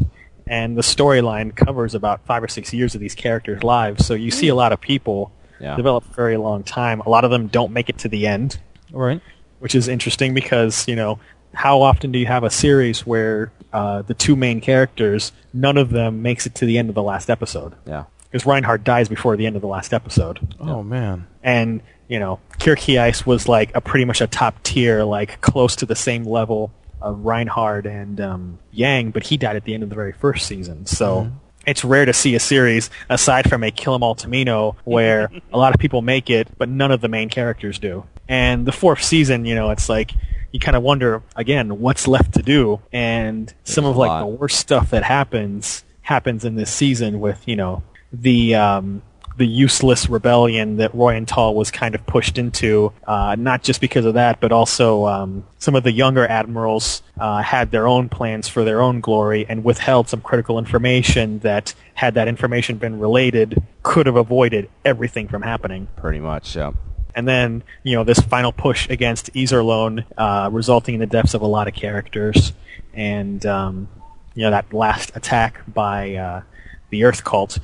and the storyline covers about five or six years of these characters' lives. So you see a lot of people Yeah. develop a very long time. A lot of them don't make it to the end, Right. which is interesting because you know how often do you have a series where uh, the two main characters none of them makes it to the end of the last episode? Yeah. Because Reinhard dies before the end of the last episode Oh man. and you know Kircheis was like a pretty much a top tier, like close to the same level of Reinhard and um, Yang, but he died at the end of the very first season. So it's rare to see a series aside from a Kill 'Em All Tomino where <laughs> a lot of people make it, but none of the main characters do. And the fourth season, you know, it's like you kind of wonder again what's left to do, and some of like lot. the worst stuff that happens happens in this season with you know the um, the useless rebellion that Reuenthal was kind of pushed into, uh, not just because of that, but also um, some of the younger admirals uh, had their own plans for their own glory and withheld some critical information that, had that information been related, could have avoided everything from happening. Pretty much, yeah. And then, you know, this final push against Iserlohn, uh, resulting in the deaths of a lot of characters, and um, you know that last attack by uh, the Earth Cult.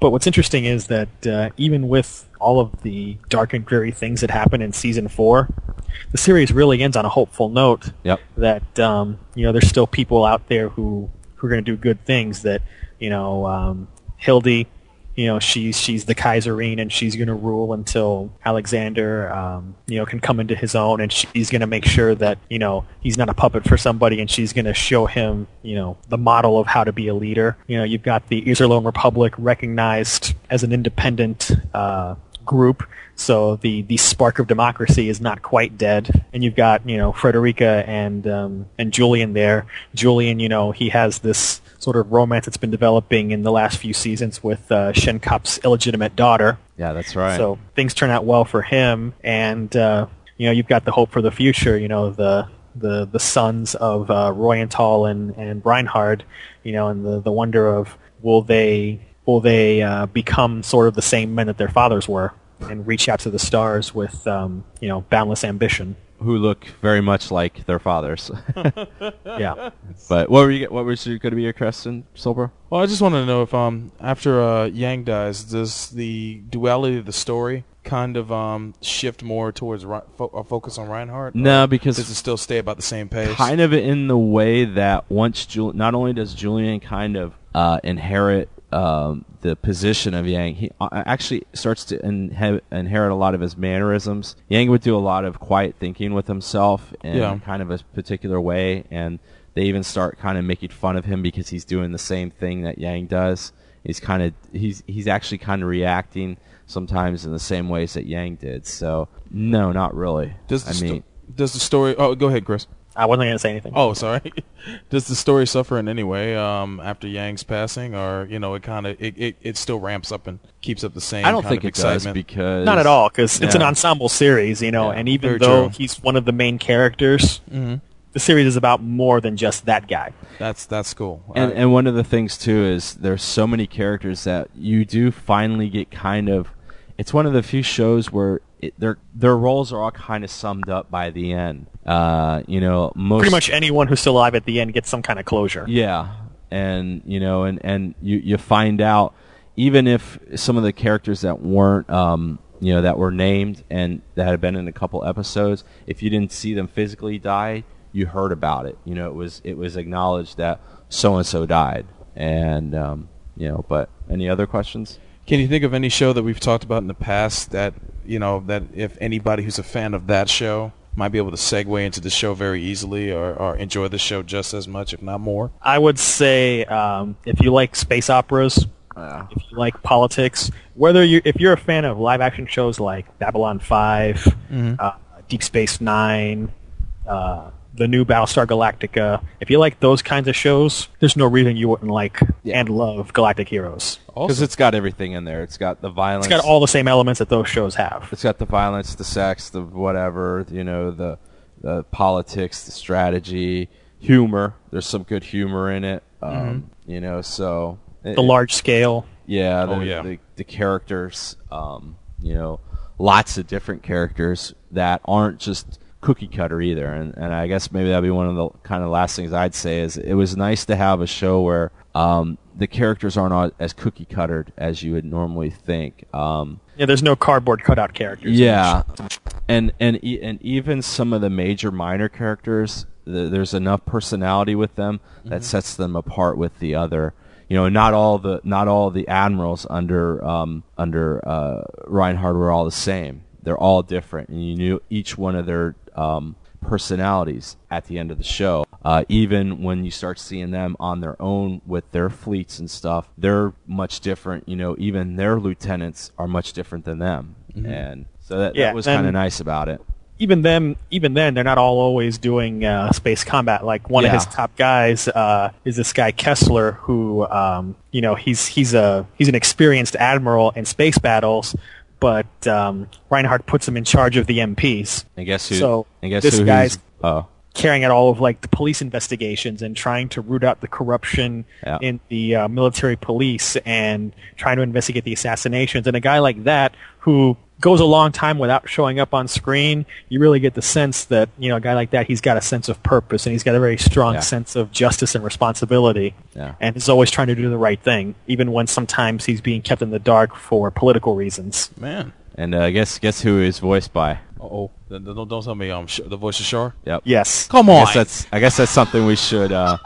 But what's interesting is that uh, even with all of the dark and dreary things that happen in season four, the series really ends on a hopeful note. Yep. That um, you know, there's still people out there who who are going to do good things. That you know, um, Hildy, you know, she's she's the Kaiserine and she's going to rule until Alexander, um, you know, can come into his own, and she's going to make sure that you know he's not a puppet for somebody, and she's going to show him, you know, the model of how to be a leader. You know, you've got the Iserlohn Republic recognized as an independent. Uh, group so the the spark of democracy is not quite dead and you've got you know Frederica and um, and Julian there Julian you know he has this sort of romance that's been developing in the last few seasons with uh, Schenkopp's illegitimate daughter Yeah, that's right. so things turn out well for him and uh, you know you've got the hope for the future you know the the the sons of uh, Reuenthal and and Reinhard you know and the the wonder of will they will they uh, become sort of the same men that their fathers were and reach out to the stars with um, you know boundless ambition. Who look very much like their fathers. <laughs> <laughs> Yeah. But what were you? What was going to be your question, Silver? Well, I just wanted to know if um after uh, Yang dies, does the duality of the story kind of um shift more towards Ri- fo- focus on Reinhard? No, because- does it still stay about the same pace? Kind of in the way that once Jul- not only does Julian kind of uh, inherit um, the position of Yang, he uh, actually starts to inhe- inherit a lot of his mannerisms. Yang would do a lot of quiet thinking with himself in Yeah. kind of a particular way, and they even start kind of making fun of him because he's doing the same thing that Yang does. He's kind of he's he's actually kind of reacting sometimes in the same ways that Yang did. So no, not really. Does the I sto- mean, does the story? Oh, go ahead, Chris. I wasn't going to say anything. Oh, sorry. <laughs> does the story suffer in any way um, after Yang's passing, or you know, it kind of it, it, it still ramps up and keeps up the same? I don't kind think of it does because Not at all, because it's an ensemble series, you know, Yeah, and even though true. he's one of the main characters, Mhm. the series is about more than just that guy. That's that's cool. And I- and one of the things too is there's so many characters that you do finally get kind of. It's one of the few shows where it, their their roles are all kind of summed up by the end. Uh, you know, most Pretty much anyone who's still alive at the end gets some kind of closure. Yeah, and you know, and and you you find out even if some of the characters that weren't um you know that were named and that had been in a couple episodes, if you didn't see them physically die, you heard about it. You know, it was it was acknowledged that so and so died, and um, you know. But any other questions? Can you think of any show that we've talked about in the past that you know that if anybody who's a fan of that show might be able to segue into the show very easily or, or enjoy the show just as much, if not more? I would say um, if you like space operas, if you like politics, whether you if you're a fan of live action shows like Babylon 5 Mhm. uh, Deep Space Nine, uh, the new Battlestar Galactica, if you like those kinds of shows, there's no reason you wouldn't like and love Galactic Heroes. Because it's got everything in there. It's got the violence. It's got all the same elements that those shows have. It's got the violence, the sex, the whatever, you know, the the politics, the strategy, humor. There's some good humor in it. Um, You know, so The large scale. Yeah, the, Oh, yeah. the, the characters. Um, you know, lots of different characters that aren't just cookie cutter either. And and I guess maybe that'd be one of the kind of last things I'd say is it was nice to have a show where um, the characters aren't as cookie cuttered as you would normally think. Um, Yeah, there's no cardboard cutout characters. yeah, and and and even some of the major minor characters, th- there's enough personality with them that Mhm. sets them apart with the other. You know, not all the not all the admirals under um, under uh, Reinhard were all the same. They're all different, and you knew each one of their um, personalities at the end of the show. Uh, even when you start seeing them on their own with their fleets and stuff, they're much different. You know, even their lieutenants are much different than them, Mhm. and so that, Yeah, that was kind of nice about it. even them, even then, they're not all always doing uh, space combat. Like one Yeah. of his top guys uh, is this guy Kessler, who um, you know he's he's a he's an experienced admiral in space battles, but um, Reinhard puts him in charge of the MPs. And guess who? So and guess this who? guy's oh, carrying out all of like the police investigations and trying to root out the corruption Yeah. in the uh, military police and trying to investigate the assassinations. And a guy like that who goes a long time without showing up on screen, you really get the sense that you know a guy like that he's got a sense of purpose and he's got a very strong Yeah. sense of justice and responsibility. Yeah. And is always trying to do the right thing, even when sometimes he's being kept in the dark for political reasons. Man. and uh, guess guess who is voiced by? Oh, don't, don't tell me um, Sh- the voice of Char. Yep. Yes. Come I on. guess that's I guess that's something we should uh,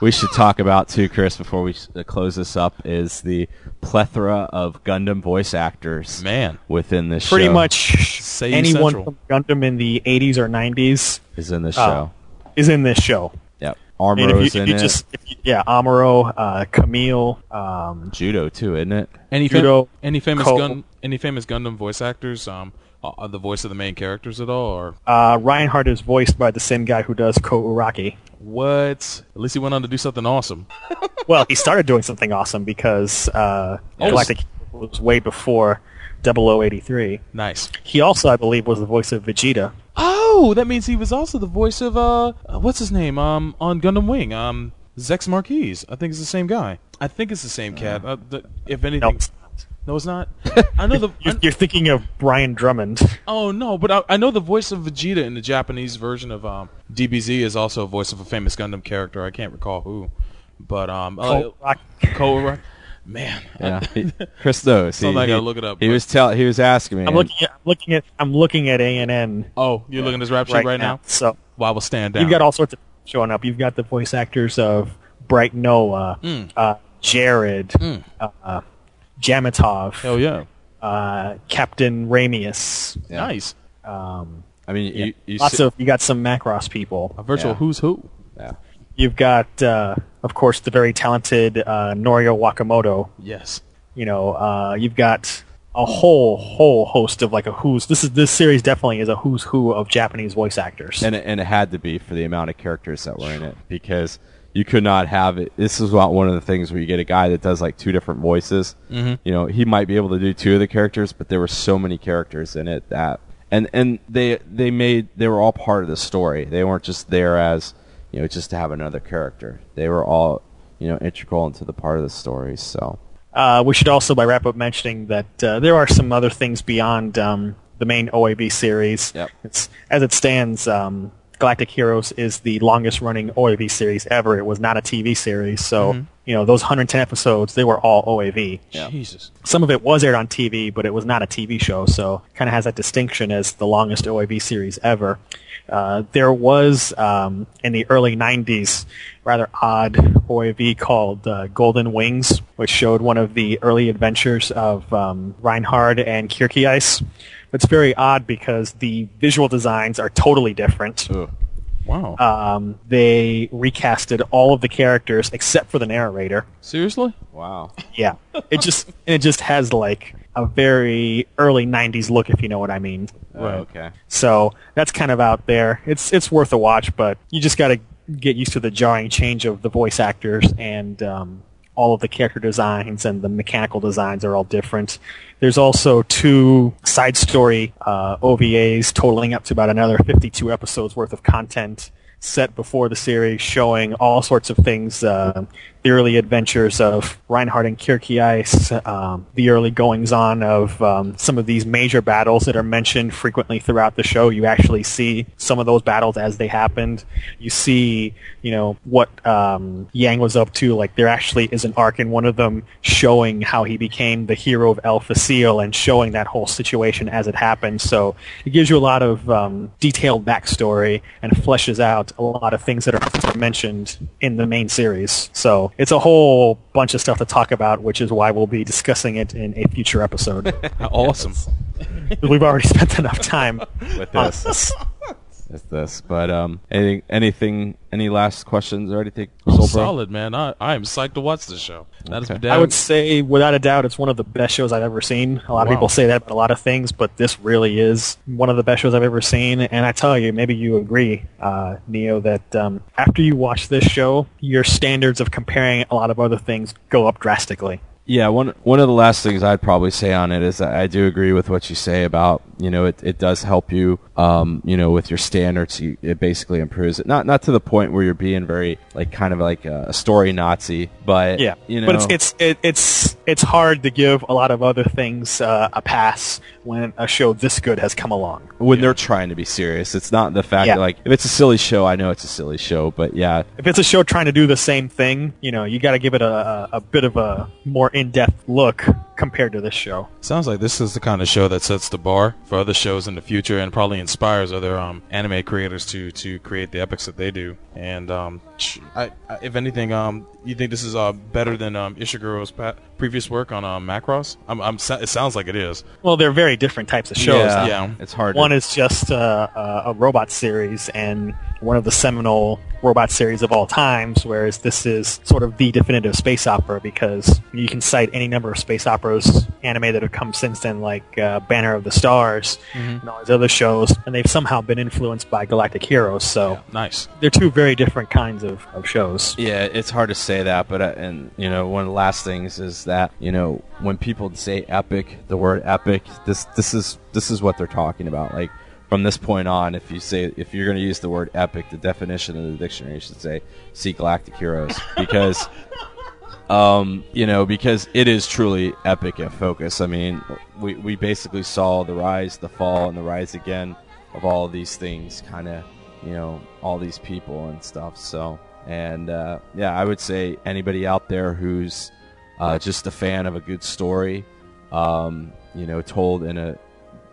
we should talk about too, Chris. Before we uh, close this up, is the plethora of Gundam voice actors Man. within this Pretty show much Say anyone Central. from Gundam in the 80s or 90s is in this uh, show. is in this show. Yep. And if you, in if you it. just, if you, yeah, Amuro, uh, Kamille, um, Judau too, isn't it? Any fam- Judau, any famous Cole. gun any famous Gundam voice actors um are the voice of the main characters at all or uh, Reinhard is voiced by the same guy who does Ko Uraki. what? At least he went on to do something awesome. <laughs> Well, he started doing something awesome because uh. Galactic was way before 0083. Nice. He also, I believe, was the voice of Vegeta. Oh, that means he was also the voice of uh, uh, what's his name um on Gundam Wing um Zechs Marquise. I think it's the same guy. I think it's the same cat. Uh, the, if anything, no, it's not. <laughs> I know the. You're, you're thinking of Brian Drummond. Oh no, but I, I know the voice of Vegeta in the Japanese version of um, DBZ is also a voice of a famous Gundam character. I can't recall who, but um, Ko uh, Ko Uraki. Man, Yeah, <laughs> he- Chris knows. He, I he- gotta look it up, He but- was tell he was asking me. I'm looking at, I'm looking at, I'm looking at A and N. Oh, you're looking at this rap sheet right, now. So Well, I will stand down. You've got all sorts of showing up. You've got the voice actors of Bright Noah, Mm. uh, Jerid, Mm. uh, Jamitov, Hell yeah, uh, Captain Ramius. nice. Um, I mean, yeah, you, you lots see- of you got some Macross people. A virtual Yeah. who's who. yeah. You've got, uh, of course, the very talented uh, Norio Wakamoto. Yes. You know, uh, you've got a whole whole host of like a who's. This is this series definitely is a who's who of Japanese voice actors. and it, and it had to be for the amount of characters that were in it because you could not have it. This is not one of the things where you get a guy that does like two different voices. Mhm. You know, he might be able to do two of the characters, but there were so many characters in it that and and they they made they were all part of the story. They weren't just there as you know just to have another character. They were all you know integral into the part of the story. So Uh, we should also, by wrap up, mentioning that uh, there are some other things beyond um, the main OAV series. Yep. It's, as it stands, um, Galactic Heroes is the longest-running OAV series ever. It was not a TV series, so Mhm. you know those 110 episodes they were all OAV. Jesus. Some of it was aired on TV, but it was not a TV show, so kind of has that distinction as the longest OAV series ever. Uh, there was um, in the early '90s rather odd OAV called uh, Golden Wings, which showed one of the early adventures of um, Reinhard and Kircheis. It's very odd because the visual designs are totally different. Wow. Um, they recasted all of the characters except for the narrator. Seriously? wow, Yeah, it just <laughs> it just has like a very early '90s look, if you know what I mean. Right. okay. So that's kind of out there. It's it's worth a watch, but you just got to get used to the jarring change of the voice actors and um, all of the character designs and the mechanical designs are all different. There's also two side story uh, OVAs totaling up to about another 52 episodes worth of content set before the series showing all sorts of things, uh, the early adventures of Reinhard and Kircheis, um, the early goings on of um, some of these major battles that are mentioned frequently throughout the show. You actually see some of those battles as they happened. You see, you know, what um, Yang was up to. Like there actually is an arc in one of them showing how he became the hero of El Facil and showing that whole situation as it happened. So it gives you a lot of um, detailed backstory and fleshes out a lot of things that are mentioned in the main series. So it's a whole bunch of stuff to talk about, which is why we'll be discussing it in a future episode. <laughs> awesome. We've already spent enough time With this. This. as this. But um, anything, anything, any last questions or anything? Oh, solid, man. I, I am psyched to watch this show. That is Okay. damn- I would say, without a doubt, it's one of the best shows I've ever seen. A lot of people say that about a lot of things, but this really is one of the best shows I've ever seen. And I tell you, maybe you agree, uh, Neo, that um, after you watch this show, your standards of comparing a lot of other things go up drastically. Yeah, one one of the last things I'd probably say on it is that I do agree with what you say about you know it, it does help you um, you know with your standards you, it basically improves it not not to the point where you're being very like kind of like a story Nazi but Yeah, you know but it's it's it, it's it's hard to give a lot of other things uh, a pass when a show this good has come along. when they're trying to be serious it's not the fact Yeah. that like if it's a silly show I know it's a silly show but yeah If it's a show trying to do the same thing, you know, you got to give it a, a, a bit of a more in-depth look compared to this show. Sounds like this is the kind of show that sets the bar for other shows in the future and probably inspires other um, anime creators to to create the epics that they do. And um, I, I, if anything, um, you think this is uh, better than um, Ishiguro's pa- previous work on um, Macross? I'm, I'm, it sounds like it is. Well, they're very different types of shows. Yeah, Yeah. it's hard to- One is just uh, uh, a robot series and one of the seminal robot series of all times, whereas this is sort of the definitive space opera because you can cite any number of space operas anime that have come since then, like uh, Banner of the Stars and all these other shows, and they've somehow been influenced by Galactic Heroes. So Nice. they're two very different kinds of, of shows. Yeah, it's hard to say that, but uh, and you know, one of the last things is that you know when people say epic, the word epic, this this is this is what they're talking about. Like from this point on, if you say if you're going to use the word epic, the definition of the dictionary should say see Galactic Heroes because. <laughs> Um, you know, because it is truly epic at Focus. I mean, we we basically saw the rise, the fall, and the rise again of all of these things, kind of, you know, all these people and stuff. So, and uh, yeah, I would say anybody out there who's uh, just a fan of a good story, um, you know, told in a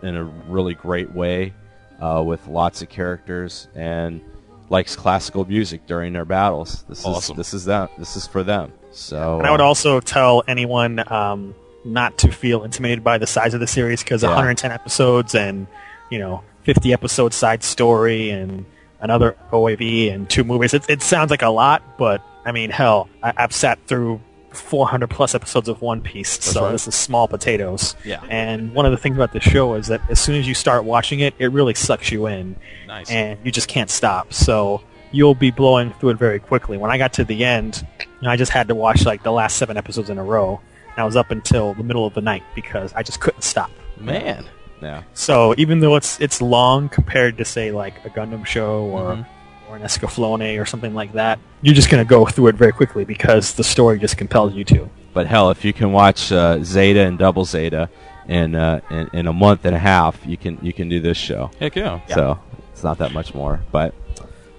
in a really great way, uh, with lots of characters and likes classical music during their battles. This Awesome. is this is that this is for them. So And I would also tell anyone um, not to feel intimidated by the size of the series because Yeah. 110 episodes and you know 50 episode side story and another OAV and two movies. It, it sounds like a lot, but I mean, hell, I, I've sat through 400 plus episodes of One Piece, so right. this is small potatoes. Yeah. And one of the things about this show is that as soon as you start watching it, it really sucks you in Nice. and you just can't stop. So you'll be blowing through it very quickly. When I got to the end, I just had to watch like the last seven episodes in a row. And I was up until the middle of the night because I just couldn't stop. Man. yeah. So even though it's it's long compared to say like a Gundam show or Mm-hmm. Or an Escaflowne or something like that, you're just gonna go through it very quickly because the story just compels you to. But hell, if you can watch uh, Zeta and Double Zeta in, uh, in in a month and a half, you can you can do this show. Heck yeah. So it's not that much more. But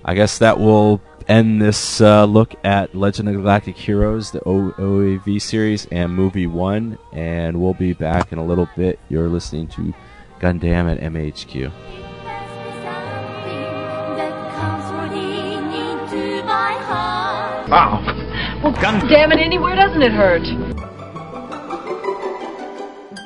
I guess that will end this uh, look at Legend of Galactic Heroes, the o- OAV series, and movie one. And we'll be back in a little bit. You're listening to Gundam at MHQ. Wow. Well, gun damn it, anywhere doesn't it hurt?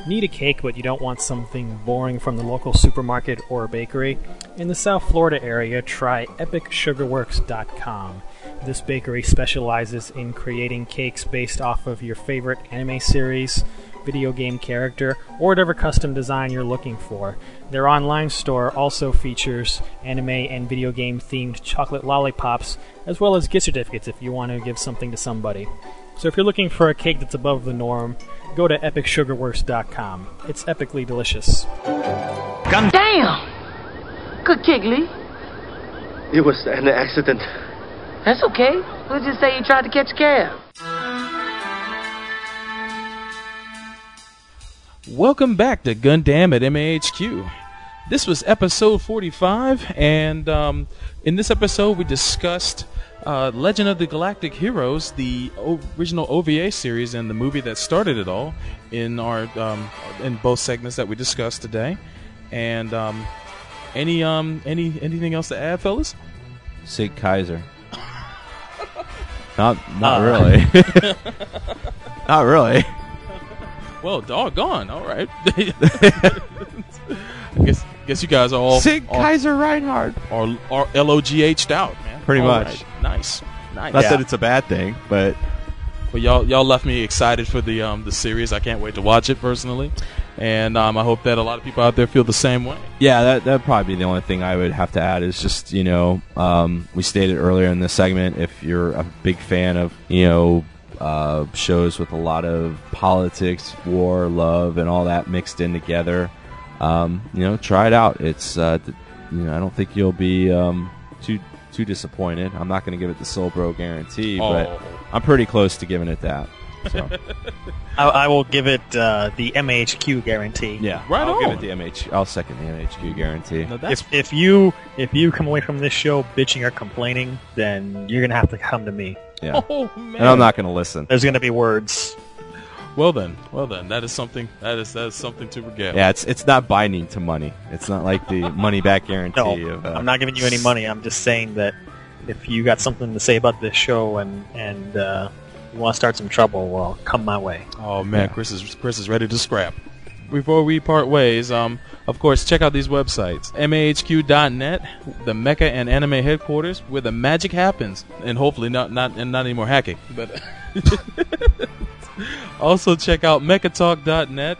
Need a cake, but you don't want something boring from the local supermarket or bakery? In the South Florida area, try EpicSugarWorks.com. This bakery specializes in creating cakes based off of your favorite anime series, video game character, or whatever custom design you're looking for. Their online store also features anime and video game themed chocolate lollipops, as well as gift certificates if you want to give something to somebody. So if you're looking for a cake that's above the norm, go to EpicSugarWorks.com. It's epically delicious. Gun damn! Good kick, Lee. It was an accident. That's okay. We'll just say you tried to catch a cab. Welcome back to Gundam at MAHQ. This was episode 45, and um, in this episode we discussed uh, Legend of the Galactic Heroes, the original OVA series and the movie that started it all, in our um, in both segments that we discussed today. And um, any um any anything else to add, fellas? Sieg Kaiser. <laughs> not not Uh. really. <laughs> <laughs> not really. Well, doggone. All right. <laughs> I guess, guess you guys are all Sieg all, Kaiser Reinhard. are, are LOGH'd out, man. Pretty All much. right. Nice. Nice. Not that it's a bad thing, but But y'all y'all left me excited for the um the series. I can't wait to watch it personally, and um I hope that a lot of people out there feel the same way. Yeah, that that'd probably be the only thing I would have to add is just you know um, we stated earlier in this segment if you're a big fan of you know uh, shows with a lot of politics, war, love, and all that mixed in together, um, you know try it out. It's uh, th- you know I don't think you'll be um, too too disappointed. I'm not going to give it the Soul Bro guarantee, but Oh. I'm pretty close to giving it that. So <laughs> I, I will give it uh, the MHQ guarantee. yeah, Right I'll on. give it the MH. I'll second the MHQ guarantee. No, If if you if you come away from this show bitching or complaining, then you're gonna have to come to me. Yeah, <laughs> oh man. and I'm not going to listen. There's gonna be words. Well then, well then, that is something that is that is something to regale. Yeah, it's it's not binding to money. It's not like the <laughs> money back guarantee No, of. Uh, I'm not giving you any money. I'm just saying that if you got something to say about this show and and uh, you want to start some trouble, well, come my way. Oh man, Chris is Chris is ready to scrap. Before we part ways, um, of course, check out these websites: mahq.net, the Mecha and Anime headquarters, where the magic happens, and hopefully not not and not any more hacking. But <laughs> also check out mechatalk.net,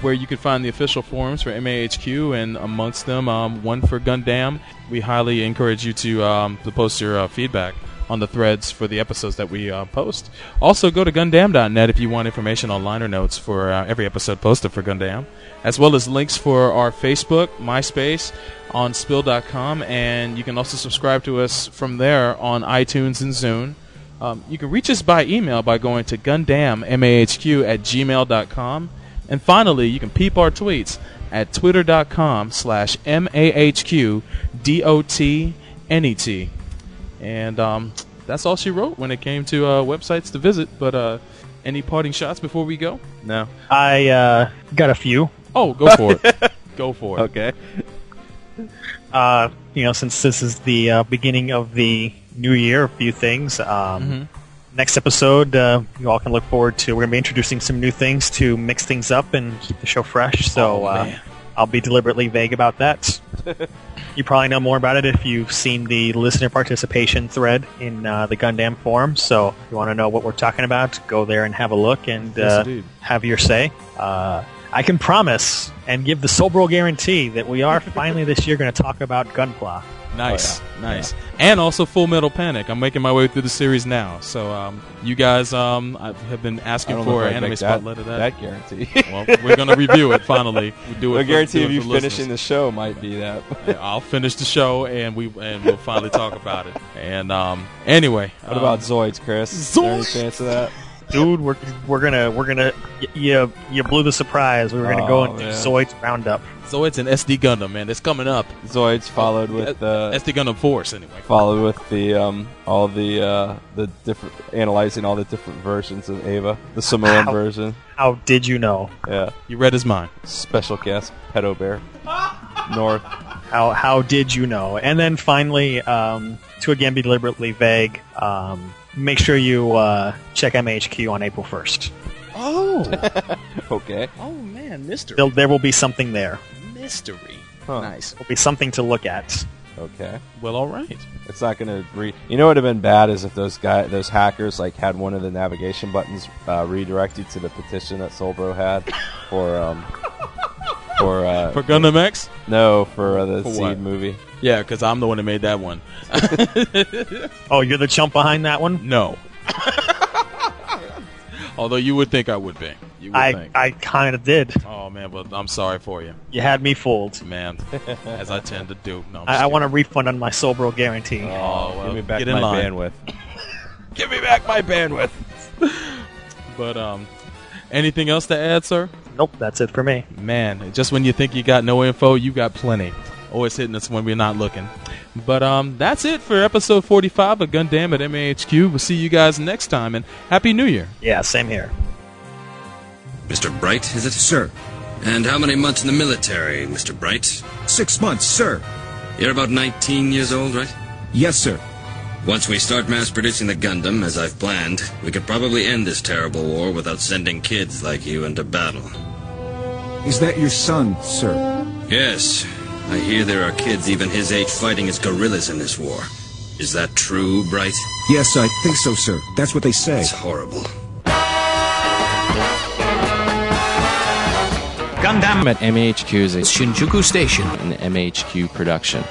where you can find the official forums for MAHQ, and amongst them, um, one for Gundam. We highly encourage you to um, to post your uh, feedback on the threads for the episodes that we uh, post. Also, go to Gundam.net if you want information on liner notes for uh, every episode posted for Gundam, as well as links for our Facebook, MySpace, on Spill.com, and you can also subscribe to us from there on iTunes and Zune. Um, you can reach us by email by going to gundam.mahq at gmail.com. And finally, you can peep our tweets at twitter.com slash M-A-H-Q-D-O-T-N-E-T. And um, that's all she wrote when it came to uh, websites to visit. But uh, any parting shots before we go? no. I uh, got a few. Oh, go for it. <laughs> go for it. Okay. Uh, you know, since this is the uh, beginning of the new year, a few things. Um, Mhm. Next episode, uh, you all can look forward to. We're going to be introducing some new things to mix things up and keep the show fresh. So Oh, uh. I'll be deliberately vague about that. <laughs> you probably know more about it if you've seen the listener participation thread in uh, the Gundam forum. So if you want to know what we're talking about, go there and have a look and uh, have your say. Uh, I can promise and give the Sobro guarantee that we are <laughs> finally this year going to talk about Gunpla. Nice, nice, and also Full Metal Panic. I'm making my way through the series now, so um, you guys um, I have been asking for if I'd anime make that, spotlight of that. that guarantee. well, we're gonna review it finally. <laughs> We do it. The for- guarantee do of it you finishing listeners. the show might be that. I'll finish the show and we and we'll finally talk about it. And um, anyway, what um, about Zoids, Chris? Is there any Zoids? chance of that? Dude, we're, we're gonna we're gonna y- you you blew the surprise. We were gonna go Oh, and do yeah. Zoid's roundup. So it's an SD Gundam, man. It's coming up. Zoids followed with uh, SD Gundam Force, anyway. followed with the um, all the uh, the different analyzing all the different versions of Ava, the Samoan Ow. version. How did you know? Yeah, You read his mind. special guest pedo bear North. How how did you know? And then finally, um, to again be deliberately vague, um, make sure you uh, check MHQ on April first. Oh, <laughs> Okay. oh man, Mister. There, there will be something there. Mystery. Huh. Nice. There will be something to look at. Okay. Well, all right. It's not going to re. You know what would have been bad is if those guy, those hackers, like had one of the navigation buttons uh, redirected to the petition that Solbro had for um for uh For Gundam X? no for uh, the For Seed movie. Yeah, because I'm the one who made that one. <laughs> Oh, you're the chump behind that one. No. <laughs> Although you would think I would be. You would I think. I kind of did. Oh man, but I'm sorry for you, You had me fooled. man. <laughs> as I tend to do. No, I'm I, I want a refund on my Sobro guarantee. Oh, well, give me back get in my line. bandwidth. <laughs> give me back my bandwidth. <laughs> But um, anything else to add, sir? Nope, that's it for me. Man, just when you think you got no info, you got plenty. Always hitting us when we're not looking. But um, that's it for episode 45 of Gundam at MAHQ. We'll see you guys next time, and Happy New Year. Yeah, same here. Mr. Bright, is it? Sir. And how many months in the military, Mr. Bright? Six months, sir. You're about 19 years old, right? Yes, sir. Once we start mass producing the Gundam, as I've planned, we could probably end this terrible war without sending kids like you into battle. Is that your son, sir? Yes. I hear there are kids even his age fighting as guerrillas in this war. Is that true, Bright? Yes, I think so, sir. That's what they say. It's horrible. Gundam at MHQ is a Shinjuku Station, an MHQ production.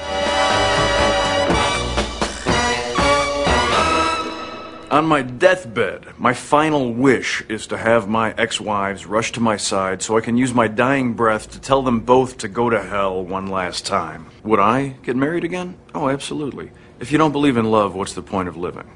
On my deathbed, my final wish is to have my ex wives rush to my side so I can use my dying breath to tell them both to go to hell one last time. Would I get married again? Oh, absolutely. If you don't believe in love, what's the point of living?